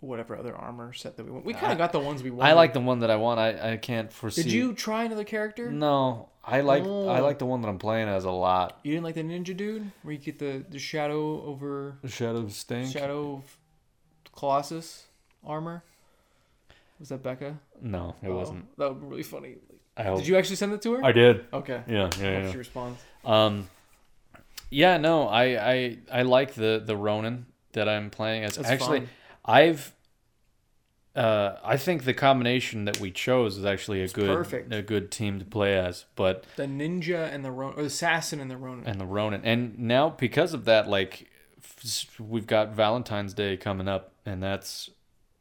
whatever other armor set that we want. We kind of got the ones we wanted. I like the one that I want. I, I can't foresee. Did you try another character? No. I like I Oh. like the one that I'm playing as a lot. You didn't like the ninja dude, where you get the the shadow over the Shadow Stink. shadow of Colossus armor. Was that Becca? No, it Oh, wasn't. That would be really funny. I hope. Did you actually send it to her? I did. Okay. Yeah, yeah, yeah. she responds. Um, yeah, no, I, I, I like the the Ronin that I'm playing as. That's actually, fun. I've, uh, I think the combination that we chose is actually a good, perfect. a good team to play as. But The ninja and the Ronin, or the assassin and the Ronin. and the Ronin, and now because of that, like, we've got Valentine's Day coming up, and that's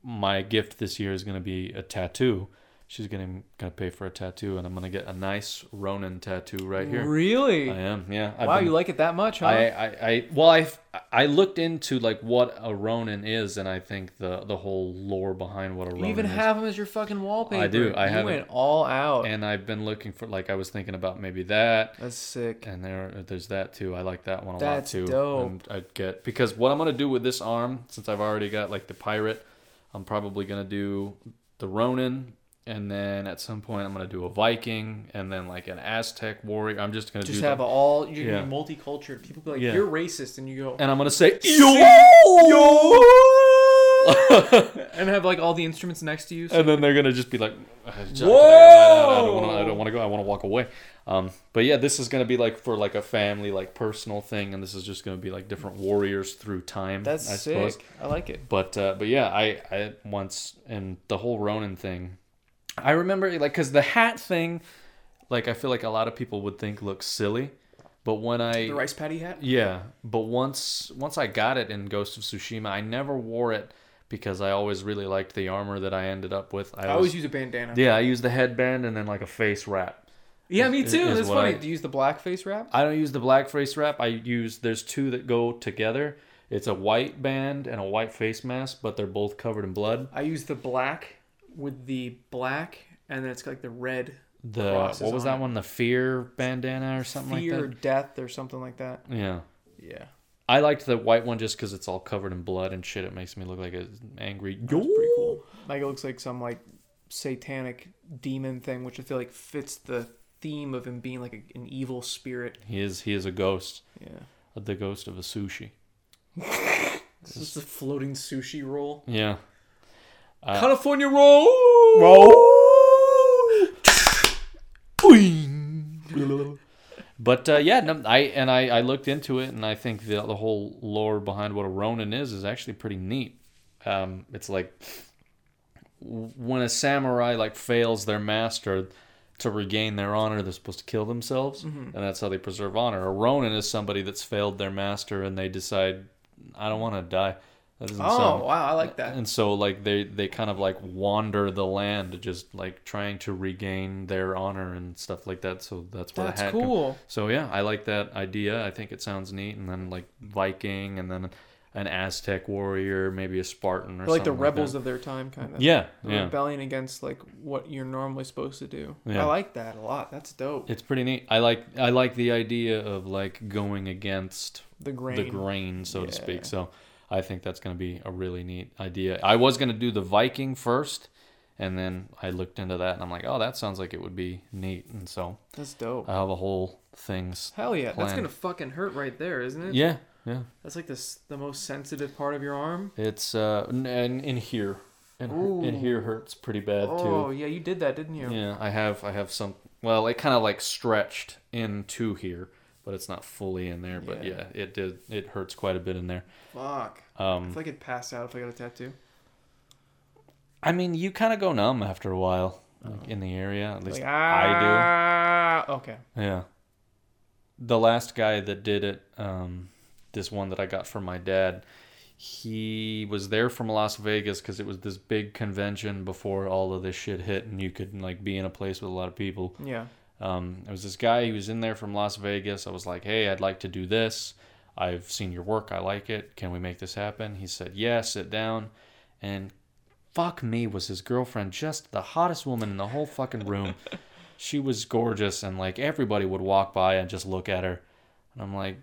my gift this year is going to be a tattoo. She's gonna gonna pay for a tattoo, and I'm gonna get a nice Ronin tattoo right here. Really? I am, yeah. I've wow, been- you like it that much, huh? I, I, I well I I looked into like what a Ronin is and I think the the whole lore behind what a Ronin you even is. have them as your fucking wallpaper. I do, I you have went all out. and I've been looking for like I was thinking about maybe that That's sick. and there there's that too. I like that one a That's lot too. dope. I'd get because what I'm gonna do with this arm since I've already got like the pirate, I'm probably gonna do the Ronin. And then at some point, I'm gonna do a Viking, and then like an Aztec warrior. I'm just gonna Just do have the, all you're Yeah. gonna be multicultural. People be like, Yeah. "You're racist," and you go and I'm gonna say "Yo, yo," and have like all the instruments next to you. So and then they're gonna just be like, "Uh, Whoa! I don't want to. I don't want to go. I want to walk away. Um, but yeah, this is gonna be like for like a family, like personal thing, and this is just gonna be like different warriors through time. that's I sick. suppose. I like it. But uh, but yeah, I I once and the whole Ronin thing, I remember like because the hat thing, like I feel like a lot of people would think looks silly, but when I The rice patty hat. yeah, but once once I got it in Ghost of Tsushima, I never wore it because I always really liked the armor that I ended up with. I, I always use a bandana. yeah, I use the headband and then like a face wrap. Yeah, me too. is That's funny. I- Do you use the black face wrap? I don't use the black face wrap. I use there's two that go together. It's a white band and a white face mask, but they're both covered in blood. I use the black with the black, and then it's like the red The what was on that it. one? The fear bandana or something fear like that. death or something like that. Yeah. Yeah, I liked the white one just because it's all covered in blood and shit. It makes me look like an angry. that's pretty cool. Like it looks like some like satanic demon thing, which I feel like fits the theme of him being like a, an evil spirit. He is he is a ghost, Yeah, the ghost of a sushi. this is a floating sushi roll. Yeah. Uh, California roll. Roll. But uh, yeah, no, I and I, I looked into it, and I think the the whole lore behind what a Ronin is is actually pretty neat. Um, it's like when a samurai like fails their master to regain their honor, they're supposed to kill themselves, and that's how they preserve honor. A Ronin is somebody that's failed their master, and they decide, I don't want to die. That doesn't Oh sound- wow, I like that. and so like they they kind of like wander the land just like trying to regain their honor and stuff like that so that's where That's the hat come- cool. so yeah i like that idea i think it sounds neat and then like viking and then an Aztec warrior, maybe a Spartan or like the rebels that. of their time, kind of. Yeah, The yeah. Rebellion against like what you're normally supposed to do. Yeah. I like that a lot. That's dope. It's pretty neat. I like I like the idea of like going against the grain. the grain, so to speak. So I think that's going to be a really neat idea. I was going to do the Viking first, and then I looked into that, and I'm like, oh, that sounds like it would be neat. And so That's dope. I have a whole things. Hell yeah, that's gonna fucking hurt right there, isn't it? Yeah, yeah. That's like this the most sensitive part of your arm. It's uh, and in here, and in here hurts pretty bad Oh too. Oh yeah, you did that, didn't you? Yeah, I have I have some. Well, it kind of like stretched into here, but it's not fully in there. But Yeah. yeah, it did. It hurts quite a bit in there. Fuck. I Um, feel like I'd pass out if I got a tattoo. I mean, you kind of go numb after a while like, in the area. At least Like, I ah, Okay. do. Yeah. The last guy that did it, um, this one that I got from my dad, he was there from Las Vegas because it was this big convention before all of this shit hit, and you could like be in a place with a lot of people. Yeah. Um, it was this guy. He was in there from Las Vegas. I was like, "Hey, I'd like to do this. I've seen your work. I like it. Can we make this happen?" He said, "Yeah." Sit down, and fuck me, was his girlfriend just the hottest woman in the whole fucking room? she was gorgeous, and like everybody would walk by and just look at her, and I'm like,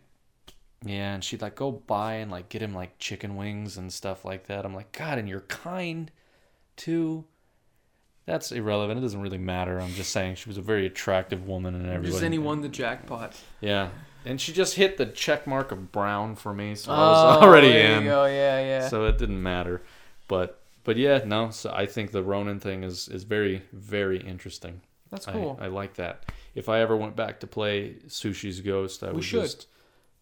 yeah. And she'd like go by and like get him like chicken wings and stuff like that. I'm like, God, and you're kind too. That's irrelevant. It doesn't really matter. I'm just saying she was a very attractive woman and everybody. Just anyone the jackpot. Yeah. And she just hit the check mark of brown for me, so I was oh, already Oh, there in. Go. Yeah, yeah. So it didn't matter. But but yeah, no. So I think the Ronin thing is is very very interesting. That's cool. I, like that. If I ever went back to play Sushi's Ghost, I would should. just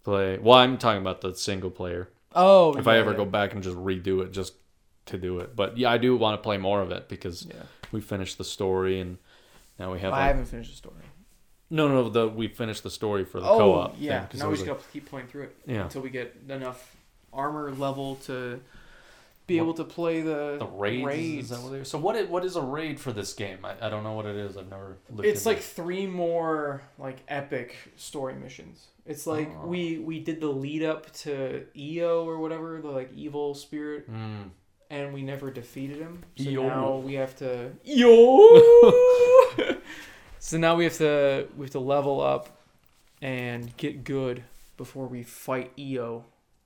play. Well, I'm talking about the single player. oh. If I ever yeah. go back and just redo it, just to do it. But yeah, I do want to play more of it because Yeah. we finished the story and now we have. I like- haven't finished the story. no, no, the we finished the story for the oh, co-op. thing, yeah. 'cause now we was just a- gotta keep playing through it Yeah. until we get enough armor level to be able to play the the raids. raids. Is that what they so what is, what is a raid for this game? I, I don't know what it is. I've never looked It's into like it. three more like epic story missions. It's like Oh. we we did the lead up to Iyo or whatever the like evil spirit, Mm. And we never defeated him. So Iyo. now we have to yo. so now we have to we have to level up and get good before we fight Iyo.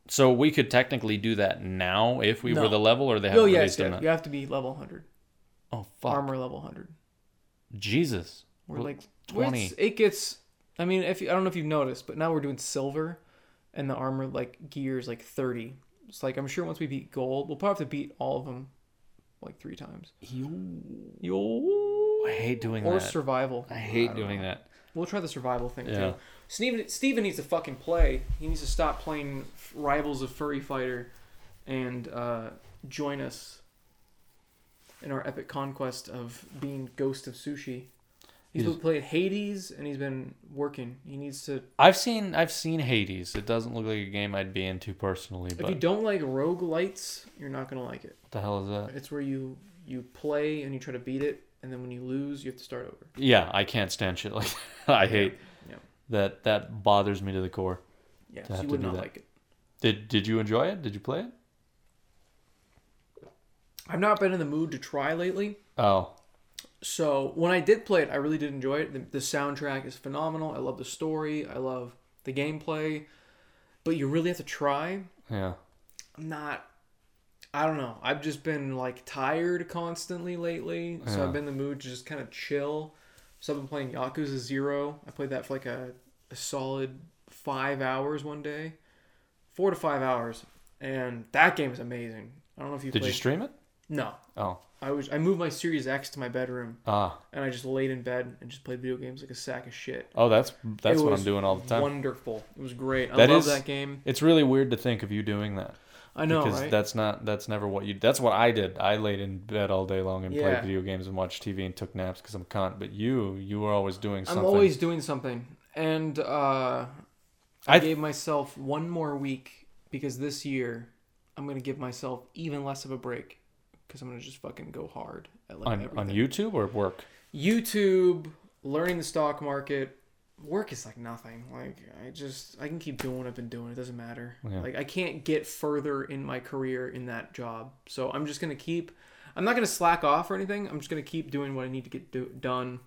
So we could technically do that now if we No. were the level, or they haven't released yeah. yet? You have to be level hundred, Oh fuck, armor level hundred. Jesus. We're like 20. It gets. I mean, if you, I don't know if you've noticed, but now we're doing silver, and the armor like gear is like thirty. It's like I'm sure once we beat gold, we'll probably have to beat all of them, like three times. Yo. Yo. I hate doing Or that. Or survival. I hate don't doing know. that. We'll try the survival thing Yeah. too. Steven, Steven needs to fucking play. He needs to stop playing Rivals of Furry Fighter, and uh, join us in our epic conquest of being Ghost of Sushi. He's playing Hades, and he's been working. He needs to. I've seen I've seen Hades. It doesn't look like a game I'd be into personally. If you don't like roguelites, you're not gonna like it. what the hell is that? It's where you you play and you try to beat it, and then when you lose, you have to start over. Yeah, I can't stand shit like that. I hate Yeah. that. That bothers me to the core. Yeah, so you would not that. like it. Did Did you enjoy it? Did you play it? I've not been in the mood to try lately. Oh, So when I did play it, I really did enjoy it. The, the soundtrack is phenomenal. I love the story. I love the gameplay. But you really have to try. yeah. I'm not. I don't know. I've just been like tired constantly lately, so Yeah. I've been in the mood to just kind of chill. So I've been playing Yakuza Zero. I played that for like a, a solid five hours one day, four to five hours, and that game is amazing. I don't know if you Did played. you stream it? No, Oh, I was. I moved my Series X to my bedroom, ah, and I just laid in bed and just played video games like a sack of shit. oh, that's that's It what I'm doing all the time. Wonderful. It was great. I That love is- that game. It's really weird to think of you doing that I know, because right? that's not that's never what you. That's what I did. I laid in bed all day long and Yeah. played video games and watched TV and took naps because I'm a cunt. But you, you were always doing something. I'm always doing something, and uh, I, I- gave myself one more week because this year I'm gonna give myself even less of a break because I'm gonna just fucking go hard at like on everything. on YouTube or work. YouTube, learning the stock market, work is like nothing. Like I just I can keep doing what I've been doing. It doesn't matter. Yeah. Like I can't get further in my career in that job. So I'm just gonna keep. I'm not gonna slack off or anything. I'm just gonna keep doing what I need to get do, done.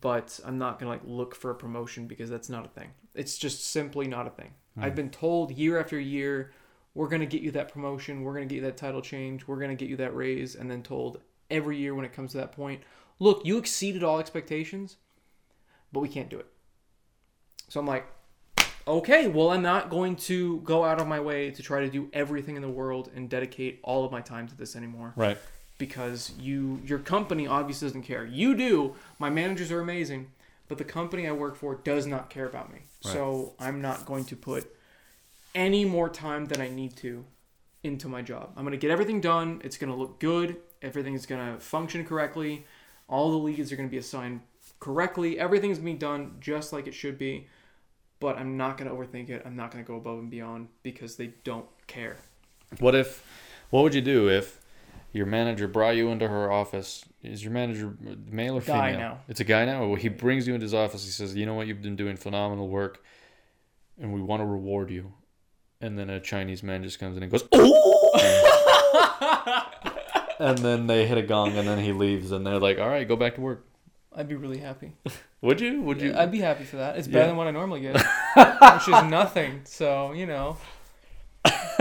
But I'm not gonna like look for a promotion because that's not a thing. It's just simply not a thing. Hmm. I've been told year after year, we're gonna get you that promotion. We're gonna get you that title change. We're gonna get you that raise, and then told every year when it comes to that point, look, you exceeded all expectations, but we can't do it. So I'm like, okay, well, I'm not going to go out of my way to try to do everything in the world and dedicate all of my time to this anymore Right. because you your company obviously doesn't care. You do. My managers are amazing, but the company I work for does not care about me. So I'm not going to put any more time than I need to into my job. I'm going to get everything done. It's going to look good. Everything's going to function correctly. All the leads are going to be assigned correctly. Everything's being done just like it should be. But I'm not going to overthink it. I'm not going to go above and beyond because they don't care. What if? What would you do if your manager brought you into her office? Is your manager male or Guy female? now. It's a guy now. Well, he brings you into his office. He says, "You know what? You've been doing phenomenal work, and we want to reward you." And then a Chinese man just comes in and goes, "Oh!" and then they hit a gong, and then he leaves, and they're like, "All right, go back to work." I'd be really happy. Would you? Would you? I'd be happy for that. It's better Yeah. than what I normally get, which is nothing. So you know, oh,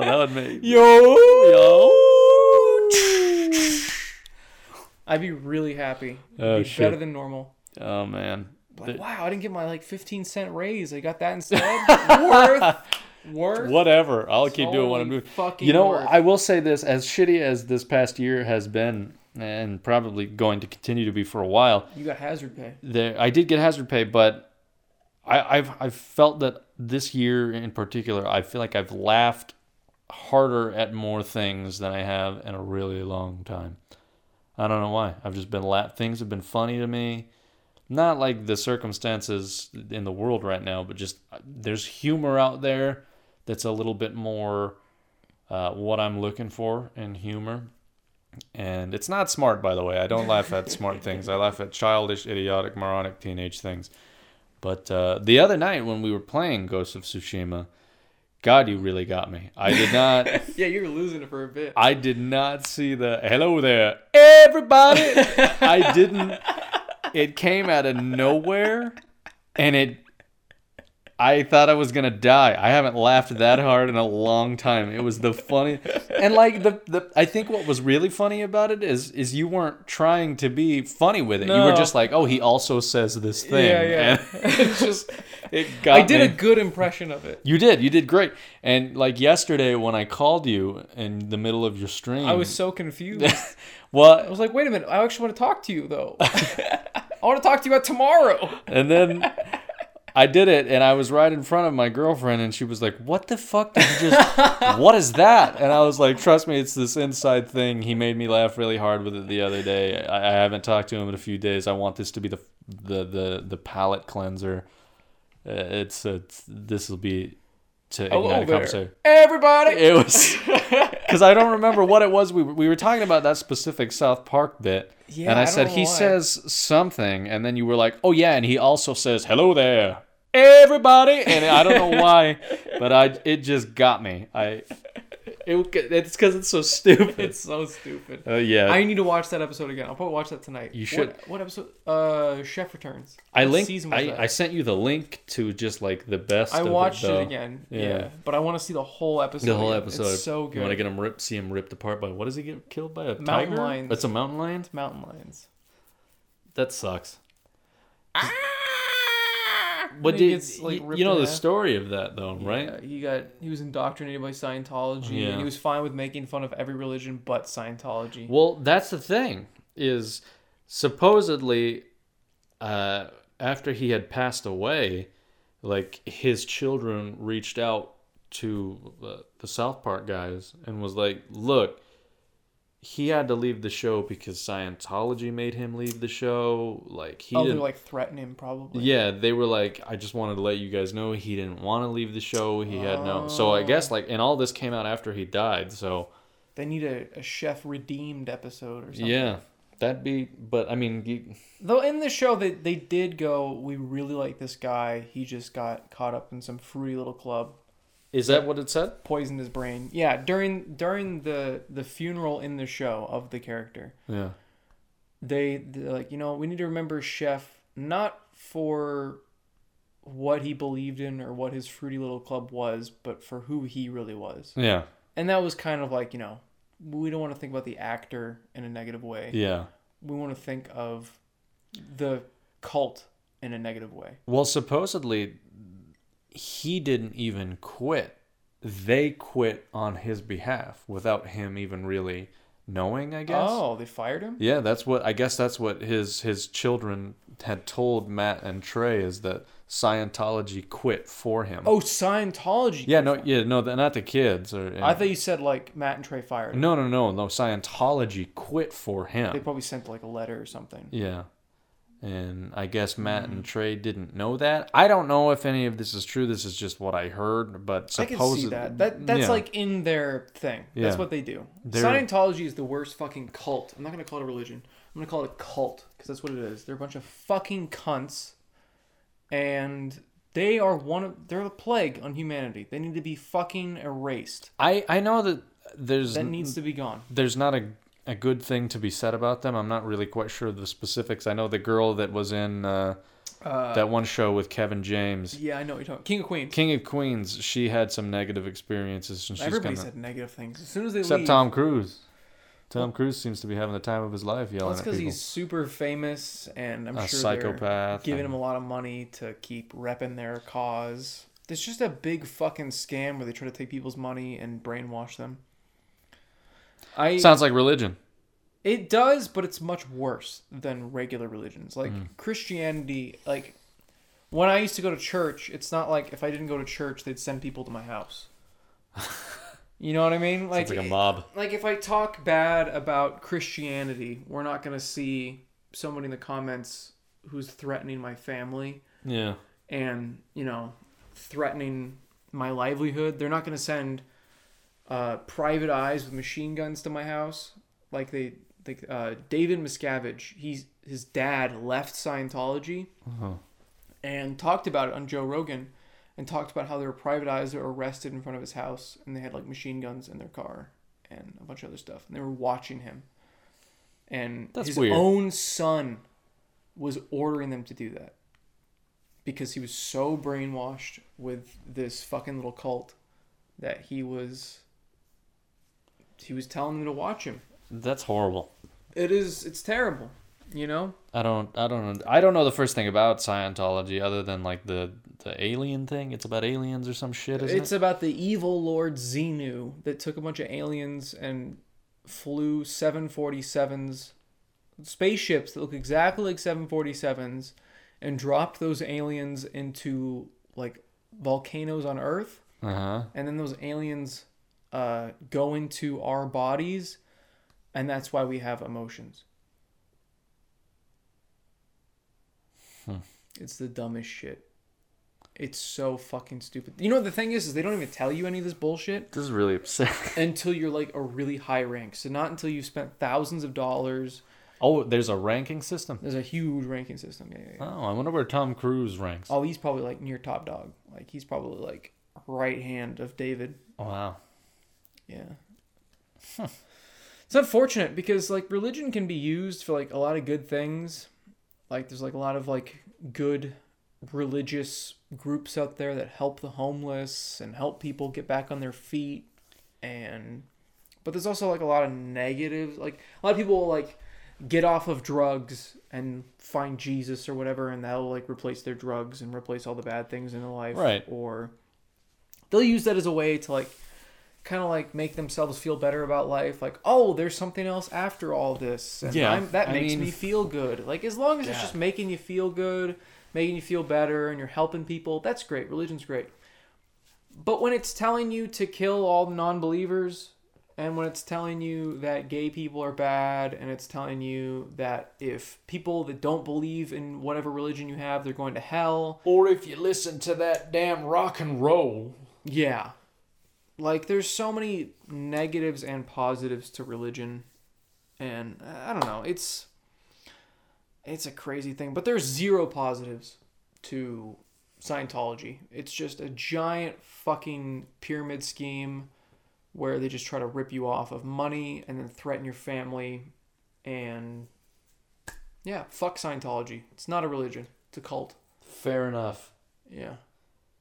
that would make yo, yo. I'd be really happy. Oh, It'd Oh, be shit. better than normal. Oh man. Like, wow, I didn't get my like 15 cent raise. I got that instead. worth, worth. Whatever. I'll keep doing what I'm doing. fucking You know, worth. I will say this: as shitty as this past year has been, and probably going to continue to be for a while, You got hazard pay. there I did get hazard pay, but I, I've I've felt that this year in particular, I feel like I've laughed harder at more things than I have in a really long time. I don't know why. I've just been la- things have been funny to me. Not like the circumstances in the world right now, but just uh, there's humor out there that's a little bit more uh, what I'm looking for in humor. And it's not smart, by the way. I don't laugh at smart things. I laugh at childish, idiotic, moronic teenage things. But uh, the other night when we were playing Ghost of Tsushima, God, you really got me. I did not. Yeah, you were losing it for a bit. I did not see the hello there, everybody. I didn't. It came out of nowhere, and it. I thought I was gonna die. I haven't laughed that hard in a long time. It was the funny, and like the the. I think what was really funny about it is is you weren't trying to be funny with it. You were just like, oh, he also says this thing. Yeah, yeah. And it just it got I did me. a good impression of it. You did. You did great. And like yesterday when I called you in the middle of your stream, I was so confused. Well, I was like, wait a minute. I actually want to talk to you though. I want to talk to you about tomorrow. and then I did it, and I was right in front of my girlfriend, and she was like, "What the fuck did you just? what is that?" And I was like, "Trust me, it's this inside thing." He made me laugh really hard with it the other day. I, I haven't talked to him in a few days. I want this to be the the the the palate cleanser. Uh, it's it's this will be to ignite a conversation. Everybody. It was because I don't remember what it was. We were, we were talking about that specific South Park bit, Yeah, and I, I said he why. says something, and then you were like, "Oh yeah," and he also says, "Hello there, everybody," and I don't know why, but I it just got me. I it, it's because it's so stupid. It's so stupid. uh, yeah, I need to watch that episode again. I'll probably watch that tonight. You should. What, what episode? Uh, Chef Returns. I What linked. I. I sent you the link to just like the best. I of watched it, it again. Yeah. Yeah. but I want to see the whole episode. The whole again. episode. It's so good. You want to get him ripped? See him ripped apart by what does he get killed by? A Mountain tiger? lions. That's a mountain lion. Mountain lions. That sucks. Ah! What did gets, like, you, you know the story of that though, right? Yeah, he got he was indoctrinated by Scientology, Yeah. and he was fine with making fun of every religion but Scientology. Well, that's the thing is supposedly uh, after he had passed away, like his children reached out to uh, the South Park guys and was like, "Look, he had to leave the show because Scientology made him leave the show. Like he oh, they're didn't like threatening him probably. Yeah, they were like, I just wanted to let you guys know he didn't want to leave the show. He had no. So I guess like, and all this came out after he died. So They need a, a chef redeemed episode or something. yeah, That'd be, but I mean, you, Though in the show they they did go, we really like this guy. He just got caught up in some fruity little club, is that what it said? poisoned his brain. Yeah, during during the the funeral in the show of the character, Yeah. they they're like, you know, we need to remember Chef not for what he believed in or what his fruity little club was, but for who he really was. Yeah. And that was kind of like, you know, we don't want to think about the actor in a negative way. Yeah. We want to think of the cult in a negative way. Well, supposedly, he didn't even quit. They quit on his behalf without him even really knowing. I guess. Oh, they fired him? Yeah, that's what I guess that's what his his children had told Matt and Trey is that Scientology quit for him. Oh, Scientology. yeah, no, yeah, no, not the kids. Or I thought you said like Matt and Trey fired him. no, no, no, no. Scientology quit for him. They probably sent like a letter or something. Yeah, and I guess Matt and mm-hmm. Trey didn't know that. I don't know if any of this is true. This is just what I heard, but I can supposedly see that. That that's yeah. like in their thing. That's Yeah. what they do. They're- Scientology is the worst fucking cult. I'm not gonna call it a religion. I'm gonna call it a cult because that's what it is. They're a bunch of fucking cunts, and they are one of they're a plague on humanity. They need to be fucking erased. I I know that there's That needs to be gone. there's not a a good thing to be said about them. I'm not really quite sure of the specifics. I know the girl that was in uh, that one show with Kevin James, Yeah, I know what you're talking. King of Queens. King of Queens. She had some negative experiences, and she's Everybody gonna. said negative things. As soon as they Except leave, Tom Cruise. Tom Cruise seems to be having the time of his life Well, yelling that's because he's super famous, and I'm A sure psychopath they're giving him a lot of money to keep repping their cause. It's just a big fucking scam where they try to take people's money and brainwash them. I Sounds like religion. it does, but it's much worse than regular religions. Like Mm. Christianity, like when I used to go to church, it's not like if I didn't go to church, they'd send people to my house. you know what I mean? Like, Sounds like a mob. like if I talk bad about Christianity, we're not gonna see somebody in the comments who's threatening my family Yeah. and you know threatening my livelihood. They're not gonna send uh, private eyes with machine guns to my house like they. Like uh, David Miscavige, he's his dad left Scientology Uh-huh. and talked about it on Joe Rogan, and talked about how there were private eyes that were arrested in front of his house, and they had like machine guns in their car and a bunch of other stuff, and they were watching him. And That's his weird. own son was ordering them to do that because he was so brainwashed with this fucking little cult that he was he was telling them to watch him. That's horrible. It is it's terrible, you know? I don't I don't know I don't know the first thing about Scientology other than like the the alien thing. It's about aliens or some shit, isn't It's it? about the evil Lord Xenu that took a bunch of aliens and flew 747s, spaceships that look exactly like 747s, and dropped those aliens into like volcanoes on Earth. Uh-huh. And then those aliens uh, go into our bodies, and that's why we have emotions. It's the dumbest shit. It's so fucking stupid. You know what the thing is, is they don't even tell you any of this bullshit This is really upsetting. until you're like a really high rank. So not until you've spent thousands of dollars. oh, there's a ranking system. There's a huge ranking system. Yeah, yeah, yeah. Oh, I wonder where Tom Cruise ranks. Oh, he's probably like near top dog. Like he's probably like right hand of David. Wow. Yeah. It's unfortunate because like religion can be used for like a lot of good things. Like there's like a lot of like good religious groups out there that help the homeless and help people get back on their feet and but there's also like a lot of negative like a lot of people will like get off of drugs and find Jesus or whatever and that'll like replace their drugs and replace all the bad things in their life Right. or they'll use that as a way to like kind of like make themselves feel better about life like oh there's something else after all this and Yeah, I'm, that I makes mean- me feel good like as long as it's just making you feel good making you feel better and you're helping people that's great religion's great but when it's telling you to kill all the non-believers and when it's telling you that gay people are bad and it's telling you that if people that don't believe in whatever religion you have they're going to hell Or if you listen to that damn rock and roll. yeah. Like there's so many negatives and positives to religion and uh, I don't know. It's it's a crazy thing, but there's zero positives to Scientology. It's just a giant fucking pyramid scheme where they just try to rip you off of money and then threaten your family and yeah, fuck Scientology. It's not a religion. It's a cult. Fair enough. Yeah.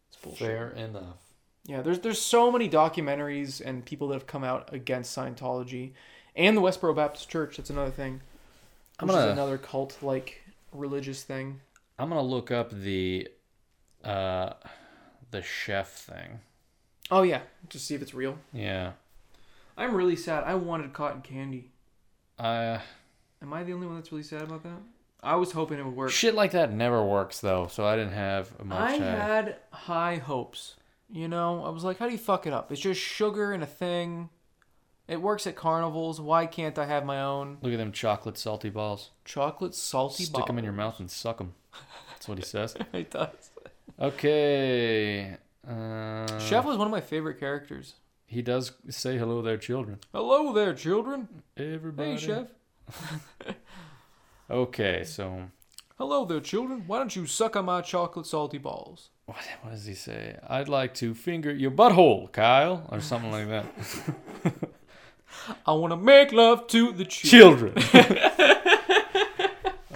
It's bullshit. Fair enough. Yeah, there's there's so many documentaries and people that have come out against Scientology and the Westboro Baptist Church. That's another thing. I'm Which gonna- is another cult like religious thing. I'm gonna look up the uh the chef thing. Oh yeah, just see if it's real. Yeah. I'm really sad. I wanted cotton candy. Uh Am I the only one that's really sad about that? I was hoping it would work. shit like that never works though, so I didn't have much I uh, had high hopes. You know, I was like, how do you fuck it up? It's just sugar and a thing. It works at carnivals. Why can't I have my own Look at them chocolate salty balls. chocolate salty Stick them in your mouth and suck them. That's what he says. it does. Okay. Uh, Chef was one of my favorite characters. He does say hello there, children. Hello there, children. Everybody. Hey, chef. Okay, so Hello there, children. Why don't you suck on my chocolate salty balls? what, what does he say? I'd like to finger your butthole, Kyle, or something like that. I want to make love to the children. children.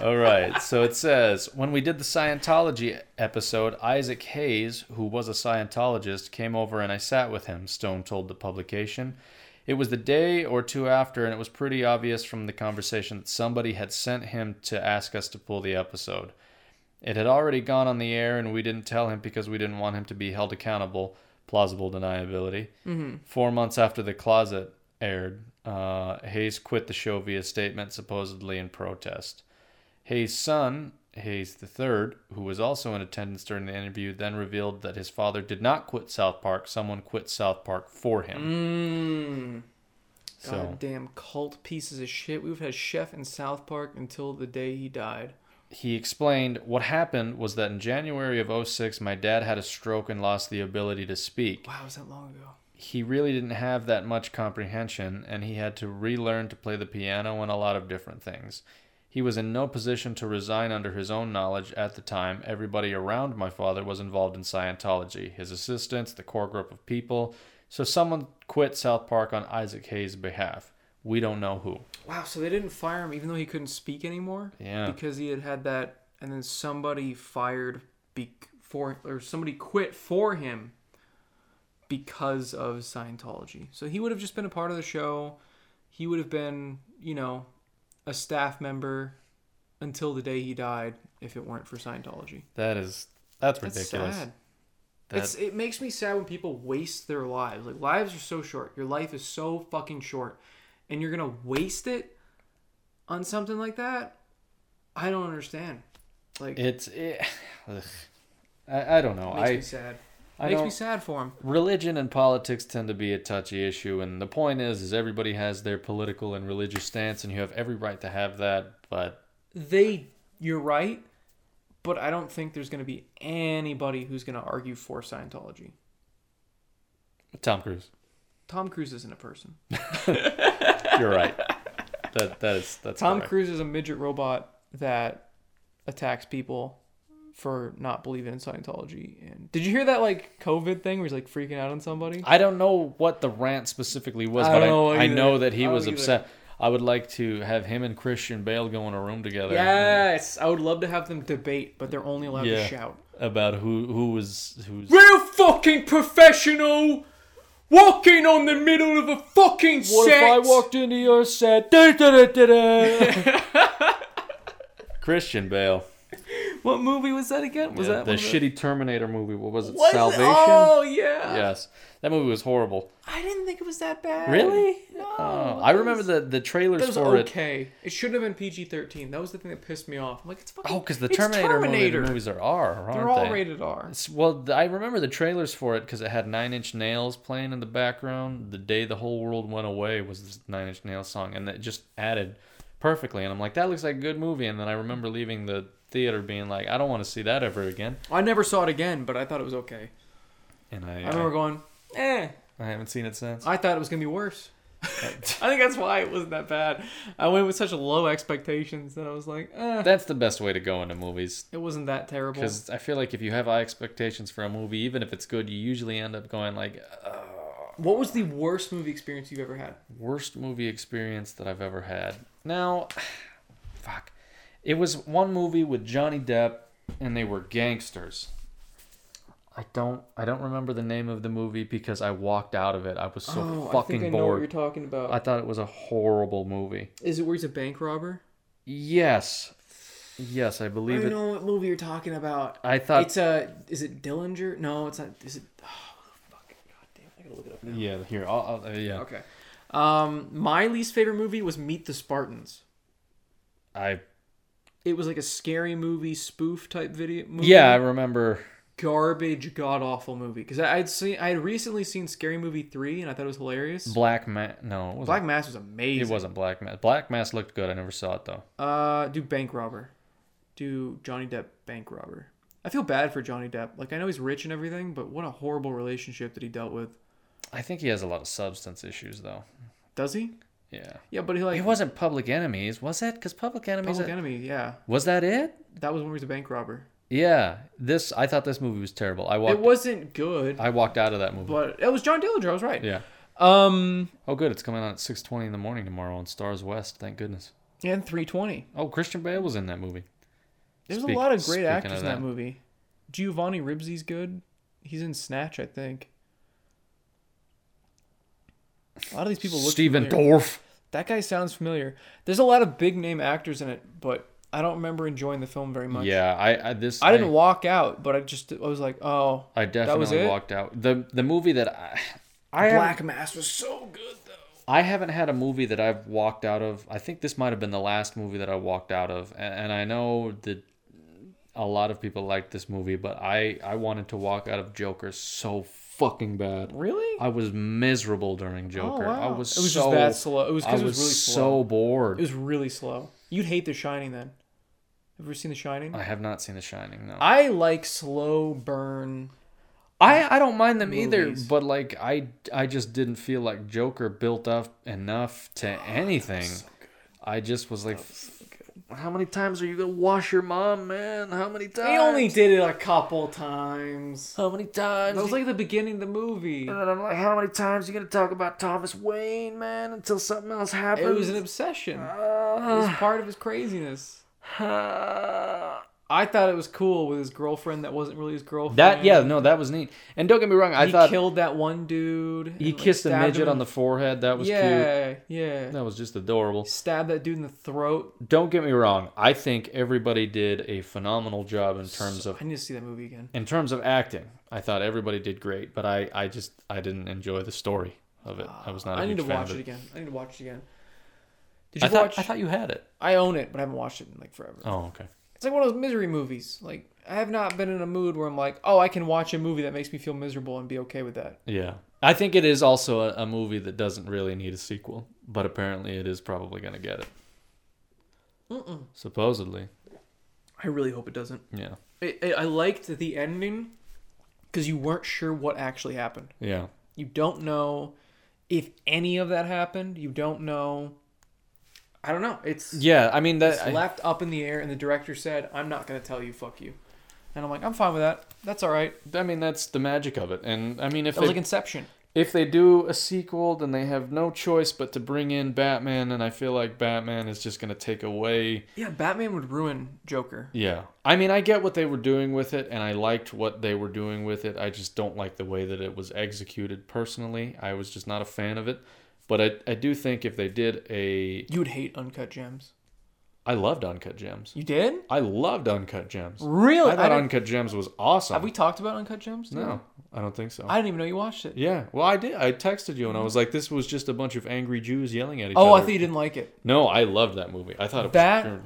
All right. So it says when we did the Scientology episode, Isaac Hayes, who was a Scientologist, came over and I sat with him, Stone told the publication. It was the day or two after, and it was pretty obvious from the conversation that somebody had sent him to ask us to pull the episode. It had already gone on the air, and we didn't tell him because we didn't want him to be held accountable. Plausible deniability. Four months after the closet aired, uh, Hayes quit the show via statement, supposedly in protest. Hayes' son, Hayes III, who was also in attendance during the interview, then revealed that his father did not quit South Park. Someone quit South Park for him. Mmm. So Goddamn cult pieces of shit. We've had Chef in South Park until the day he died. he explained what happened was that in January of 06, my dad had a stroke and lost the ability to speak. Wow, was that long ago? he really didn't have that much comprehension and he had to relearn to play the piano and a lot of different things. He was in no position to resign under his own knowledge at the time. Everybody around my father was involved in Scientology his assistants, the core group of people. So someone quit South Park on Isaac Hayes' behalf. We don't know who. Wow, so they didn't fire him even though he couldn't speak anymore? Yeah. Because he had had that, and then somebody fired be- for, or somebody quit for him because of Scientology. So he would have just been a part of the show. He would have been, you know, a staff member until the day he died if it weren't for Scientology. That is that's ridiculous. That's sad. That- It's it makes me sad when people waste their lives. Like lives are so short. Your life is so fucking short, and you're gonna waste it on something like that. I don't understand. Like It's it, ugh. I, I don't know. makes I me sad. I makes me sad for him. religion and politics tend to be a touchy issue and the point is is everybody has their political and religious stance and you have every right to have that but They, you're right, but I don't think there's gonna be anybody who's gonna argue for Scientology. tom cruise Tom Cruise isn't a person. you're right that that is that's Tom correct. Cruise is a midget robot that attacks people for not believing in Scientology. And did you hear that like COVID thing where he's like freaking out on somebody? i don't know what the rant specifically was I but know I, I know that he was either. upset i would like to have him and christian bale go in a room together Yes, I would love to have them debate, but they're only allowed Yeah. to shout. about who who was who's Real fucking professional, walking on the middle of a fucking What set. if I walked into your set? Da, da, da, da, da. Christian Bale. What movie was that again? Was Yeah, that the shitty Terminator movie? What was it? Was it? Salvation. Oh yeah. Yes, that movie was horrible. I didn't think it was that bad. Really? No. Oh, I remember the the trailers That was for it. okay. It. shouldn't have been PG thirteen. That was the thing that pissed me off. I'm like, it's fucking. Oh, because the it's Terminator, movie- Terminator. movies are R, aren't They're all they? rated R. It's- Well, I remember the trailers for it because it had Nine Inch Nails playing in the background. The day the whole world went away was this Nine Inch Nails song, and it just added perfectly. And I'm like, that looks like a good movie. And then I remember leaving the theater being like, I don't want to see that ever again. I never saw it again, but I thought it was okay. And I, I remember going, eh. I, I haven't seen it since. I thought it was gonna be worse. I think that's why it wasn't that bad. I went with such low expectations that I was like, eh, That's the best way to go into movies. it wasn't that terrible. Because I feel like if you have high expectations for a movie, even if it's good, you usually end up going like, uh, What was the worst movie experience you've ever had? worst movie experience that I've ever had. Now, fuck. It was one movie with Johnny Depp and they were gangsters. I don't I don't remember the name of the movie because I walked out of it. I was so Oh, I fucking think I know what you're bored. talking about. I thought it was a horrible movie. Is it where he's a bank robber? Yes. Yes, I I believe don't it. know what movie you're talking about. I thought it's a. Is it Dillinger? No, it's not. Is it? Oh, fuck. God damn. I gotta look it up now. Yeah, here. I'll, I'll, uh, yeah. Okay. Um, my least favorite movie was Meet the Spartans. I It was like a scary movie spoof type video. Movie. Yeah, I remember Garbage, god awful movie. Because I'd seen, I had recently seen Scary Movie three, and I thought it was hilarious. Black Mass. No, it. Black Mass was amazing. It wasn't Black Mass. Black Mass looked good. I never saw it though. Uh, do bank robber. Do Johnny Depp bank robber. I feel bad for Johnny Depp. Like I know he's rich and everything, but what a horrible relationship that he dealt with. I think he has a lot of substance issues though. Does he? Yeah. Yeah, but he like It wasn't Public Enemies, was it? Because Public Enemies. Public Enemy. Yeah, Was that it? that was when he was a bank robber. Yeah. This I thought this movie was terrible. I walked. It wasn't good, I walked out of that movie. but it was John Dillinger. I was right. Yeah. Um, Oh, good. It's coming on at six twenty in the morning tomorrow on Starz West. Thank goodness. and 320. Oh, Christian Bale was in that movie. There's Speak- a lot of great speaking actors of in that that. movie. Giovanni Ribisi's good. He's in Snatch, I think. A lot of these people look Stephen familiar. Dorff. That guy sounds familiar. There's a lot of big name actors in it, but I don't remember enjoying the film very much. Yeah, I, I this I didn't walk out, but I just I was like, oh, I definitely it? walked out. The the movie that I I Black Mass was so good though. I haven't had a movie that I've walked out of. I think this might have been the last movie that I walked out of, and, and I know that a lot of people liked this movie, but I I wanted to walk out of Joker so fucking bad. Really? I was miserable during Joker. Oh, I Oh, wow. was It was so just that slow. It was 'cause I it was really so slow. bored. It was really slow. You'd hate The Shining then. Have you ever seen The Shining? I have not seen The Shining. No, I like slow burn. I I don't mind them either, but like I I just didn't feel like Joker built up enough to ah, anything. So I just was like, how many times are you gonna wash your mom, man? How many times? He only did it a couple times. how many times? That was like the beginning of the movie. and I'm like, how many times are you gonna talk about Thomas Wayne, man, until something else happens? It was an obsession. It was ah. part of his craziness. Ah. I thought it was cool with his girlfriend that wasn't really his girlfriend. that yeah, no, that was neat. And don't get me wrong, I he thought killed that one dude. he and, like, kissed a midget on the forehead. That was cute. Yeah, yeah. That was just adorable. Stabbed that dude in the throat. Don't get me wrong. I think everybody did a phenomenal job in terms of I need to see that movie again. in terms of acting. I thought everybody did great, but I, I just I didn't enjoy the story of it. I was not. I ah, I need to watch it again. I need to watch it again. Did you I thought watch? I thought you had it. I own it, but I haven't watched it in like forever. Oh, okay. It's like one of those misery movies. Like I have not been in a mood where I'm like, oh, I can watch a movie that makes me feel miserable and be okay with that. Yeah, I think it is also a, a movie that doesn't really need a sequel, but apparently it is probably gonna get it. Supposedly, I really hope it doesn't. yeah, I, I, I liked the ending because you weren't sure what actually happened. yeah. You don't know if any of that happened. You don't know. I don't know. It's, Yeah, I mean that. it's I- left up in the air, and the director said, "I'm not gonna tell you, fuck you." And I'm like, I'm fine with that. That's all right. I mean that's the magic of it, and I mean if That was they, like Inception. if they do a sequel, then they have no choice but to bring in Batman, and I feel like Batman is just gonna take away Yeah, Batman would ruin Joker. Yeah. I mean, I get what they were doing with it, and I liked what they were doing with it. I just don't like the way that it was executed personally. I was just not a fan of it. But I, I do think if they did a. You would hate Uncut Gems. I loved Uncut Gems. You did? I loved Uncut Gems. Really? I thought didn't- Uncut Gems was awesome. Have we talked about Uncut Gems? No, I don't think so. I didn't even know you watched it. yeah, well, I did. I texted you, and I was like, this was just a bunch of angry Jews yelling at each other. Oh, I thought you didn't like it. No, I loved that movie. I thought it was. That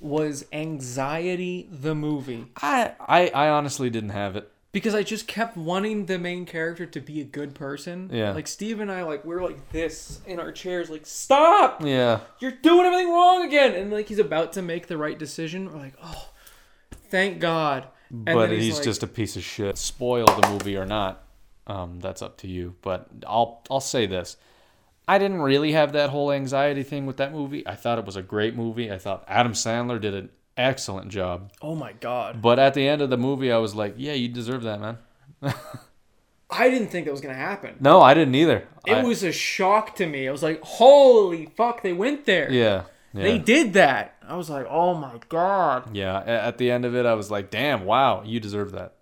was Anxiety the movie. I, I, I honestly didn't have it. Because I just kept wanting the main character to be a good person. Yeah. Like Steve and I, like we're like this in our chairs, like stop! Yeah. You're doing everything wrong again. And like he's about to make the right decision. We're like, oh, thank God. And but then he's, like- just a piece of shit. Spoil the movie or not, um, that's up to you. But I'll I'll say this: I didn't really have that whole anxiety thing with that movie. I thought it was a great movie. I thought Adam Sandler did an excellent job. Oh my god. But at the end of the movie, I was like, yeah, you deserve that, man. I didn't think that was gonna happen. No, I didn't either. It I- was a shock to me. I was like, holy fuck, they went there. Yeah. yeah. They did that. I was like, oh my god. Yeah. At the end of it, I was like, damn, wow, you deserve that.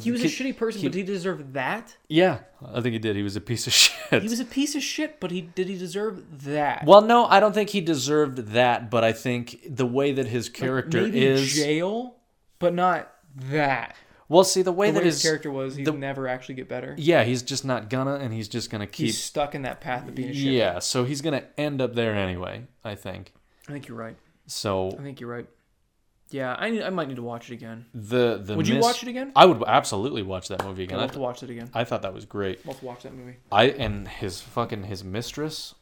He was a Kid- shitty person, but he deserve that. Yeah, I think he did. He was a piece of shit. He was a piece of shit, but he did he deserve that? well, no, I don't think he deserved that, but I think the way that his character Maybe is. jail, but not that. well, see, the way The that way his his character was, he'd the- never actually get better. Yeah, he's just not gonna, and he's just gonna keep. He's stuck in that path of being a shit. Yeah, so he's gonna end up there anyway. I think. I think you're right. So I think you're right. Yeah, I need, I might need to watch it again. the the Would you watch it again? I would absolutely watch that movie again. I'll have to watch it again. I thought that was great. I'll have to watch that movie. I and his fucking his mistress.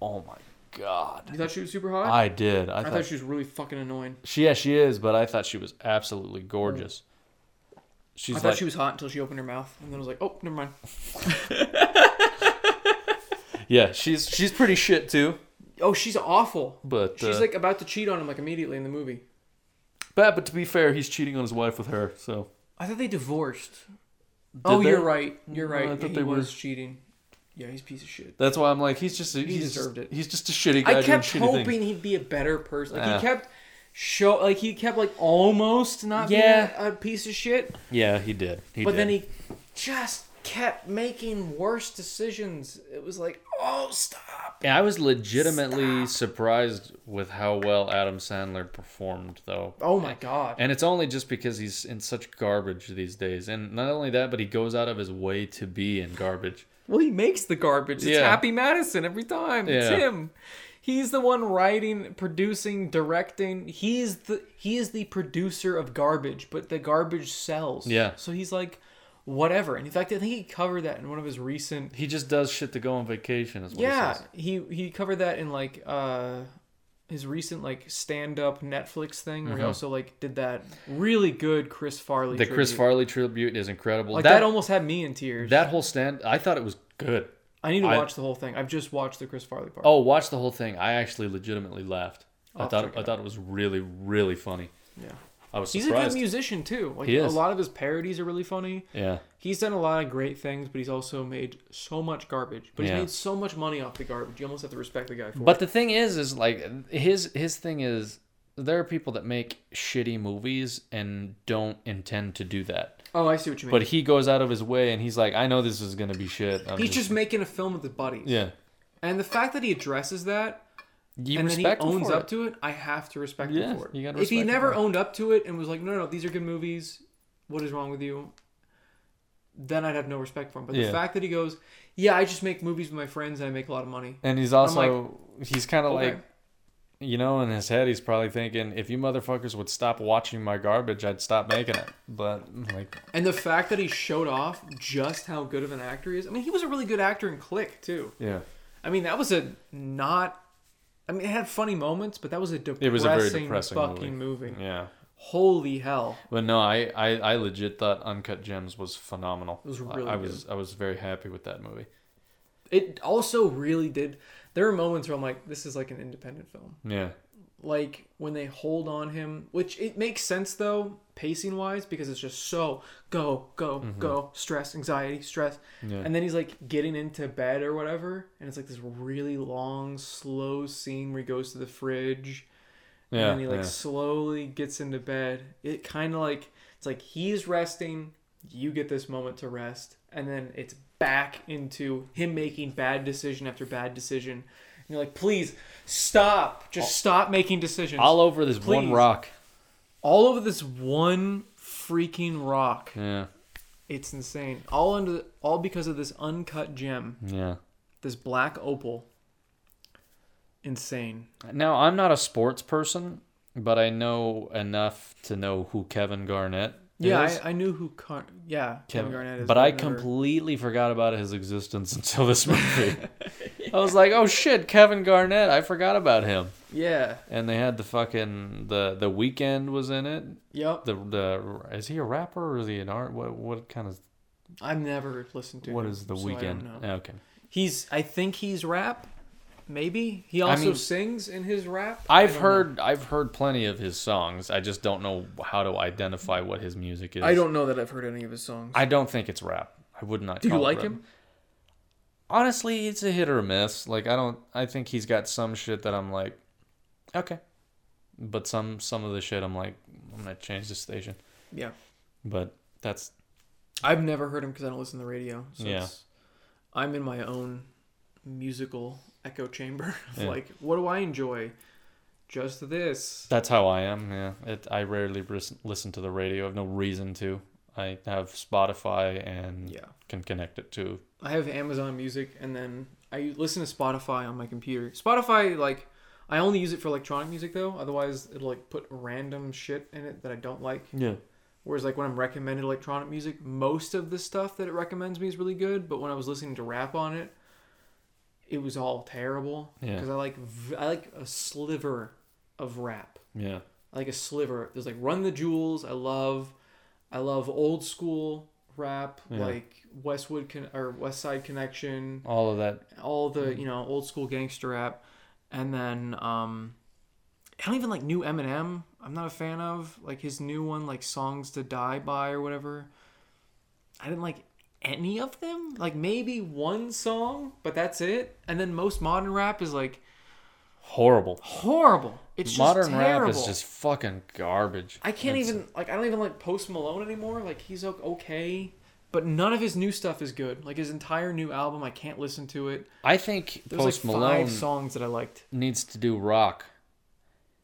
Oh my god. You thought she was super hot? I did. I, I thought, thought she was really fucking annoying. she yeah she is, but I thought she was absolutely gorgeous. She's I thought like she was hot until she opened her mouth, and then I was like, oh, never mind. yeah she's she's pretty shit too. Oh, she's awful. But She's uh, like about to cheat on him like immediately in the movie. But but to be fair, he's cheating on his wife with her. So I thought they divorced. oh, they? you're right. You're No, right. I thought he they were- was cheating. Yeah, he's a piece of shit. that's why I'm like he's just a, he's deserved just, it. He's just a shitty guy I kept hoping things. he'd be a better person. Like he kept show like he kept like almost not Yeah. being a piece of shit, Yeah, he did. He but did. then he just kept making worse decisions. It was like, oh, stop. Yeah, I was legitimately surprised with how well Adam Sandler performed, though. Oh my god. And it's only just because he's in such garbage these days. And not only that, but he goes out of his way to be in garbage. Well, he makes the garbage. It's Yeah. Happy Madison every time. It's him. He's the one writing, producing, directing. He's the he is the producer of garbage, but the garbage sells. Yeah. So he's like, whatever. And in fact, I think he covered that in one of his recent. He just does shit to go on vacation, is what Yeah, he he he covered that in like uh his recent like stand up Netflix thing where he also like did that really good Chris Farley. Mm-hmm. The Chris. Farley tribute is incredible. like that, that, almost had me in tears. that whole stand, I thought it was good. I need to I- watch the whole thing. I've just watched the Chris Farley part. Oh, watch the whole thing. I actually legitimately laughed. I I'll thought it I thought it was really really funny. yeah. I was He's a good musician too. Like He a lot of his parodies are really funny. Yeah. He's done a lot of great things, but he's also made so much garbage. But Yeah. he's made so much money off the garbage. You almost have to respect the guy for But it. the thing is, is like his his thing is there are people that make shitty movies and don't intend to do that. Oh, I see what you mean. But he goes out of his way and he's like, I know this is gonna be shit. I'm he's just making a film with his buddies. yeah. And the fact that he addresses that You and then he owns up it. to it, I have to respect Yeah, him for it. you gotta if he never owned up to it and was like, no, no, no, these are good movies. What is wrong with you? Then I'd have no respect for him. But Yeah. the fact that he goes, yeah, I just make movies with my friends and I make a lot of money. And he's also he's kind of okay. like, you know, in his head, he's probably thinking, if you motherfuckers would stop watching my garbage, I'd stop making it. But like, And the fact that he showed off just how good of an actor he is. I mean, he was a really good actor in Click too. yeah, I mean, that was a not. I mean, it had funny moments, but that was a depressing, it was a very depressing fucking movie. movie. Yeah, Holy hell! but no, I, I I legit thought Uncut Gems was phenomenal. It was I- really I, was I was very happy with that movie. It also really did. There are moments where I'm like, this is like an independent film. Yeah, Like when they hold on him, which it makes sense though, pacing wise, because it's just so go, go, go, stress, anxiety, stress. Mm-hmm. Yeah. And then he's like getting into bed or whatever, and it's like this really long, slow scene where he goes to the fridge. yeah, and he like yeah. slowly gets into bed. It kind of like it's like he's resting, you get this moment to rest, and then it's back into him making bad decision after bad decision. And you're like, please stop, just stop making decisions. all over this one Please. rock. All over this one freaking rock. Yeah, It's insane. All under all because of this uncut gem, yeah. this black opal. Insane. Now I'm not a sports person, but I know enough to know who Kevin Garnett Yeah. I, I knew who. Car- yeah, Kevin Garnett is. but I never- completely forgot about his existence until this movie. I was like, "Oh shit, Kevin Garnett! I forgot about him." Yeah. And they had the fucking the the Weeknd was in it. Yep. The the is he a rapper or is he an art? What what kind of I've never listened to. What him, is the so I Weeknd? don't know. Okay. He's. I think he's rap. Maybe he I also mean- sings in his rap. I I've don't know. heard I've heard plenty of his songs. I just don't know how to identify what his music is. I don't know that I've heard any of his songs. I don't think it's rap. I would not. Do you call it like rap. him? Honestly, it's a hit or a miss. Like I don't. I think he's got some shit that I'm like, okay, but some some of the shit I'm like, I'm gonna change the station. Yeah. But that's I've never heard him because I don't listen to the radio. So Yeah. it's- I'm in my own musical echo chamber of Yeah. like, what do I enjoy? Just this. that's how I am. Yeah. It. I rarely lis- listen to the radio. I have no reason to. I have Spotify and Yeah. can connect it to. I have Amazon Music, and then I listen to Spotify on my computer. Spotify, like, I only use it for electronic music though. Otherwise, it'll like put random shit in it that I don't like. Yeah. Whereas, like, when I'm recommended electronic music, most of the stuff that it recommends me is really good. But when I was listening to rap on it, it was all terrible. Yeah. Because I like I like a sliver of rap. Yeah. I like a sliver. There's like Run the Jewels. I love, I love old school rap Yeah. like Westwood Con- or Westside Connection, All of that. all the you know old school gangster rap, and then um, I don't even like new Eminem. I'm not a fan of like his new one like Songs to Die by or whatever. I didn't like any of them. Like maybe one song, but that's it. And then most modern rap is like Horrible. horrible. It's just Modern rap is just fucking garbage. I can't It's- even like I don't even like Post Malone anymore. Like he's okay, but none of his new stuff is good. Like his entire new album, I can't listen to it. I think There's Post like Malone five songs that I liked. needs to do rock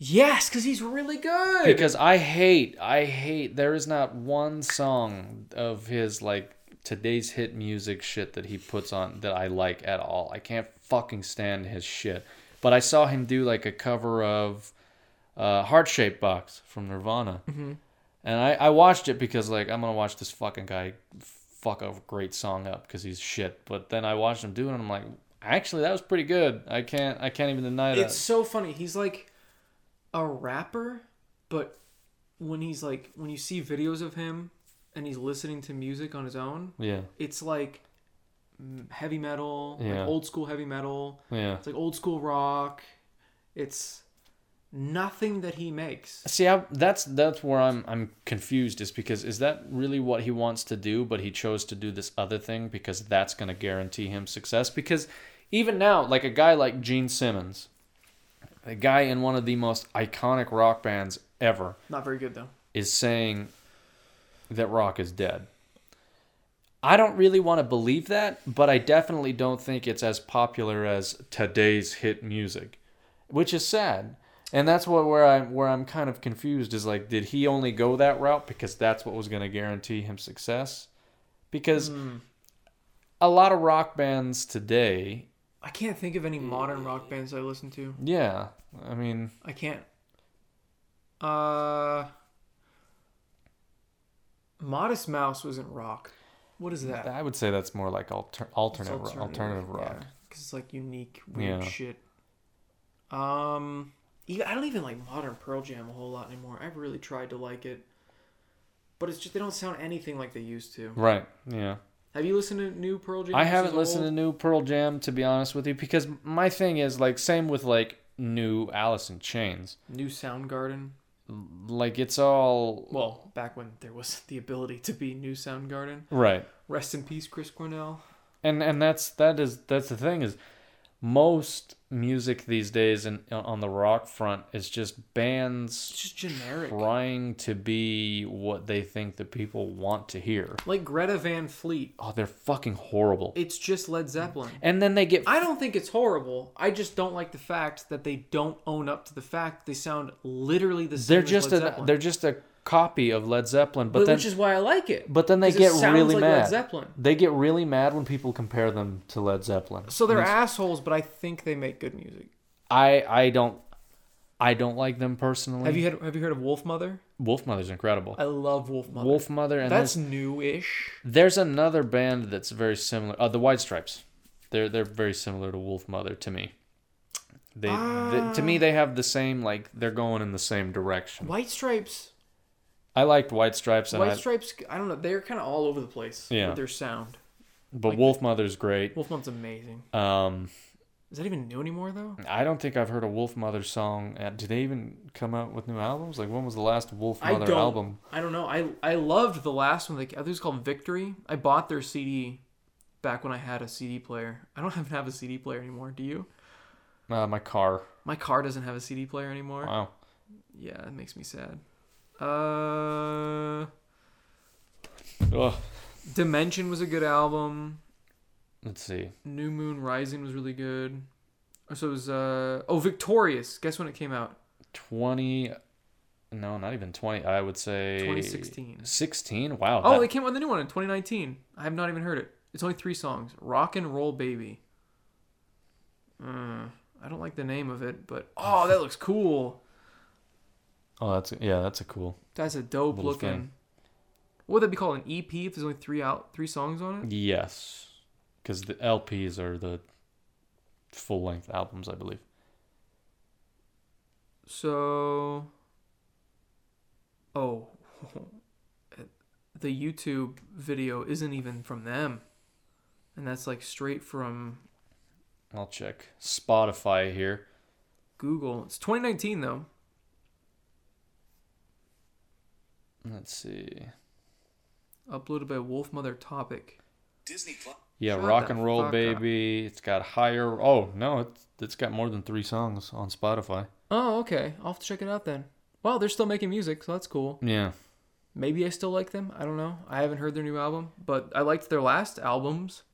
Yes, because he's really good. because I hate I hate there is not one song of his like today's hit music shit that he puts on that I like at all. I can't fucking stand his shit. But I saw him do like a cover of uh, Heart Shaped Box from Nirvana, Mm-hmm. and I, I watched it because like I'm gonna watch this fucking guy fuck a great song up because he's shit. But then I watched him do it, and I'm like, actually that was pretty good. I can't I can't even deny that. it's so funny. He's like a rapper, but when he's like when you see videos of him and he's listening to music on his own, yeah, it's like heavy metal, Yeah. like old school heavy metal. yeah. It's like old school rock. It's nothing that he makes. See, I, that's that's where I'm I'm confused. Is because is that really what he wants to do? But he chose to do this other thing because that's going to guarantee him success. Because even now, like a guy like Gene Simmons, a guy in one of the most iconic rock bands ever, Not very good though. is saying that rock is dead. I don't really want to believe that, but I definitely don't think it's as popular as today's hit music, which is sad. And that's what where I'm where I'm kind of confused is like did he only go that route because that's what was going to guarantee him success? Because a lot of rock bands today, I can't think of any modern rock bands I listen to. yeah, I mean, I can't. Uh, Modest Mouse wasn't rock. What is that? I would say that's more like alter, alternate alternative, alternative rock. Because it's like unique, weird Yeah. shit. Um, I don't even like modern Pearl Jam a whole lot anymore. I've really tried to like it, but it's just they don't sound anything like they used to. Right. Yeah. Have you listened to new Pearl Jam? I haven't is listened to new Pearl Jam to be honest with you because my thing is like same with like new Alice in Chains. new Soundgarden. Like it's all Well, back when there was the ability to be new Soundgarden. right. Rest in peace, Chris Cornell. And and that's that is that's the thing is most music these days and on the rock front is just It's bands just generic. trying to be what they think the people want to hear. Like Greta Van Fleet. Oh, they're fucking horrible. It's just Led Zeppelin. And then they get I don't think it's horrible. I just don't like the fact that they don't own up to the fact they sound literally the same. they're as just Led a Zeppelin. they're just a copy of Led Zeppelin, but, but then which is why I like it. But then they 'Cause it get sounds really like mad. Led Zeppelin. They get really mad when people compare them to Led Zeppelin. So they're assholes, but I think they make good music. I I don't I don't like them personally. Have you had, have you heard of Wolfmother? Wolf Mother's incredible. I love Wolfmother. Wolf Mother and That's there's, new-ish. there's another band that's very similar. Uh, the White Stripes. They're they're very similar to Wolfmother to me. They, they to me they have the same like they're going in the same direction. White Stripes. I liked White Stripes, and White I, Stripes, I don't know, they're kind of all over the place Yeah. with their sound. but like- Wolfmother's great. Wolfman's amazing. Um, Is that even new anymore though? I don't think I've heard a Wolfmother song. Do they even come out with new albums? Like when was the last Wolf I Mother don't. album? I don't know. I I loved the last one. Like I think it was called Victory. I bought their CD back when I had a CD player. I don't even have a CD player anymore. Do you? Uh, my car. My car doesn't have a CD player anymore. Wow. Yeah, it makes me sad. Uh, Ugh. Dimension was a good album. Let's see. New Moon Rising was really good. So it was uh oh Victorious. Guess when it came out? Twenty. No, not even twenty. I would say 2016. Sixteen. Wow. Oh, that- they came out with a new one in 2019. I have not even heard it. It's only three songs. Rock and Roll Baby. Mm, I don't like the name of it, but oh, that looks cool. Oh, that's yeah. That's a cool. That's a dope Little looking. thing. What would that be called? An EP if there's only three out three songs on it? Yes, because the LPs are the full length albums, I believe. So, oh, the YouTube video isn't even from them, and that's like straight from I'll check Spotify here. Google. It's 2019 though. Let's see. Uploaded by Wolfmother Topic. Disney Plus. Yeah, Shut Rock and Roll fuck up. Baby. It's got higher. Oh no, it's it's got more than three songs on Spotify. Oh, okay. I'll have to check it out then. Well, they're still making music, so that's cool. Yeah. Maybe I still like them. I don't know. I haven't heard their new album, but I liked their last albums.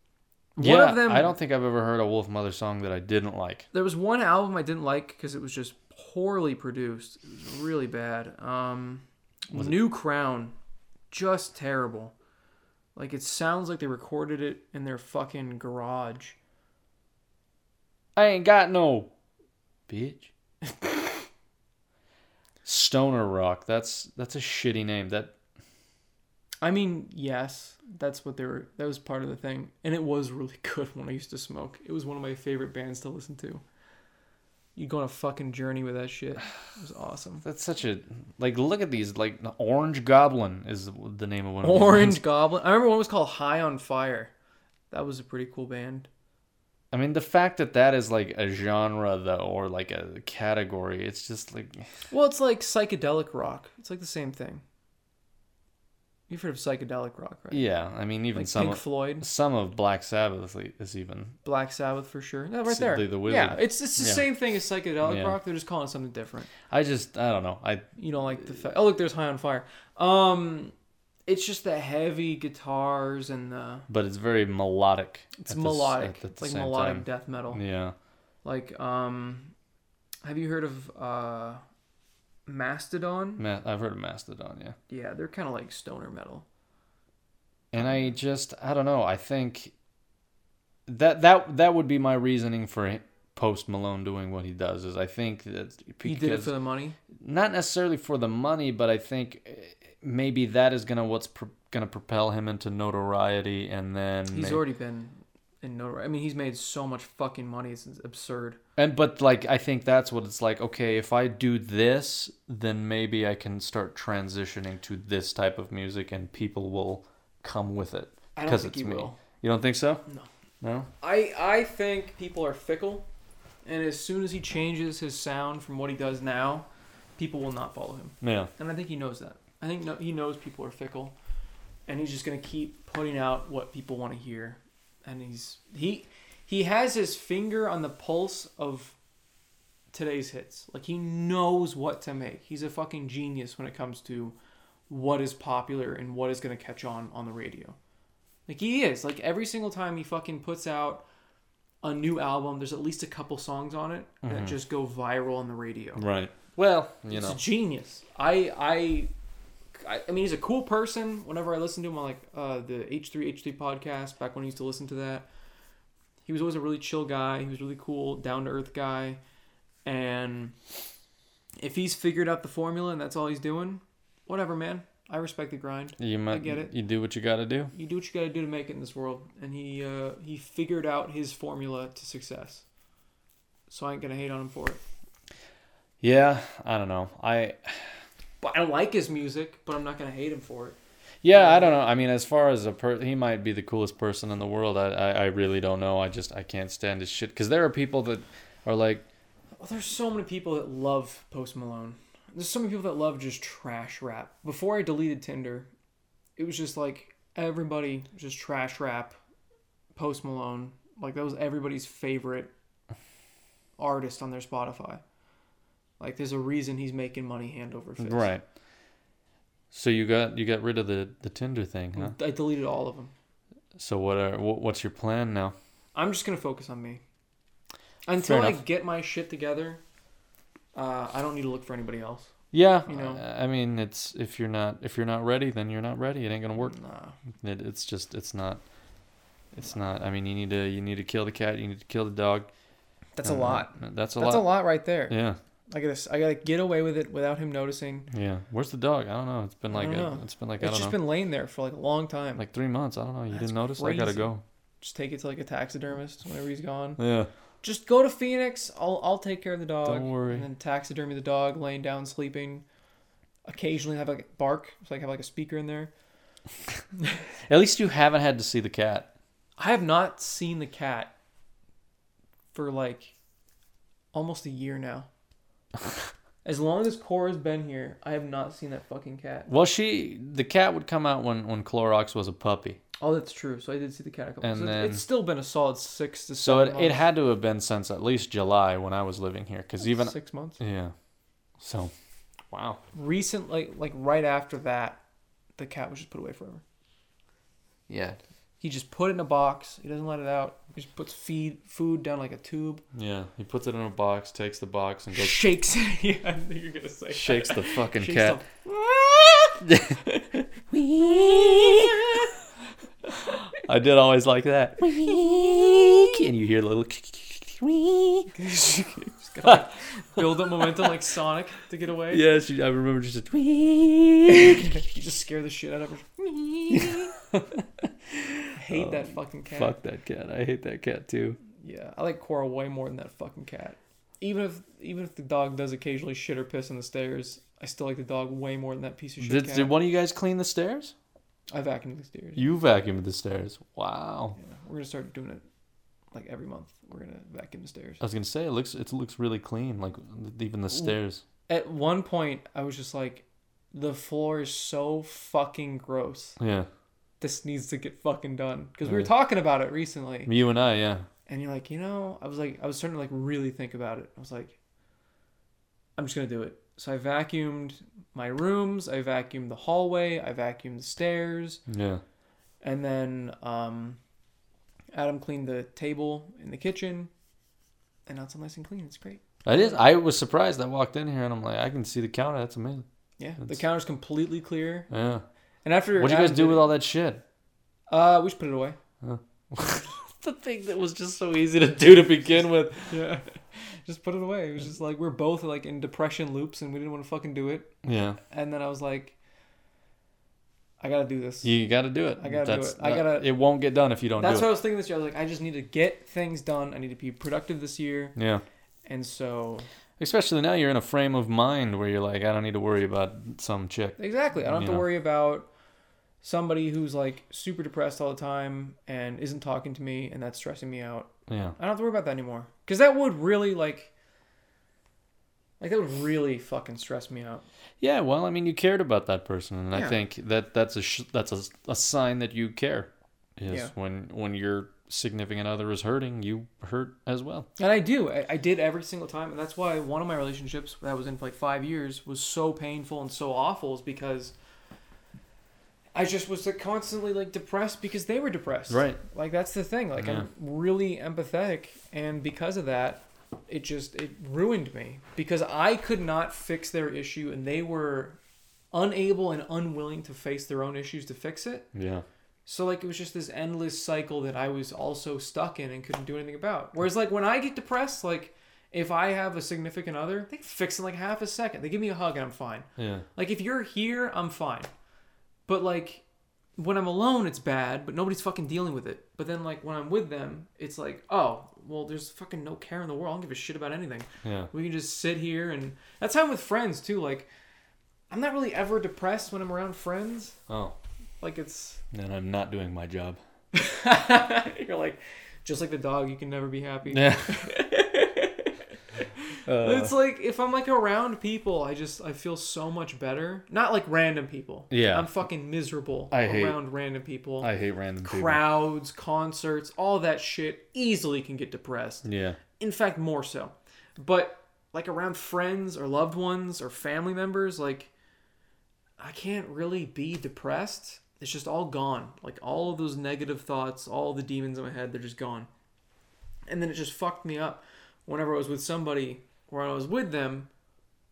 Yeah, one of them, I don't think I've ever heard a Wolfmother song that I didn't like. There was one album I didn't like because it was just poorly produced. It was really bad. Um, New Crown, just terrible. Like it sounds like they recorded it in their fucking garage. I ain't got no bitch. Stoner Rock. That's that's a shitty name. That I mean, yes, that's what they were. That was part of the thing, and it was really good when I used to smoke. It was one of my favorite bands to listen to. You go on a fucking journey with that shit. It was awesome. that's such a like. Look at these. Like Orange Goblin is the name of one. Of Orange. Goblin. I remember one was called High on Fire. That was a pretty cool band. I mean, the fact that that is like a genre though, or like a category, it's just like Well, it's like psychedelic rock. It's like the same thing. You've heard of psychedelic rock, right? yeah. I mean, even Like some Pink of, Floyd, some of Black Sabbath is even Black Sabbath for sure. No, right there. the- the yeah, it's it's the Yeah. same thing as psychedelic Yeah. rock. They're just calling it something different. I just I don't know. I You don't like the fact. Oh, look, there's High on Fire. Um, it's just the heavy guitars and the. but it's very melodic. It's melodic. the It's like melodic time. death metal. Yeah. Like um, have you heard of uh, Mastodon? Ma- I've heard of Mastodon, yeah. Yeah, they're kind of like stoner metal. And I just I don't know. I think that that that would be my reasoning for Post Malone doing what he does. Is I think that He did it for the money. not necessarily for the money, but I think eh, maybe that is gonna what's pr- gonna propel him into notoriety, and then He's may- already been in no. I mean, he's made so much fucking money. It's absurd. And but like I think that's what it's like. Okay, if I do this, then maybe I can start transitioning to this type of music, and people will come with it I don't because think it's he me. will. You don't think so? No. No. I I think people are fickle, and as soon as he changes his sound from what he does now, people will not follow him. Yeah. And I think he knows that. I think no, he knows people are fickle, and he's just gonna keep putting out what people want to hear. And he's he he has his finger on the pulse of today's hits. Like he knows what to make. He's a fucking genius when it comes to what is popular and what is gonna catch on on the radio. Like he is. Like every single time he fucking puts out a new album, there's at least a couple songs on it that mm-hmm. just go viral on the radio. Right. Well, you It's know. a genius. I, I I I mean he's a cool person. Whenever I listen to him on like uh, the H three H three podcast back when I used to listen to that, he was always a really chill guy. He was really cool, down to earth guy, and if he's figured out the formula and that's all he's doing, whatever, man. I respect the grind. You might get it. You do what you got to do. You do what you got to do to make it in this world, and he uh, he figured out his formula to success. So I ain't gonna hate on him for it. Yeah, I don't know. I But I like his music, but I'm not gonna hate him for it. Yeah, I don't know. I mean, as far as a per, he might be the coolest person in the world. I, I, I really don't know. I just I can't stand his shit because there are people that are like, Well, there's so many people that love Post Malone. There's so many people that love just trash rap. Before I deleted Tinder, it was just like everybody just trash rap Post Malone. Like that was everybody's favorite artist on their Spotify. Like there's a reason he's making money hand over fist. right. So you got you got rid of the the Tinder thing, huh? I deleted all of them. So what are what, what's your plan now? I'm just gonna focus on me. Until I get my shit together, uh, I don't need to look for anybody else. Yeah, You know. I I mean, it's if you're not if you're not ready, then you're not ready. It ain't gonna work. Nah. It, it's just it's not. It's not. I mean, you need to you need to kill the cat. You need to kill the dog. That's a Uh, lot. That's a That's lot. a lot right there. Yeah, I gotta, I gotta get away with it without him noticing. yeah. Where's the dog? I don't know. It's been like a, it's been like I It's don't just know, been laying there for like a long time. like three months. I don't know. You That's didn't notice? I gotta go. just take it to like a taxidermist whenever he's gone. Yeah. Just go to Phoenix. I'll, I'll take care of the dog. Don't worry. And then taxidermy the dog, laying down, sleeping. Occasionally have like bark, so like have like a speaker in there. At least you haven't had to see the cat. I have not seen the cat for like almost a year now. as long as Cora's been here, I have not seen that fucking cat. Well, she the cat would come out when when Clorox was a puppy. Oh, that's true. So I did see the cat a couple. And so it's- then- it's still been a solid six to So seven it, it months. had to have been since at least July when I was living here. Because even six months. yeah. So, wow. Recent, like like right after that, the cat was just put away forever. Yeah. He just put it in a box. He doesn't let it out. He just puts feed food down like a tube. Yeah. He puts it in a box, takes the box, and goes Shakes. yeah, I knew you were gonna say. that. shakes the fucking Shakes cat. the- I did always like that. and you hear the little. Like, build up momentum like Sonic to get away. Yeah, she, I remember just. A you just scare the shit out of her. I hate that um, fucking cat. Fuck that cat. I hate that cat too. Yeah, I like Cora way more than that fucking cat. Even if even if the dog does occasionally shit or piss on the stairs, I still like the dog way more than that piece of shit Did, cat. did one of you guys clean the stairs? I vacuumed the stairs. You vacuumed the stairs. Wow. Yeah, we're gonna start doing it like every month. We're gonna vacuum the stairs. I was gonna say it looks it looks really clean, like even the stairs. At one point, I was just like, the floor is so fucking gross. Yeah, This needs to get fucking done because we were talking about it recently. you and I, yeah, And you're like, you know, I was like, I was starting to like really think about it. I was like, I'm just gonna do it. So I vacuumed my rooms, I vacuumed the hallway, I vacuumed the stairs, yeah. and then um, Adam cleaned the table in the kitchen, and now it's all nice and clean. It's great. It is. I was surprised. I walked in here and I'm like, I can see the counter. That's amazing. Yeah, the That's- counter's completely clear. Yeah. And after What do you guys do with all that shit? Uh, we should put it away. the thing that was just so easy to do to begin with. Yeah, just put it away. It was just like we're both like in depression loops, and we didn't want to fucking do it. Yeah, And then I was like, I gotta do this. you got to do it. I gotta do That's- it. I gotta- It won't get done if you don't That's do what I was thinking this year. I was like, I just need to get things done. I need to be productive this year. Yeah. And so, Especially now you're in a frame of mind where you're like, I don't need to worry about some chick. exactly, I don't have You to know. worry about somebody who's like super depressed all the time and isn't talking to me, and that's stressing me out. Yeah. I don't have to worry about that anymore. Because that would really like, like that would really fucking stress me out. Yeah. Well, I mean, you cared about that person, and I think that that's a sh- that's a, a sign that you care. Is Yeah. when when your significant other is hurting, you hurt as well. And I do. I, I did every single time, and that's why one of my relationships that I was in for like five years was so painful and so awful, is because I just was like constantly like depressed because they were depressed. Right. Like that's the thing. Like I'm really empathetic, and because of that, it just it ruined me because I could not fix their issue, and they were unable and unwilling to face their own issues to fix it. Yeah. So like it was just this endless cycle that I was also stuck in and couldn't do anything about. Whereas like when I get depressed, like if I have a significant other, they fix in like half a second. They give me a hug and I'm fine. Yeah. Like if you're here, I'm fine. But like when I'm alone, it's bad, but nobody's fucking dealing with it. But then like when I'm with them, it's like, oh, well, there's fucking no care in the world. I don't give a shit about anything. Yeah. We can just sit here and that's how I'm with friends too. Like I'm not really ever depressed when I'm around friends. Oh, Like it's then I'm not doing my job. you're like just like the dog, you can never be happy. Yeah. Uh, It's like if I'm like around people, I just I feel so much better. Not like random people. Yeah. I'm fucking miserable I hate- around random people. I hate random people. Crowds, concerts, all that shit easily can get depressed. Yeah. In fact, more so. But like around friends or loved ones or family members, like I can't really be depressed. It's just all gone. Like all of those negative thoughts, all the demons in my head, they're just gone. And then it just fucked me up. Whenever I was with somebody, or I was with them,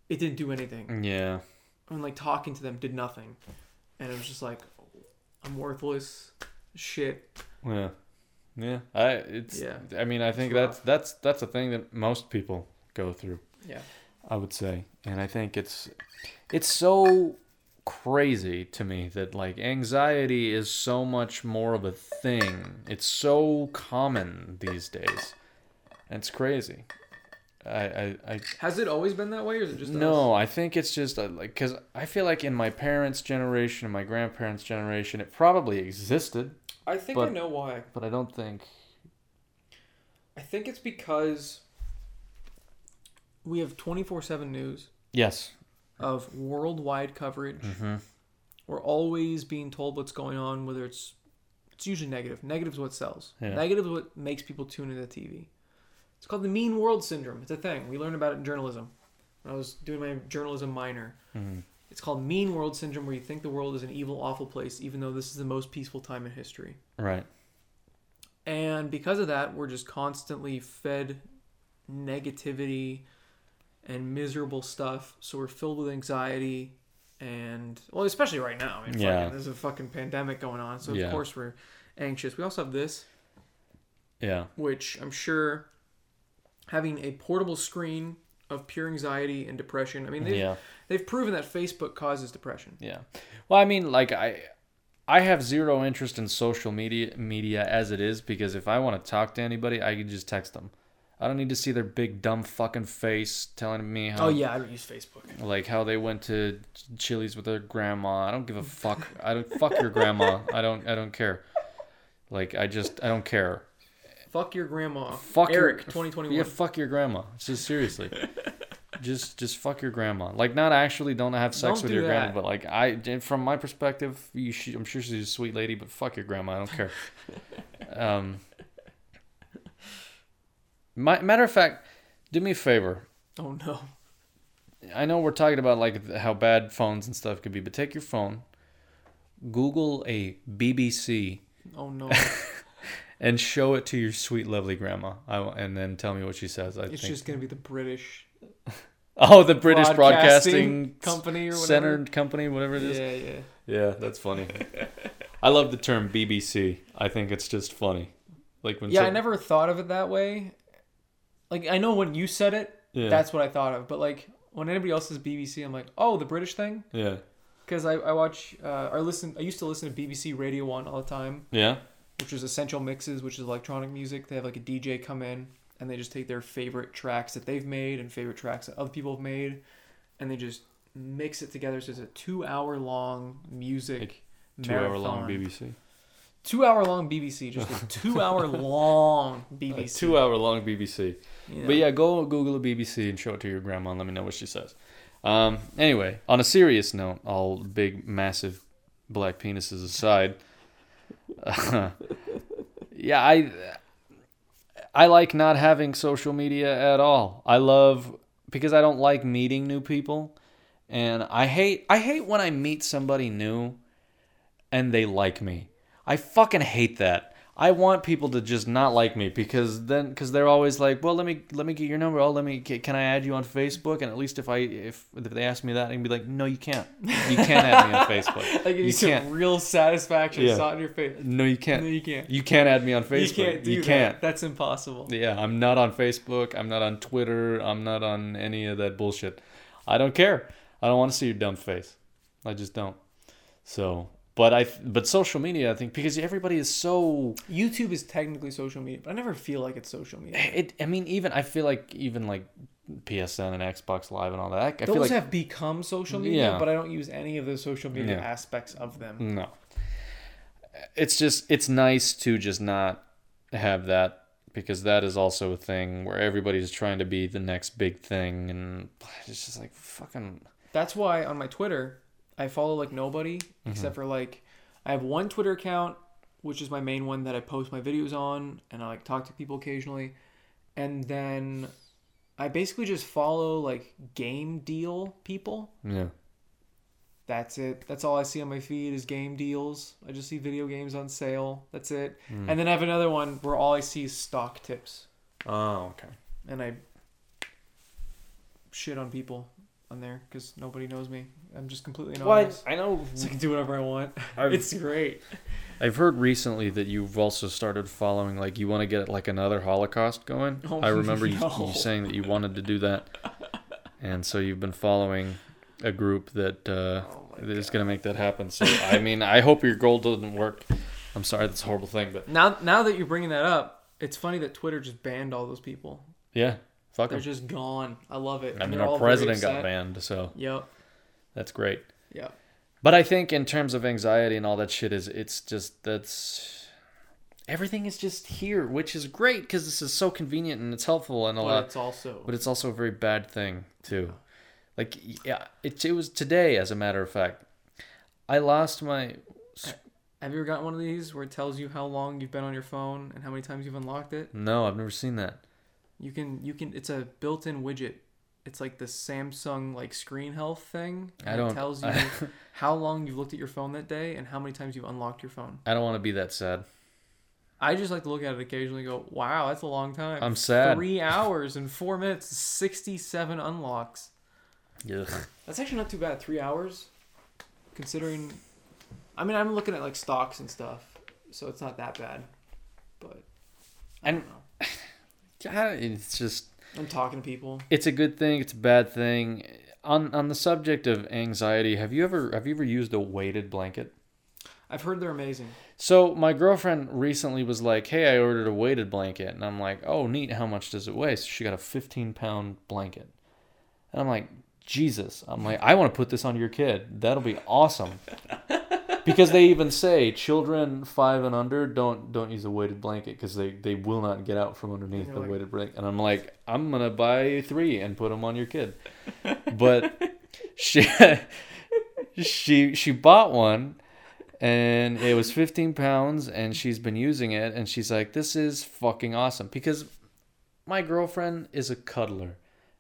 it didn't do anything. Yeah. And like talking to them did nothing. And it was just like, I'm worthless. Shit. Yeah. Yeah. I it's Yeah. I mean I think that's that's that's a thing that most people go through. Yeah. I would say. And I think it's it's so crazy to me that like anxiety is so much more of a thing. It's so common these days. And it's crazy. I I, I Has it always been that way, or is it just us? no, I think it's just uh, like because I feel like in my parents' generation and my grandparents' generation, it probably existed, I think I know why. but I don't think. I think it's because we have 24 7 news Yes. of worldwide coverage. Mm-hmm. We're always being told what's going on, whether it's it's usually negative. Negative is what sells. Yeah. Negative is what makes people tune into TV. It's called the mean world syndrome. It's a thing. We learned about it in journalism. When I was doing my journalism minor. Mhm. It's called mean world syndrome where you think the world is an evil, awful place, even though this is the most peaceful time in history. Right. And because of that, we're just constantly fed negativity and miserable stuff. So we're filled with anxiety and well, especially right now. I mean, Yeah. fucking, there's a fucking pandemic going on, so Yeah. of course we're anxious. We also have this, Yeah. which I'm sure having a portable screen of pure anxiety and depression. I mean, they've, Yeah. they've proven that Facebook causes depression. Yeah. Well, I mean, like I, I have zero interest in social media media as it is because if I want to talk to anybody, I can just text them. I don't need to see their big dumb fucking face telling me how Oh yeah, I don't use Facebook. like how they went to Chili's with their grandma. I don't give a fuck. I don't fuck your grandma. I don't I don't care. Like I just I don't care. Fuck your grandma. Fuck your- Eric, 2021. Yeah, fuck your grandma. Just seriously. just just fuck your grandma. Like not actually don't have sex Don't with your grandma, but like I from my perspective, you should, I'm sure she's a sweet lady, but fuck your grandma. I don't care. um my, matter of fact, do me a favor. Oh no. I know we're talking about like how bad phones and stuff could be, but take your phone, Google a BBC, Oh no. and show it to your sweet, lovely grandma. I, and then tell me what she says. I It's think. just gonna be the British oh, the British Broadcasting Broadcasting, Company or whatever. Centered Company, whatever it is. Yeah, yeah. Yeah, that's funny. I love the term BBC. I think it's just funny. Like when Yeah, I never thought of it that way. Like I know when you said it, Yeah. that's what I thought of. But like when anybody else says BBC, I'm like, oh, the British thing. Yeah. Because I, I watch uh, or listen. I used to listen to BBC Radio One all the time, Yeah. Which is Essential Mixes, which is electronic music. They have like a DJ come in and they just take their favorite tracks that they've made and favorite tracks that other people have made, and they just mix it together. So it's a two-hour long music. Two hour long. BBC. Two hour long BBC, just a two hour long A BBC. two hour long BBC. Yeah. But yeah, go Google a BBC and show it to your grandma and let me know what she says. Um, anyway, on a serious note, all big, massive black penises aside, yeah, I I like not having social media at all. I love because I don't like meeting new people, and I hate I hate when I meet somebody new and they like me. I fucking hate that. I want people to just not like me because then because they're always like, well, let me let me get your number. Oh, let me ca- can I add you on Facebook? And at least if I if if they ask me that, I can be like, no, you can't. You can't add me on Facebook. Give you, you can't. real satisfaction. Yeah. Saw in your face. No, you can't. No, you can't. You can't add me on Facebook. You can't do You that. can't. That's impossible. Yeah, I'm not on Facebook. I'm not on Twitter. I'm not on any of that bullshit. I don't care. I don't want to see your dumb face. I just don't. So, but I but social media, I think because everybody is so YouTube is technically social media, but I never feel like it's social media. it. I mean, even I feel like even like PSN and Xbox Live and all that. I Those feel like have become social media, Yeah. but I don't use any of the social media Yeah. Aspects of them. no. It's just it's nice to just not have that because that is also a thing where everybody's trying to be the next big thing and it's just like fucking That's why on my Twitter, I follow like nobody Mm-hmm. except for like I have one Twitter account, which is my main one that I post my videos on, and I like talk to people occasionally, and then I basically just follow like game deal people. yeah. That's it. That's all I see on my feed is game deals. I just see video games on sale. That's it. Hmm. And then I have another one where all I see is stock tips, Oh, okay. and I shit on people on there because nobody knows me. I'm just completely anonymous. I know So I can do whatever I want. I've- it's great. I've heard recently that you've also started following like you want to get like another Holocaust going. Oh, I remember you, no. you saying that you wanted to do that, and so you've been following a group that uh, Oh that is going to make that happen. So I mean, I hope your goal doesn't work. I'm sorry, that's a horrible thing, but Now, now that you're bringing that up, it's funny that Twitter just banned all those people. yeah, fuck They're 'em. just gone. I love it. I mean, our president got banned, so Yep. That's great. Yeah. But I think in terms of anxiety and all that shit is it's just that's everything is just here, which is great because this is so convenient and it's helpful and a But lot. it's also But it's also a very bad thing too. Like yeah, it it was today as a matter of fact. I lost my Have you ever gotten one of these where it tells you how long you've been on your phone and how many times you've unlocked it? no, I've never seen that. You can you can it's a built-in widget. It's like the Samsung like screen health thing. I don't- It tells you I- how long you've looked at your phone that day and how many times you've unlocked your phone. I don't want to be that sad. I just like to look at it occasionally and go, "Wow, that's a long time." I'm sad. Three hours and four minutes, sixty-seven unlocks. Ugh. That's actually not too bad. Three hours, considering. I mean, I'm looking at like stocks and stuff, so it's not that bad. But I don't know. Yeah, it's just I'm talking to people. it's a good thing, it's a bad thing. On on the subject of anxiety, have you ever have you ever used a weighted blanket? I've heard they're amazing. So my girlfriend recently was like, "Hey, I ordered a weighted blanket," and I'm like, "Oh, neat. How much does it weigh?" So she got a 15 pound blanket, and I'm like, "Jesus!" I'm like, "I want to put this on your kid. That'll be awesome." because they even say children five and under don't don't use a weighted blanket because they they will not get out from underneath the like- weighted blanket. And I'm like, I'm gonna buy three and put them on your kid, but she she she bought one and it was 15 pounds and she's been using it and she's like this is fucking awesome. Because my girlfriend is a cuddler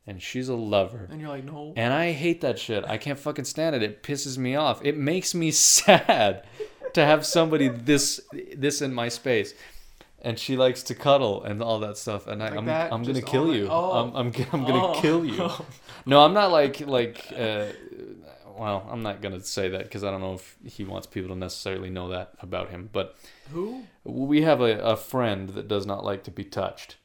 and she's a lover And you're like, no. and i hate that shit i can't fucking stand it it pisses me off it makes me sad to have somebody this this in my space and she likes to cuddle and all that stuff and I, Like I'm, that? I'm gonna kill you Oh. I'm, I'm, I'm gonna Oh. kill you no i'm not like like uh, well i'm not gonna say that because i don't know if he wants people to necessarily know that about him but Who? we have a, a friend that does not like to be touched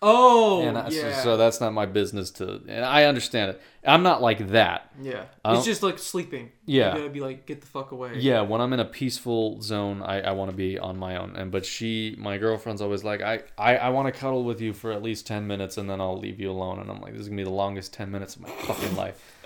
Oh, and I, so- yeah. so, that's not my business to and i understand it i'm not like that yeah. It's just like sleeping. Yeah. You gotta be like, get the fuck away. yeah when i'm in a peaceful zone i, I want to be on my own and but she my girlfriend's always like i i, I want to cuddle with you for at least 10 minutes and then i'll leave you alone and i'm like this is gonna be the longest 10 minutes of my fucking life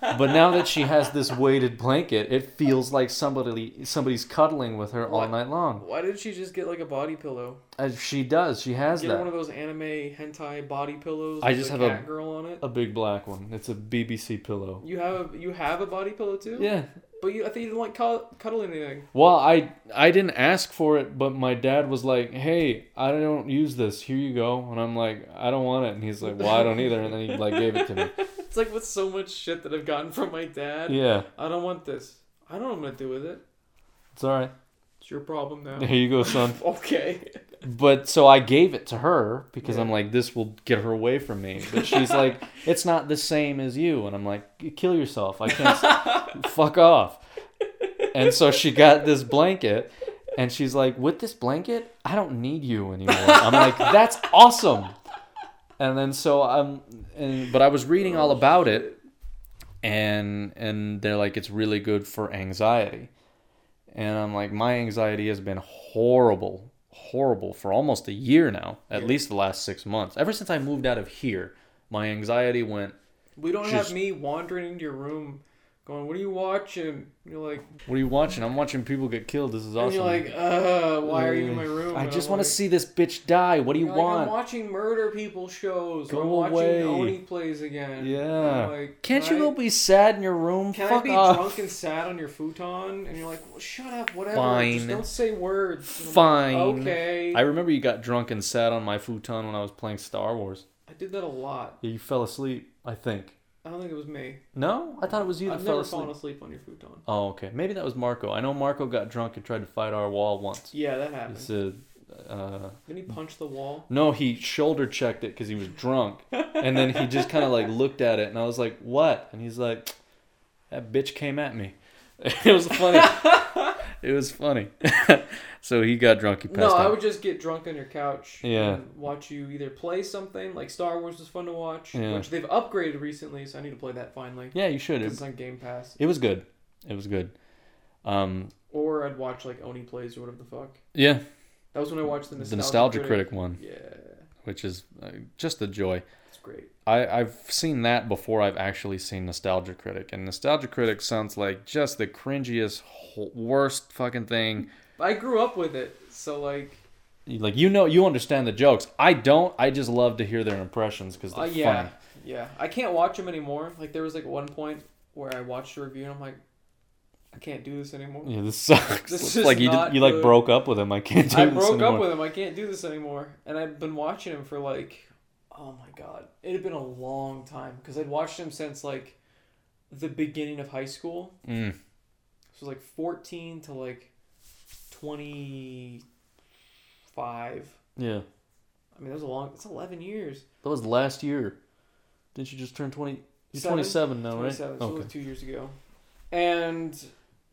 but now that she has this weighted blanket it feels like somebody somebody's cuddling with her all night long Why did she just get like a body pillow? As she does she has Get her one of those anime hentai body pillows. I with just a have a- cat girl on it. a big black one it's a bbc pillow You have a you have a body pillow too. yeah But you, I think you didn't like cu- cuddling anything. Well, I I didn't ask for it, but my dad was like, "Hey, I don't use this. Here you go." And I'm like, "I don't want it." And he's like, "Well, I don't either." And then he like gave it to me. It's like with so much shit that I've gotten from my dad. Yeah, I don't want this. I don't know what I'm gonna do with it. it's all right. It's your problem now. Here you go, son. okay. But so I gave it to her because I'm like, this will get her away from me. But she's like, it's not the same as you. And I'm like, kill yourself. I can't. fuck off. And so she got this blanket. And she's like, with this blanket, I don't need you anymore. I'm like, that's awesome. And then so I'm, and, but I was reading all oh, about it, and and they're like, it's really good for anxiety. And I'm like, my anxiety has been horrible, horrible for almost a year now, at least the last six months. Ever since I moved out of here, my anxiety went. We don't Just- have me wandering into your room, going, "What are you watching?" You're like, What are you watching? I'm watching people get killed. This is awesome. and you're like, "Uh, why are you in my room?" I And just want to like- see this bitch die. What do you like, I'm watching murder people shows. Go I'm watching away. Oney plays again. yeah. Like, Can't can you I- go be sad in your room? Can Fuck I be off. drunk and sad on your futon? And you're like, well, shut up, whatever. Fine. Just don't say words. Fine. like, okay. I remember you got drunk and sat on my futon when I was playing Star Wars. I did that a lot. Yeah, you fell asleep. I think. I don't think it was me. No, I thought it was you that I've fell never asleep. fallen asleep on your futon. Oh, okay. Maybe that was Marco. I know Marco got drunk and tried to fight our wall once. Yeah, that happened. A, uh, Didn't he punch the wall? no, he shoulder checked it because he was drunk, and then he just kind of like looked at it, and I was like, "What?" And he's like, "That bitch came at me." It was funny. it was funny. so he got drunk. He passed No, I would just get drunk on your couch Yeah. and watch you either play something like Star Wars was fun to watch, Yeah. which they've upgraded recently, so I need to play that finally. Yeah, you should. It, It's on Game Pass. it was good. It was good. Um, Or I'd watch like Oney plays or whatever the fuck. yeah, That was when I watched the the Nostalgia, Nostalgia Critic one, Yeah, which is uh, just a joy. It's great. I, I've seen that before I've actually seen Nostalgia Critic, and Nostalgia Critic sounds like just the cringiest, worst fucking thing. I grew up with it, so like, Like you know, you understand the jokes. I don't. I just love to hear their impressions because they're uh, yeah, funny. yeah. I can't watch them anymore. Like there was like one point where I watched a review and I'm like, I can't do this anymore. Yeah, this sucks. This is like you you like broke up with him. I can't do I broke anymore. up with him. I can't do this anymore. And I've been watching him for like, oh my god, it had been a long time because I'd watched him since like the beginning of high school. Mm. So like fourteen to like twenty five. Yeah, I mean, that was a long. It's eleven years. that was last year. Didn't you just turn twenty? You're twenty-seven now, right? Twenty-seven. So it Okay. was two years ago. And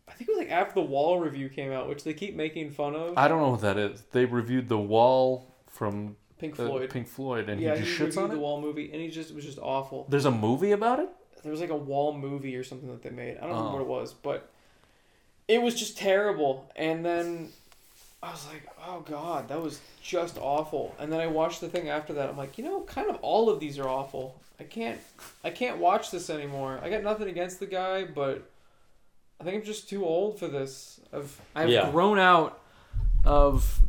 I think it was like after the Wall review came out, which they keep making fun of. I don't know what that is. They reviewed the Wall from Pink uh, Floyd. Pink Floyd, and yeah, he he just shits reviewed on the it. Wall movie, and he just it was just awful. There's a movie about it. There was like a Wall movie or something that they made. I don't Oh. remember what it was, but it was just terrible. And then I was like, oh god, that was just awful. And then I watched the thing after that. I'm like, you know, kind of all of these are awful. I can't, I can't watch this anymore. I got nothing against the guy, but I think I'm just too old for this. I've I've Yeah. grown out of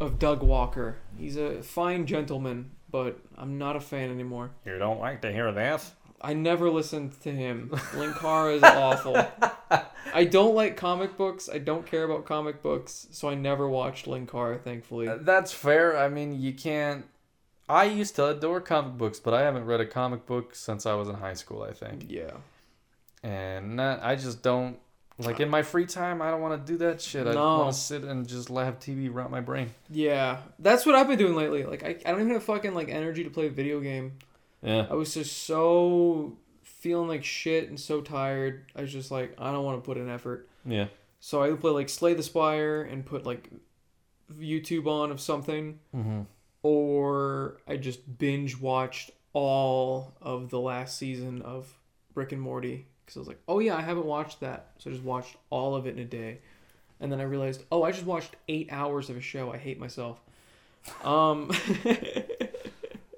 of Doug Walker. He's a fine gentleman, but I'm not a fan anymore. You don't like to hear this? I never listened to him. Linkara is awful. I don't like comic books. I don't care about comic books, so I never watched Linkara, thankfully. Uh, That's fair. I mean, you can't. I used to adore comic books, but I haven't read a comic book since I was in high school. I think, yeah. and I just don't like in my free time. I don't want to do that shit. I No. want to sit and just have TV rot my brain. Yeah. That's what I've been doing lately. Like I, I don't even have fucking like energy to play a video game. Yeah. I was just so feeling like shit and so tired. I was just like, I don't want to put in effort. Yeah. So I would play like Slay the Spire and put like YouTube on of something. Mm-hmm. or I just binge watched all of the last season of Rick and Morty because I was like, oh yeah, I haven't watched that, so I just watched all of it in a day, and then I realized, oh, I just watched eight hours of a show. I hate myself. Um,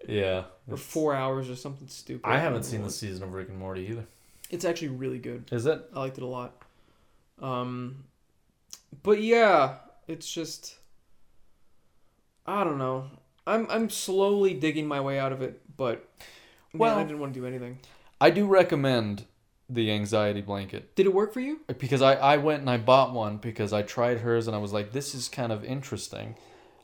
Yeah. or four hours or something stupid. I haven't seen the season of Rick and Morty either. It's actually really good. Is it? I liked it a lot. Um, but yeah, it's just I don't know. I'm I'm slowly digging my way out of it, but well, Well- I didn't want to do anything. I do recommend the anxiety blanket Did it work for you? because I, I went and I bought one because I tried hers and I was like, this is kind of interesting.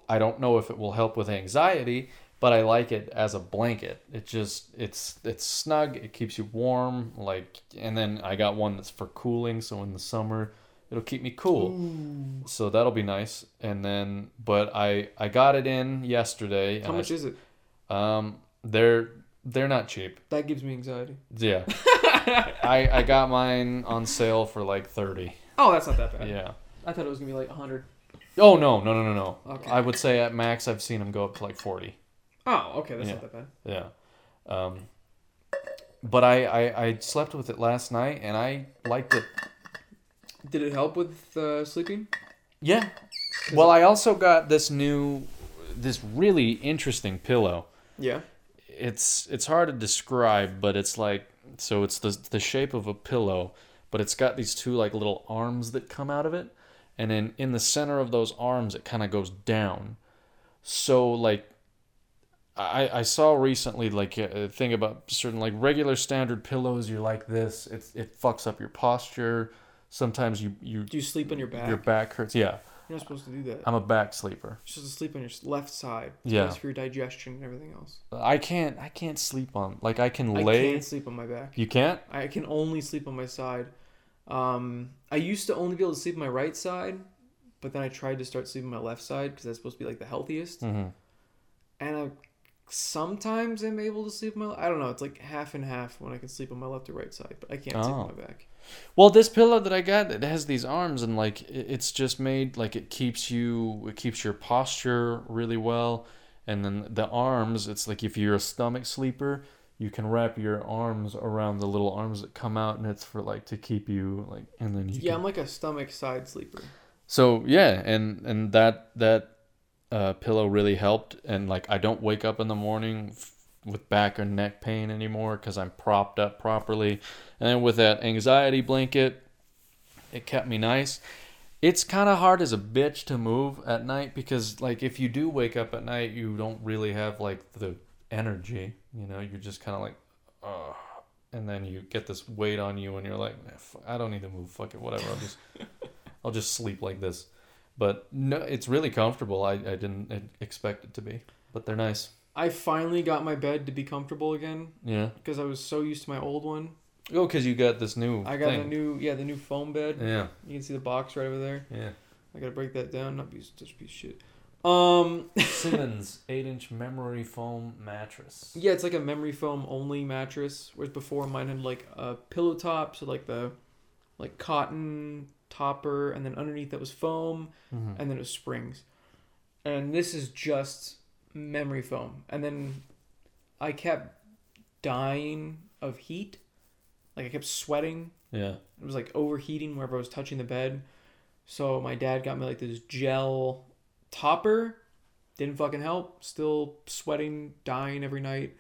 I don't know if it will help with anxiety, but I like it as a blanket. It just it's it's snug, it keeps you warm, like and then I got one that's for cooling, so in the summer it'll keep me cool. So that'll be nice. And then but I I got it in yesterday. How much I, is it? um they're they're not cheap. That gives me anxiety. Yeah. I I got mine on sale for like 30. Oh, that's not that bad. Yeah. I thought it was gonna be like hundred. Oh no, no, no, no, no. Okay. I would say at max I've seen them go up to like 40. Oh, okay, that's Yeah. not that bad. Yeah. Um but I, I I slept with it last night and I liked it. Did it help with uh, sleeping? Yeah. Well, I also got this new this really interesting pillow. Yeah. it's it's hard to describe, but it's like so it's the the shape of a pillow, but it's got these two like little arms that come out of it, and then in the center of those arms it kind of goes down. So like I, I saw recently like a thing about certain like regular standard pillows you're like this it's it fucks up your posture sometimes you you Do you sleep on your back? your back hurts yeah You're not supposed to do that. I'm a back sleeper You're supposed to sleep on your left side. Yeah. for your digestion and everything else. I can't I can't sleep on like I can lay. I can't sleep on my back. you can't I can only sleep on my side. Um, I used to only be able to sleep on my right side, but then I tried to start sleeping on my left side because that's supposed to be like the healthiest. Mhm. And I sometimes am able to sleep on my. I don't know. It's like half and half when I can sleep on my left or right side, but I can't sleep Oh. on my back. Well, this pillow that I got, it has these arms, and like it's just made like it keeps you, it keeps your posture really well, and then the arms, it's like if you're a stomach sleeper, you can wrap your arms around the little arms that come out, and it's for like to keep you like, and then you Yeah, can- I'm like a stomach side sleeper. so yeah, and and that that uh, pillow really helped, and like I don't wake up in the morning f- with back or neck pain anymore because I'm propped up properly, and then with that anxiety blanket, it kept me nice. It's kind of hard as a bitch to move at night because like if you do wake up at night, you don't really have like the energy, you know, you're just kind of like, oh, and then you get this weight on you, and you're like, "Eh, fu- I don't need to move, fuck it, whatever, I'll just. I'll just sleep like this. But no, it's really comfortable. I, I didn't expect it to be, but they're nice. I finally got my bed to be comfortable again Yeah. because I was so used to my old one. Oh, because you got this new. I got thing. the new, yeah, the new foam bed. Yeah. You can see the box right over there. Yeah. I gotta break that down. Not be such a piece of shit. Um, Simmons eight-inch memory foam mattress. yeah, it's like a memory foam only mattress. Whereas before mine had like a pillow top, so like the like cotton topper, and then underneath that was foam, Mhm. and then it was springs. And this is just memory foam. And then I kept dying of heat. Like I kept sweating. Yeah. It was like overheating wherever I was touching the bed. So my dad got me like this gel topper. Didn't fucking help. Still sweating, dying every night.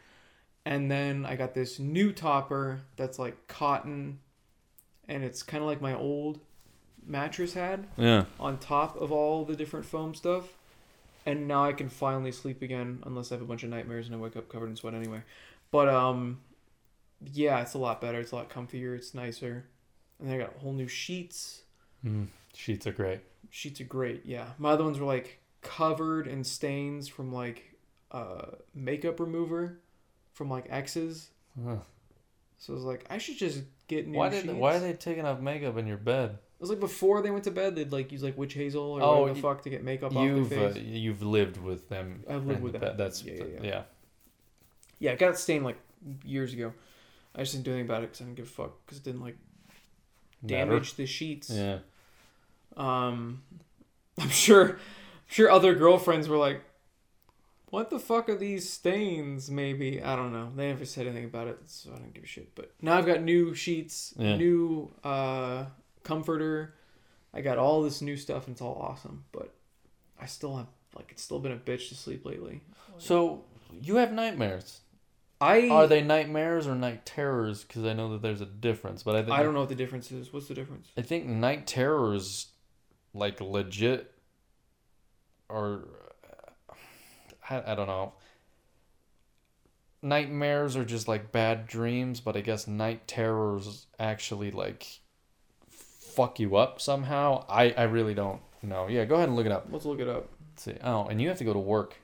And then I got this new topper that's like cotton and it's kind of like my old mattress had Yeah. on top of all the different foam stuff. And now I can finally sleep again unless I have a bunch of nightmares and I wake up covered in sweat anyway. But um yeah, it's a lot better. It's a lot comfier. It's nicer. And I got whole new sheets. Mm. Sheets are great. Sheets are great. Yeah. My other ones were like covered in stains from like uh makeup remover from like exes. Huh. So I was like, I should just get new Why did sheets. why are they taking off makeup in your bed? It was like before they went to bed, they'd like use like witch hazel or Oh, whatever the fuck to get makeup off their uh, face. you've lived with them. I've lived with that. That's Yeah, yeah, yeah. yeah. Yeah, it got stained like years ago. I just didn't do anything about it because I didn't give a fuck because it didn't like damage the sheets. Yeah. Um, I'm sure, I'm sure other girlfriends were like, "What the fuck are these stains?" Maybe I don't know. They never said anything about it, so I don't give a shit. But now I've got new sheets, Yeah. new uh comforter. I got all this new stuff, and it's all awesome. But I still have like it's still been a bitch to sleep lately. Oh, so you have nightmares. I Are they nightmares or night terrors? Because I know that there's a difference, but I think I don't know what the difference is. What's the difference? I think night terrors, like legit, are I, I don't know. Nightmares are just like bad dreams, but I guess night terrors actually like fuck you up somehow. I I really don't know. Yeah, go ahead and look it up. Let's look it up. Let's see. Oh, and you have to go to work,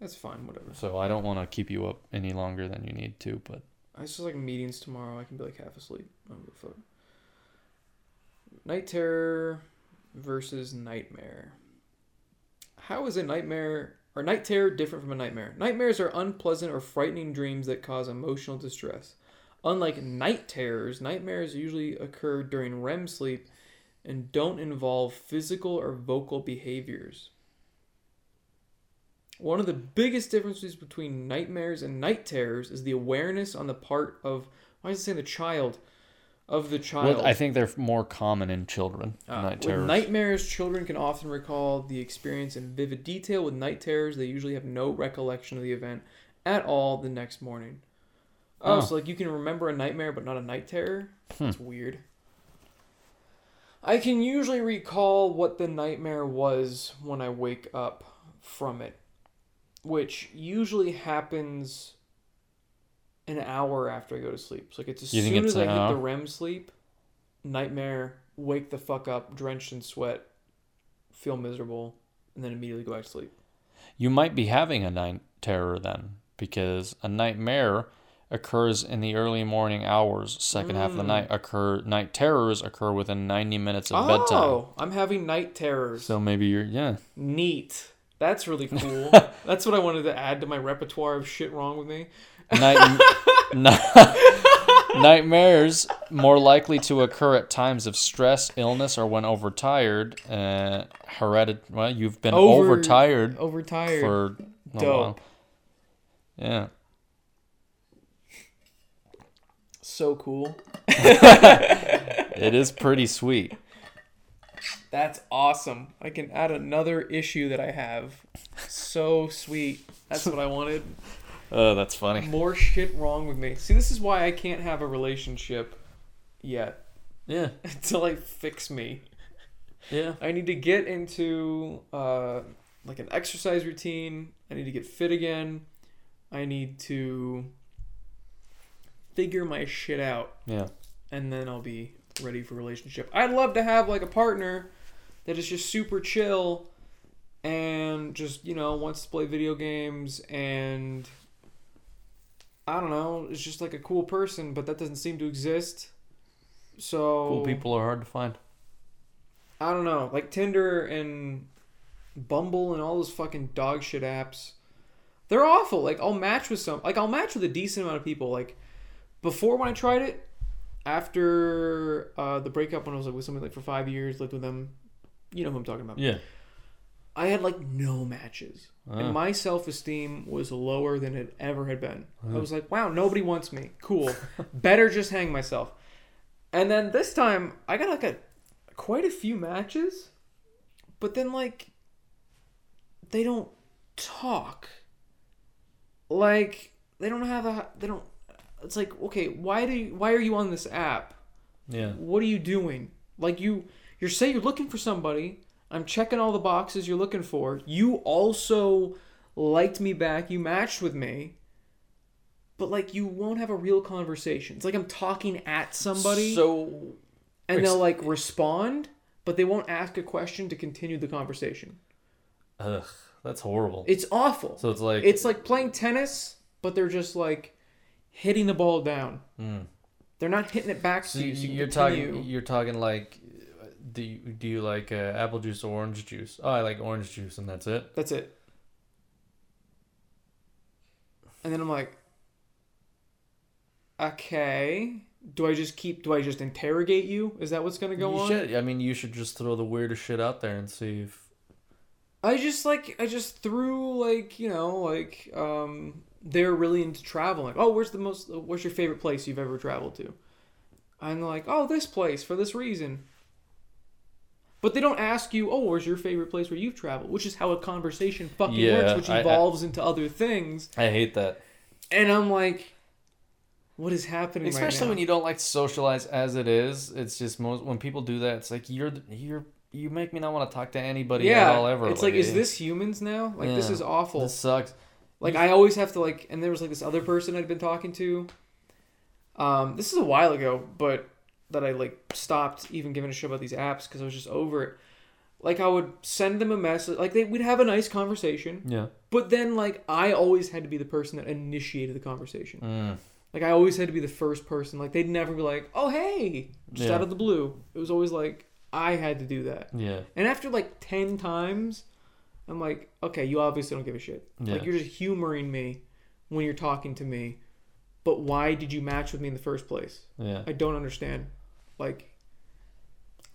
That's fine. Whatever. so I don't want to keep you up any longer than you need to. But I just like meetings tomorrow. I can be like half asleep. I don't give a fuck. Night terror versus nightmare. How is a nightmare or night terror different from a nightmare? Nightmares are unpleasant or frightening dreams that cause emotional distress. Unlike night terrors, nightmares usually occur during REM sleep and don't involve physical or vocal behaviors. One of the biggest differences between nightmares and night terrors is the awareness on the part of why is it saying the child of the child. well, I think they're more common in children. Uh, night with terrors. nightmares, children can often recall the experience in vivid detail. With night terrors, they usually have no recollection of the event at all the next morning. Oh, Oh. so like you can remember a nightmare but not a night terror? Hmm. That's weird. I can usually recall what the nightmare was when I wake up from it, which usually happens an hour after I go to sleep. So like it's as You soon as I hit the? REM sleep, nightmare, wake the fuck up, drenched in sweat, feel miserable, and then immediately go back to sleep. You might be having a night terror then, because a nightmare occurs in the early morning hours. Second half of the night occur night terrors occur within 90 minutes of bedtime. Oh, I'm having night terrors. So maybe you're yeah. Neat. That's really cool. That's what I wanted to add to my repertoire of shit wrong with me. Night, nightmares more likely to occur at times of stress, illness, or when overtired. Uh, heredit. Well, you've been Over- overtired Overtired. for a Dope. while. Yeah. So cool. It is pretty sweet. That's awesome. I can add another issue that I have. So sweet. That's what I wanted. Oh, that's funny. More shit wrong with me. See, this is why I can't have a relationship yet Yeah. until I fix me. Yeah. I need to get into uh, like an exercise routine. I need to get fit again. I need to figure my shit out, Yeah. and then I'll be ready for a relationship. I'd love to have like a partner that is just super chill and just you know wants to play video games and I don't know, is just like a cool person, but that doesn't seem to exist. So Cool people are hard to find. I don't know, like Tinder and Bumble and all those fucking dog shit apps. They're awful. Like I'll match with some like I'll match with a decent amount of people. Like before when I tried it, after uh, the breakup when I was like with somebody like for five years, lived with them. You know who I'm talking about. Yeah. I had like no matches. Ah. And my self esteem was lower than it ever had been. I was like, wow, nobody wants me. Cool. Better just hang myself. And then this time I got like a quite a few matches, but then like they don't talk. Like they don't have a they don't it's like, okay, why do you, why are you on this app? Yeah. what are you doing? Like you you're saying you're looking for somebody. I'm checking all the boxes you're looking for. You also liked me back. You matched with me. But like you won't have a real conversation. It's like I'm talking at somebody So and they'll like respond, but they won't ask a question to continue the conversation. ugh, that's horrible. It's awful. so it's like it's like playing tennis, but they're just like hitting the ball down. They're not hitting it back so to you. So you you're continue. talking you're talking like do you, do you like uh, apple juice or orange juice? Oh, I like orange juice and that's it. That's it. And then I'm like, okay. Do I just keep? Do I just interrogate you? Is that what's gonna go you on? should. I mean, you should just throw the weirdest shit out there and see if I just like I just threw like you know like um they're really into traveling. Like, oh, where's the most? Where's your favorite place you've ever traveled to? And like, oh, this place for this reason. But they don't ask you, oh, where's your favorite place where you've traveled? Which is how a conversation fucking Yeah, works, which I- I- evolves into other things. I hate that. And I'm like, what is happening? right Especially now? when you don't like to socialize as it is. It's just most when people do that, it's like you're you're you make me not want to talk to anybody yeah, at all ever. it's like, is eh, this humans now? Like this is awful. This sucks. Like I always have to like, and there was like this other person I'd been talking to. Um, this is a while ago, but that I like stopped even giving a shit about these apps because I was just over it. Like I would send them a message, like they we'd have a nice conversation, Yeah. but then like I always had to be the person that initiated the conversation. Mm. Like I always had to be the first person. Like they'd never be like, "Oh hey," just Yeah. out of the blue. It was always like I had to do that. Yeah. And after like 10 times, I'm like, okay, you obviously don't give a shit. Yeah. Like, you're just humoring me when you're talking to me. But why did you match with me in the first place? Yeah. I don't understand. Like,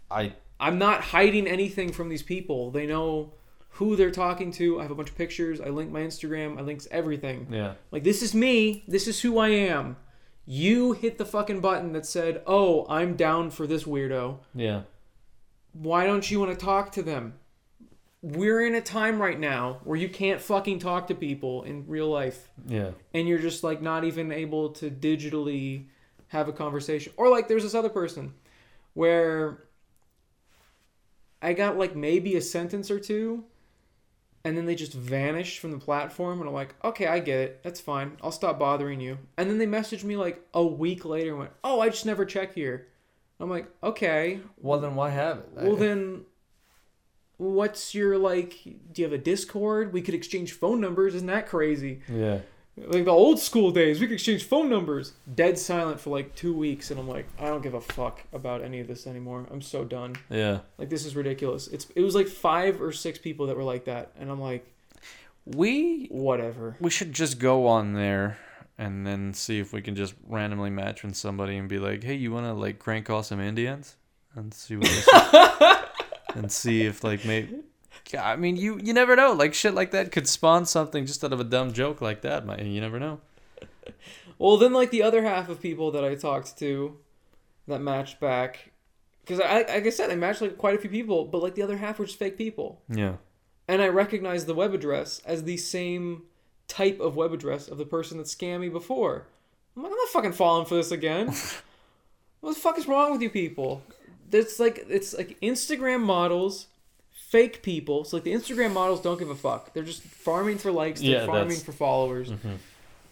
I I'm not hiding anything from these people. They know who they're talking to. I have a bunch of pictures. I link my Instagram. I links everything. yeah. Like, this is me. This is who I am. You hit the fucking button that said, oh, I'm down for this weirdo Yeah. why don't you want to talk to them? We're in a time right now where you can't fucking talk to people in real life Yeah. and you're just like not even able to digitally have a conversation. Or like there's this other person where I got like maybe a sentence or two and then they just vanished from the platform and I'm like, "Okay, I get it. That's fine. I'll stop bothering you." And then they messaged me like a week later and went, "Oh, I just never check here." I'm like, "Okay. Well, then why have it? Well then what's your like do you have a Discord? We could exchange phone numbers. Isn't that crazy?" yeah. like the old school days we could exchange phone numbers dead silent for like two weeks and i'm like i don't give a fuck about any of this anymore i'm so done Yeah. like this is ridiculous it's it was like five or six people that were like that and i'm like We whatever we should just go on there and then see if we can just randomly match with somebody and be like, "Hey, you want to like crank off some Indians?" and see what. and see if like maybe Yeah, I mean, you you never know. Like shit like that could spawn something just out of a dumb joke like that. man. You never know. well then like the other half of people that i talked to that matched back because I, like i said i matched like quite a few people but like the other half were just fake people Yeah. and I recognized the web address as the same type of web address of the person that scammed me before. I'm like, I'm not fucking falling for this again. what the fuck is wrong with you people? It's like it's like Instagram models, fake people. So like the Instagram models don't give a fuck. They're just farming for likes. They're Yeah, farming that's- for followers.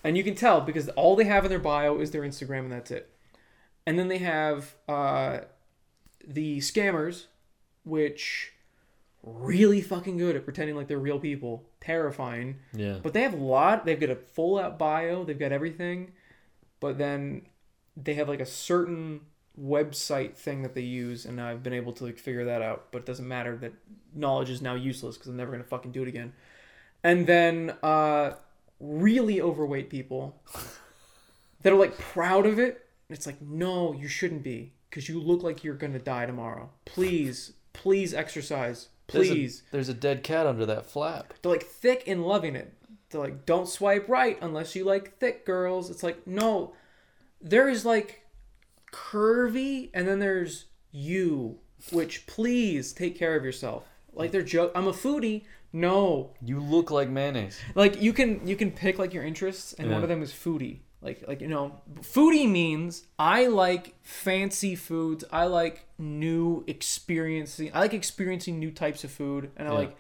And you can tell because all they have in their bio is their Instagram and that's it. And then they have uh, the scammers, which really fucking good at pretending like they're real people. Terrifying. Yeah. But they have a lot. They've got a full out bio. They've got everything. But then they have like a certain website thing that they use, and I've been able to like figure that out. But it doesn't matter. That knowledge is now useless because I'm never gonna fucking do it again. And then uh, really overweight people that are like proud of it. It's like no, you shouldn't be because you look like you're gonna die tomorrow. Please, please exercise. There's a- Please. There's a, dead cat under that flap. They're like thick and loving it. They're like, don't swipe right unless you like thick girls. It's like, no, there is like curvy, and then there's you, which please take care of yourself. Like they're joke. I'm a foodie. No, You look like mayonnaise. like you can you can pick like your interests, and one Yeah. of them is foodie. Like like you know, foodie means I like fancy foods. I like new experiencing. I like experiencing new types of food, and I Yeah. like.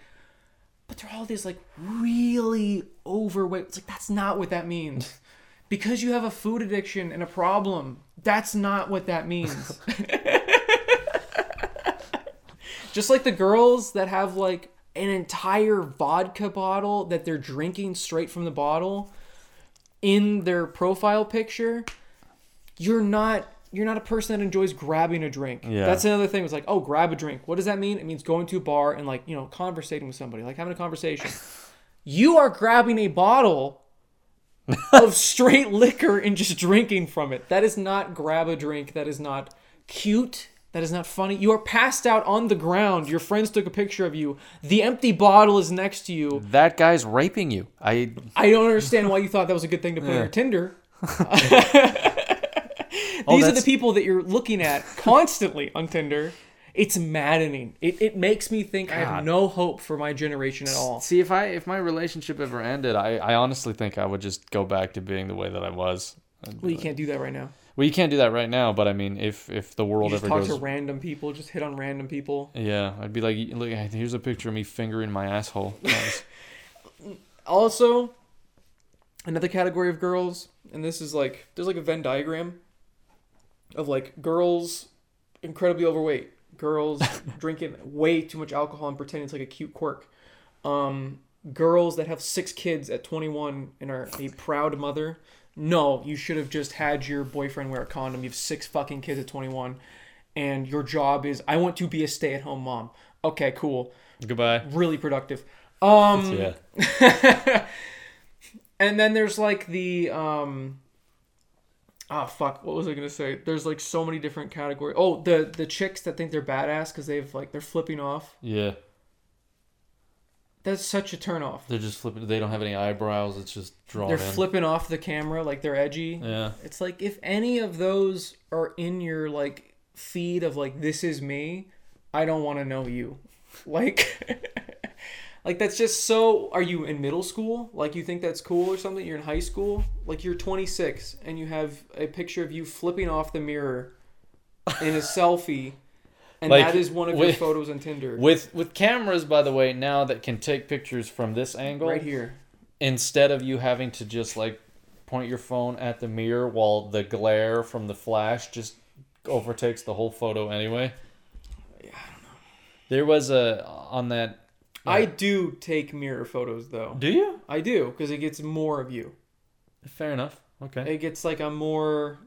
But they're all these like really overweight. It's like that's not what that means. because you have a food addiction and a problem, that's not what that means. Just like the girls that have like an entire vodka bottle that they're drinking straight from the bottle in their profile picture, you're not you're not a person that enjoys grabbing a drink. Yeah. That's another thing. It's like, oh, grab a drink. What does that mean? It means going to a bar and like, you know, conversating with somebody, like having a conversation. you are grabbing a bottle of straight liquor and just drinking from it. That is not grab a drink. That is not cute. That is not funny. You are passed out on the ground. Your friends took a picture of you. The empty bottle is next to you. That guy's raping you. I I don't understand why you thought that was a good thing to put on Yeah. your Tinder. Oh, These are the people that you're looking at constantly on Tinder. It's maddening. It, it makes me think I have no hope for my generation at all. see if I if my relationship ever ended, I I honestly think I would just go back to being the way that I was. Well, you can't do that right now. Well, you can't do that right now, but I mean, if if the world just ever talk goes, to random people. Just hit on random people. yeah, I'd be like, look, here's a picture of me fingering my asshole. Guys. Also, another category of girls, and this is like there's like a Venn diagram of like girls incredibly overweight, girls drinking way too much alcohol and pretending it's like a cute quirk, um, girls that have six kids at 21 and are a proud mother. No, you should have just had your boyfriend wear a condom. You have six fucking kids at 21, and your job is I want to be a stay-at-home mom. Okay, cool, Goodbye. really productive. Um, Yeah. and then there's like the um oh fuck what was i gonna say there's like so many different categories oh the the chicks that think they're badass because they've like they're flipping off Yeah. that's such a turn off They're just flipping. They don't have any eyebrows. It's just drawn they're in. flipping off the camera like they're edgy Yeah. it's like if any of those are in your like feed of like this is me i don't want to know you like Like that's just so. Are you in middle school? Like you think that's cool or something? You're in high school. Like you're 26 and you have a picture of you flipping off the mirror in a selfie, and Like, that is one of your photos on Tinder. With with cameras, by the way, now that can take pictures from this angle, right here. instead of you having to just like point your phone at the mirror while the glare from the flash just overtakes the whole photo anyway. Yeah, I don't know. There was a on that. I do take mirror photos though. Do you? I do because it gets more of you. Fair enough. Okay. It gets like a more,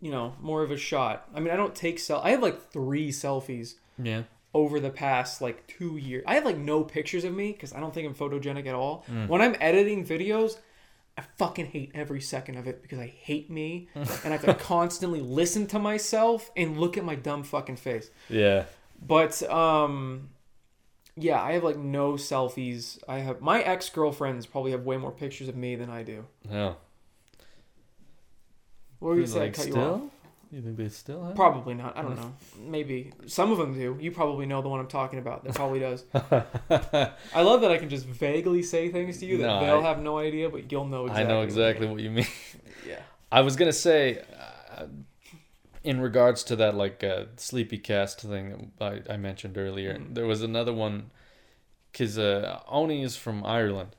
you know, more of a shot. I mean, I don't take self. I have like three selfies Yeah. over the past like two years. I have like no pictures of me because I don't think I'm photogenic at all. Mm. When I'm editing videos, I fucking hate every second of it because I hate me and I have to constantly listen to myself and look at my dumb fucking face. Yeah. But um yeah, I have like no selfies. I have my ex-girlfriends probably have way more pictures of me than I do. Yeah. What were you You saying? like Cut you off? You think they still have? Probably not. I don't know. Maybe some of them do. You probably know the one I'm talking about. That probably does. I love that I can just vaguely say things to you that No, they'll I- have no idea, but you'll know exactly. I know what exactly mean. what you mean. Yeah. I was gonna say, in regards to that like uh, sleepy cast thing I, I mentioned earlier, Mm. there was another one, because uh, Oney is from Ireland,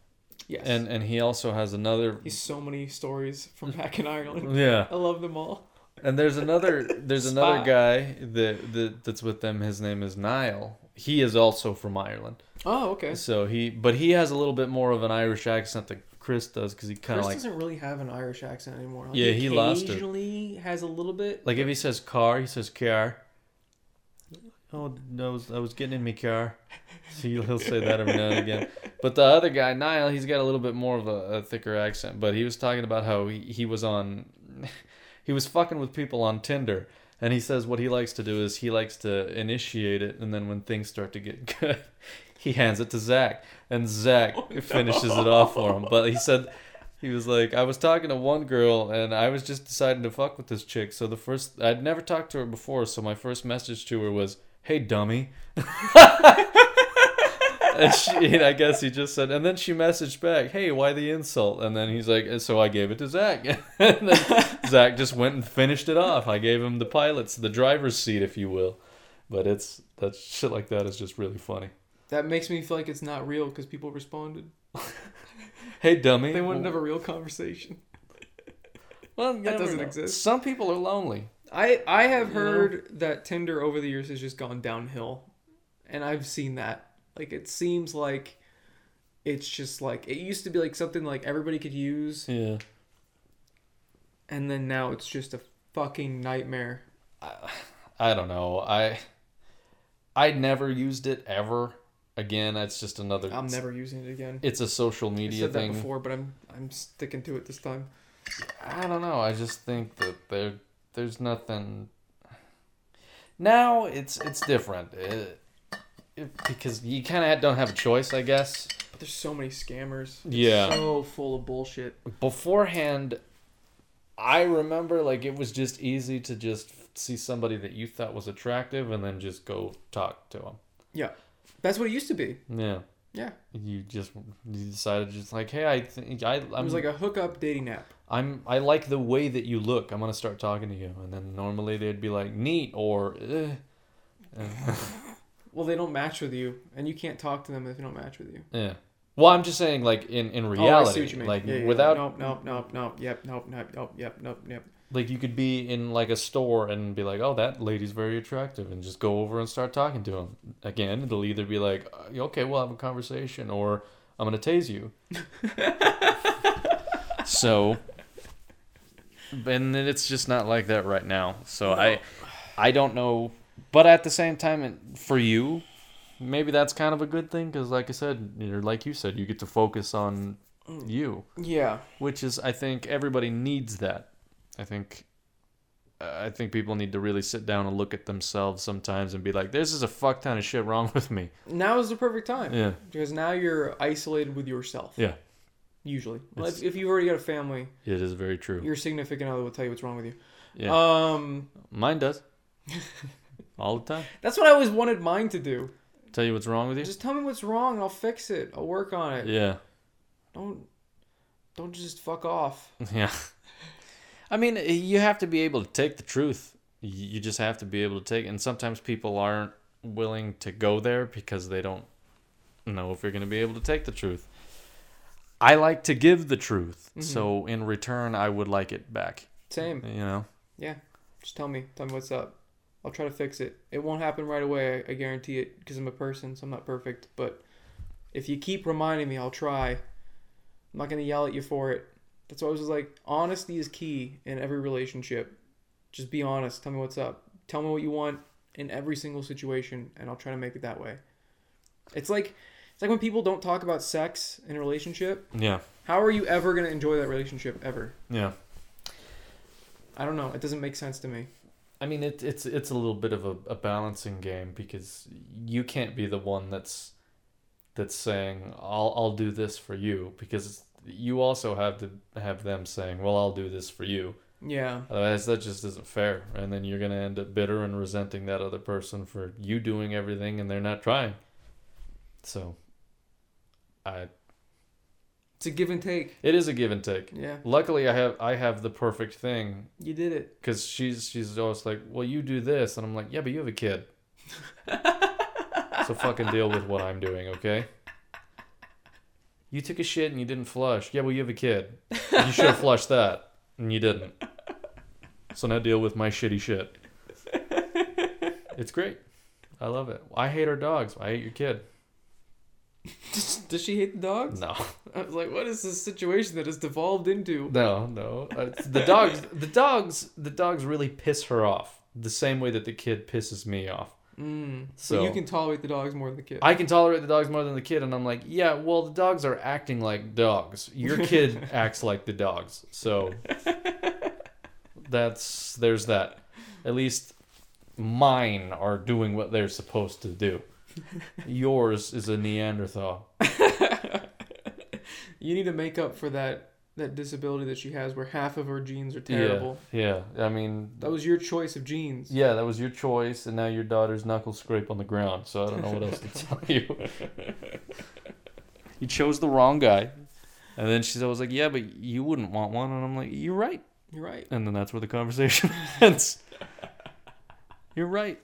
Yes. and and he also has another. he's so many stories from back in Ireland. Yeah, I love them all. and there's another there's another guy that, that that's with them. His name is Niall. He is also from Ireland. Oh, okay. So he, but he has a little bit more of an Irish accent than Chris does, because he kind of like doesn't really have an Irish accent anymore. Like, Yeah, he lost it. Occasionally has a little bit. Like if he says car, he says car. Oh, I was I was getting in my car. So he'll, he'll say that every now and again. But the other guy, Niall, he's got a little bit more of a, a thicker accent. But he was talking about how he, he was on, he was fucking with people on Tinder. And he says what he likes to do is he likes to initiate it, and then when things start to get good, he hands it to Zach, and Zach oh, finishes it off for him. But he said he was like, I was talking to one girl, and I was just deciding to fuck with this chick. So the first, I'd never talked to her before, so my first message to her was, "Hey, dummy." and she, and I guess he just said, and then she messaged back, "Hey, why the insult?" And then he's like, "So I gave it to Zach." and then Zach just went and finished it off. I gave him the pilot's, the driver's seat, if you will. But it's that shit like that is just really funny. That makes me feel like it's not real because people responded. Hey, dummy. They wouldn't have a real conversation. Well, that doesn't know. exist. Some people are lonely. I I have You know? heard that Tinder over the years has just gone downhill, and I've seen that. Like it seems like it's just like it used to be like something like everybody could use, Yeah. and then now it's just a fucking nightmare. I, I don't know. I I never used it ever. Again, it's just another. I'm never using it again. It's a social I media said that thing. before, but I'm I'm sticking to it this time. I don't know. I just think that there there's nothing. Now it's it's different. It, it, because you kind of don't have a choice, I guess. But there's so many scammers. It's Yeah. So full of bullshit. beforehand i remember like it was just easy to just see somebody that you thought was attractive and then just go talk to them Yeah, that's what it used to be. yeah Yeah, you just you decided just like hey i think i i'm it was like a hookup dating app. i'm i like the way that you look i'm gonna start talking to you and then normally they'd be like neat or eh. Well, they don't match with you, and you can't talk to them if they don't match with you. yeah well i'm just saying like in in Oh, reality what you mean. like Yeah, yeah, without Nope, nope, nope, nope. Yep, nope, nope, nope, yep, nope, yep. Like you could be in like a store and be like oh that lady's very attractive and just go over and start talking to him again it'll either be like uh, okay we'll have a conversation or i'm gonna tase you. So and then it's just not like that right now. So i i don't know. But at the same time for you maybe that's kind of a good thing because like i said you're like you said you get to focus on you. Yeah, which is I think everybody needs that. I think uh, I think people need to really sit down and look at themselves sometimes and be like, "This is a fuck ton of shit wrong with me." now is the perfect time. Yeah, Because now you're isolated with yourself. yeah, Usually, if, if you've already got a family, it is very true. your significant other will tell you what's wrong with you. Yeah, Um, mine does all the time. that's what I always wanted mine to do. Tell you what's wrong with you? Just tell me what's wrong and I'll fix it. I'll work on it. yeah. Don't don't just fuck off. Yeah. I mean, you have to be able to take the truth. You just have to be able to take, and sometimes people aren't willing to go there because they don't know if you're going to be able to take the truth. I like to give the truth, mm-hmm. so in return, I would like it back. Same. You know? Yeah. Just tell me. Tell me what's up. I'll try to fix it. It won't happen right away. I, I guarantee it because I'm a person, so I'm not perfect. But if you keep reminding me, I'll try. I'm not gonna yell at you for it. That's why I was like, honesty is key in every relationship. Just be honest. Tell me what's up. Tell me what you want in every single situation, and I'll try to make it that way. It's like it's like when people don't talk about sex in a relationship. Yeah. How are you ever gonna enjoy that relationship ever? Yeah. I don't know. It doesn't make sense to me. I mean, it, it's it's a little bit of a, a balancing game because you can't be the one that's that's saying I'll I'll do this for you because you also have to have them saying well I'll do this for you. Yeah. Otherwise, that just isn't fair, and then you're gonna end up bitter and resenting that other person for you doing everything and they're not trying. So, I It's a give and take. it is a give and take. Yeah. Luckily, I have I have the perfect thing You did it. because she's she's always like, well, you do this, and I'm like, yeah, but you have a kid, so fucking deal with what I'm doing, okay? You took a shit and you didn't flush. Yeah, well, you have a kid. You should have flushed that, and you didn't. So now deal with my shitty shit. It's great. I love it. I hate our dogs. I hate your kid. Does, she hate the dogs? No, I was like, what is this situation that has devolved into? no, no. Uh, it's- the dogs, the dogs, the dogs really piss her off the same way that the kid pisses me off. Mm. So So you can tolerate the dogs more than the kid. I can tolerate the dogs more than the kid, and I'm like, yeah, well, the dogs are acting like dogs. Your kid acts like the dogs, so that's there's that. At least mine are doing what they're supposed to do. Yours is a Neanderthal. you need to make up for that that disability that she has, where half of her genes are terrible. Yeah, yeah. I mean, That was your choice of genes. yeah, that was your choice, and now your daughter's knuckles scrape on the ground. So I don't know what else to tell you. you chose the wrong guy. And then she's always like, "Yeah, but you wouldn't want one," and I'm like, "You're right." You're right. And then that's where the conversation ends. You're right.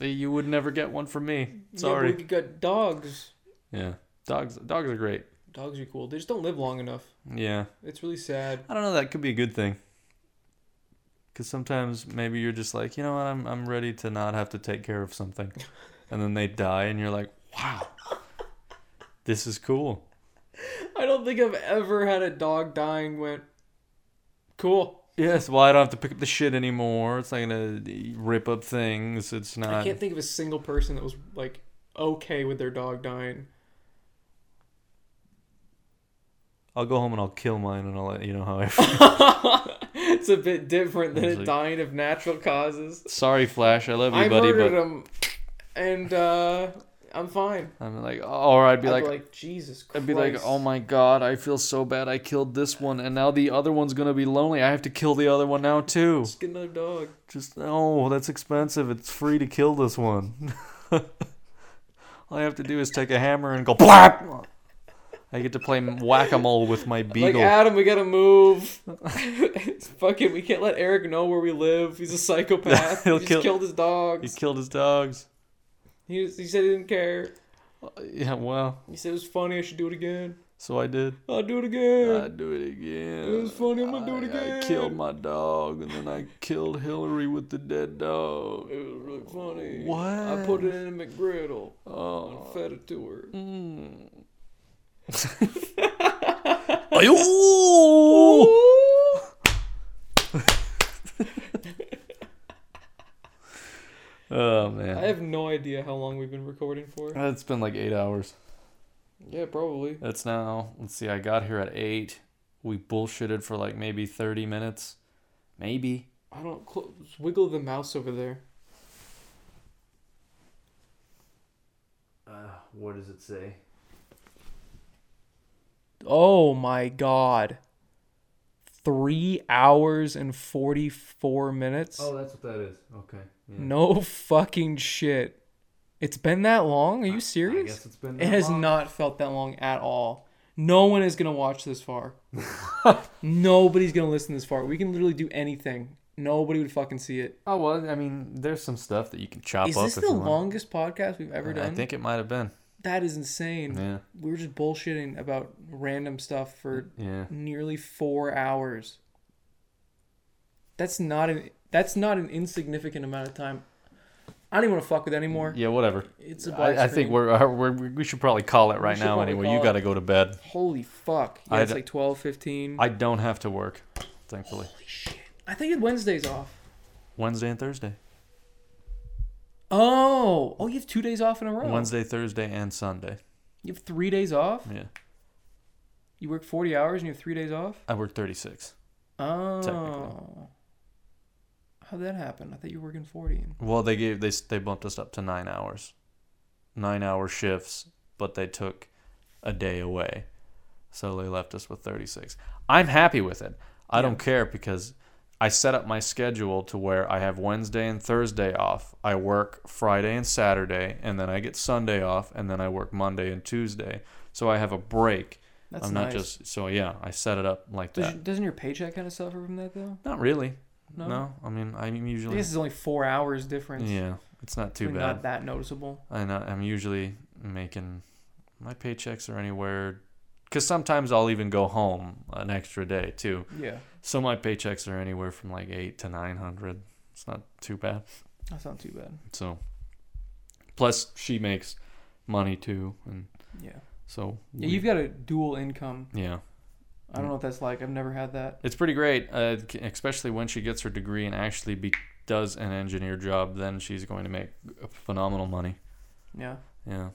you would never get one from me. Yeah, but Sorry. we got dogs. Yeah, dogs. Dogs are great. Dogs are cool. They just don't live long enough. Yeah, It's really sad. I don't know. That could be a good thing. Because sometimes maybe you're just like, you know what? I'm I'm ready to not have to take care of something, and then they die, and you're like, wow, this is cool. I don't think I've ever had a dog dying went cool. Yes, well, I don't have to pick up the shit anymore. It's not gonna rip up things. It's not. I can't think of a single person that was like okay with their dog dying. I'll go home and I'll kill mine, and I'll let you know how I feel. it's a bit different than like- dying of natural causes. Sorry, Flash. I love you, I buddy, murdered but him, and uh, I'm fine. I'm like, oh, or I'd be I'd like, like, Jesus Christ. I'd be like, oh my god, I feel so bad. I killed this one, and now the other one's gonna be lonely. I have to kill the other one now too. Just get another dog. Just oh, that's expensive. It's free to kill this one. All I have to do is take a hammer and go blap. I get to play whack a mole with my beagle. Like. Adam, we gotta move. Fuck it, we can't let Eric know where we live. He's a psychopath. He just kill- killed his dogs. he killed his dogs. He, he said he didn't care. Yeah, well, He said it was funny. I should do it again. so I did. I'll do it again. I do it again. It was funny, I'm gonna do it again. I killed my dog, and then I killed Hillary with the dead dog. it was really funny. What? I put it in a McGriddle Oh. and fed it to her. Mm. Ayo! oh man, I have no idea how long we've been recording for. it's been like eight hours. Yeah, probably. It's now. Let's see. I got here at eight. We bullshitted for like maybe thirty minutes, maybe. I don't cl- wiggle the mouse over there. Uh, what does it say? Oh my god. three hours and 44 minutes. Oh, that's what that is. Okay. Yeah. No fucking shit. It's been that long? Are you serious? I guess it's been. It has long. not felt that long at all. No one is gonna watch this far. Nobody's gonna listen this far. We can literally do anything. Nobody would fucking see it. Oh well, I mean, there's some stuff that you can chop Is up. this if the you want. longest podcast we've ever done? I think it might have been. That is insane. Yeah. We were just bullshitting about random stuff for Yeah. nearly four hours. That's not an that's not an insignificant amount of time. I don't even want to fuck with it anymore. Yeah. Whatever. It's a I, I think we're, uh, we're we should probably call it right now anyway. You got to go to bed. Holy fuck. Yeah, I it's d- like 12, 15. I don't have to work, thankfully. Holy shit. I think Wednesday's off. Wednesday and Thursday. Oh. Oh, you have two days off in a row. Wednesday, Thursday, and Sunday. You have three days off? Yeah. You work 40 hours and you have three days off? I work 36. Oh. How'd that happen? I thought you were working 40. Well, they gave they they bumped us up to nine hours, nine hour shifts, but they took a day away, so they left us with 36. I'm happy with it. I don't care because I set up my schedule to where I have Wednesday and Thursday off. I work Friday and Saturday, and then I get Sunday off, and then I work Monday and Tuesday. So I have a break. That's I'm not nice. just so yeah. I set it up like Does that. your- doesn't your paycheck kind of suffer from that, though? Not really. No? No. I mean, I'm I usually guess it's only four hours difference. yeah. It's not too Really bad. Not that noticeable. I know I'm usually making my paychecks are anywhere because sometimes I'll even go home an extra day too. Yeah. So my paychecks are anywhere from like eight to nine hundred. It's not too bad. That's not too bad. So plus she makes money too, and Yeah. so Yeah, we- you've got a dual income. yeah. I don't know what that's like. I've never had that. It's pretty great, uh, especially when she gets her degree and actually be, does an engineer job. Then she's going to make phenomenal money. Yeah. Yeah.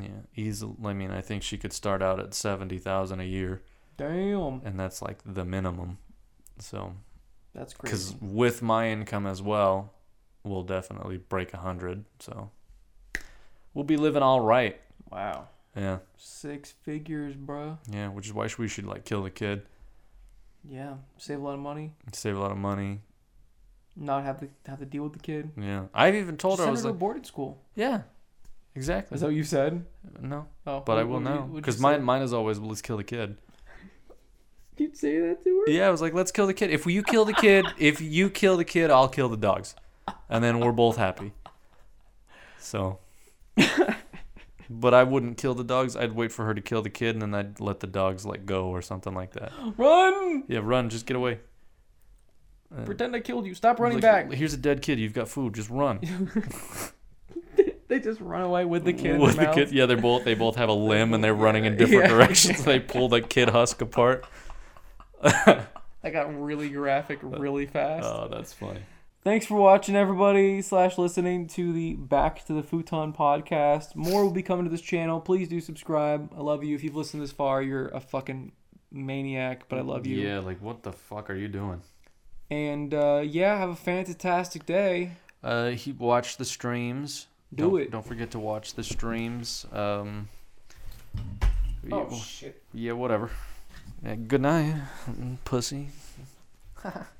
Yeah, easily. I mean, I think she could start out at seventy thousand a year, Damn. and that's like the minimum. So, That's crazy. because with my income as well, we'll definitely break a hundred. So, we'll be living all right. Wow. Yeah, Six figures, bro. yeah. Which is why we should like kill the kid, Yeah. Save a lot of money. save a lot of money. Not have to have to deal with the kid. Yeah, I've even told Just her I was her to like, boarding school. yeah, exactly. Is that what you said? no, Oh, but I will what would you- now because mine mine is always let's kill the kid. You'd say that to her? Yeah, I was like, let's kill the kid. If you kill the kid, if you kill the kid, I'll kill the dogs, and then we're both happy. So, but I wouldn't kill the dogs. I'd wait for her to kill the kid, and then I'd let the dogs like go or something like that. Run! Yeah, run, just get away. Uh, Pretend I killed you. Stop running like, back. Here's a dead kid. You've got food. Just run. They just run away with the kid. With the kid, yeah, they're both they both have a limb, and they're running in different Yeah. directions. They pull the kid husk apart. I got really graphic really fast. Oh, that's funny. Thanks for watching, everybody, slash listening to the Back to the Futon podcast. More will be coming to this channel. Please do subscribe. I love you. If you've listened this far, you're a fucking maniac, but I love you. Yeah, like what the fuck are you doing? And uh, yeah, have a fantastic day. Uh, he watched the streams. Do don't, it. Don't forget to watch the streams. Um. Oh, yeah, shit. yeah, whatever. Yeah, good night, pussy.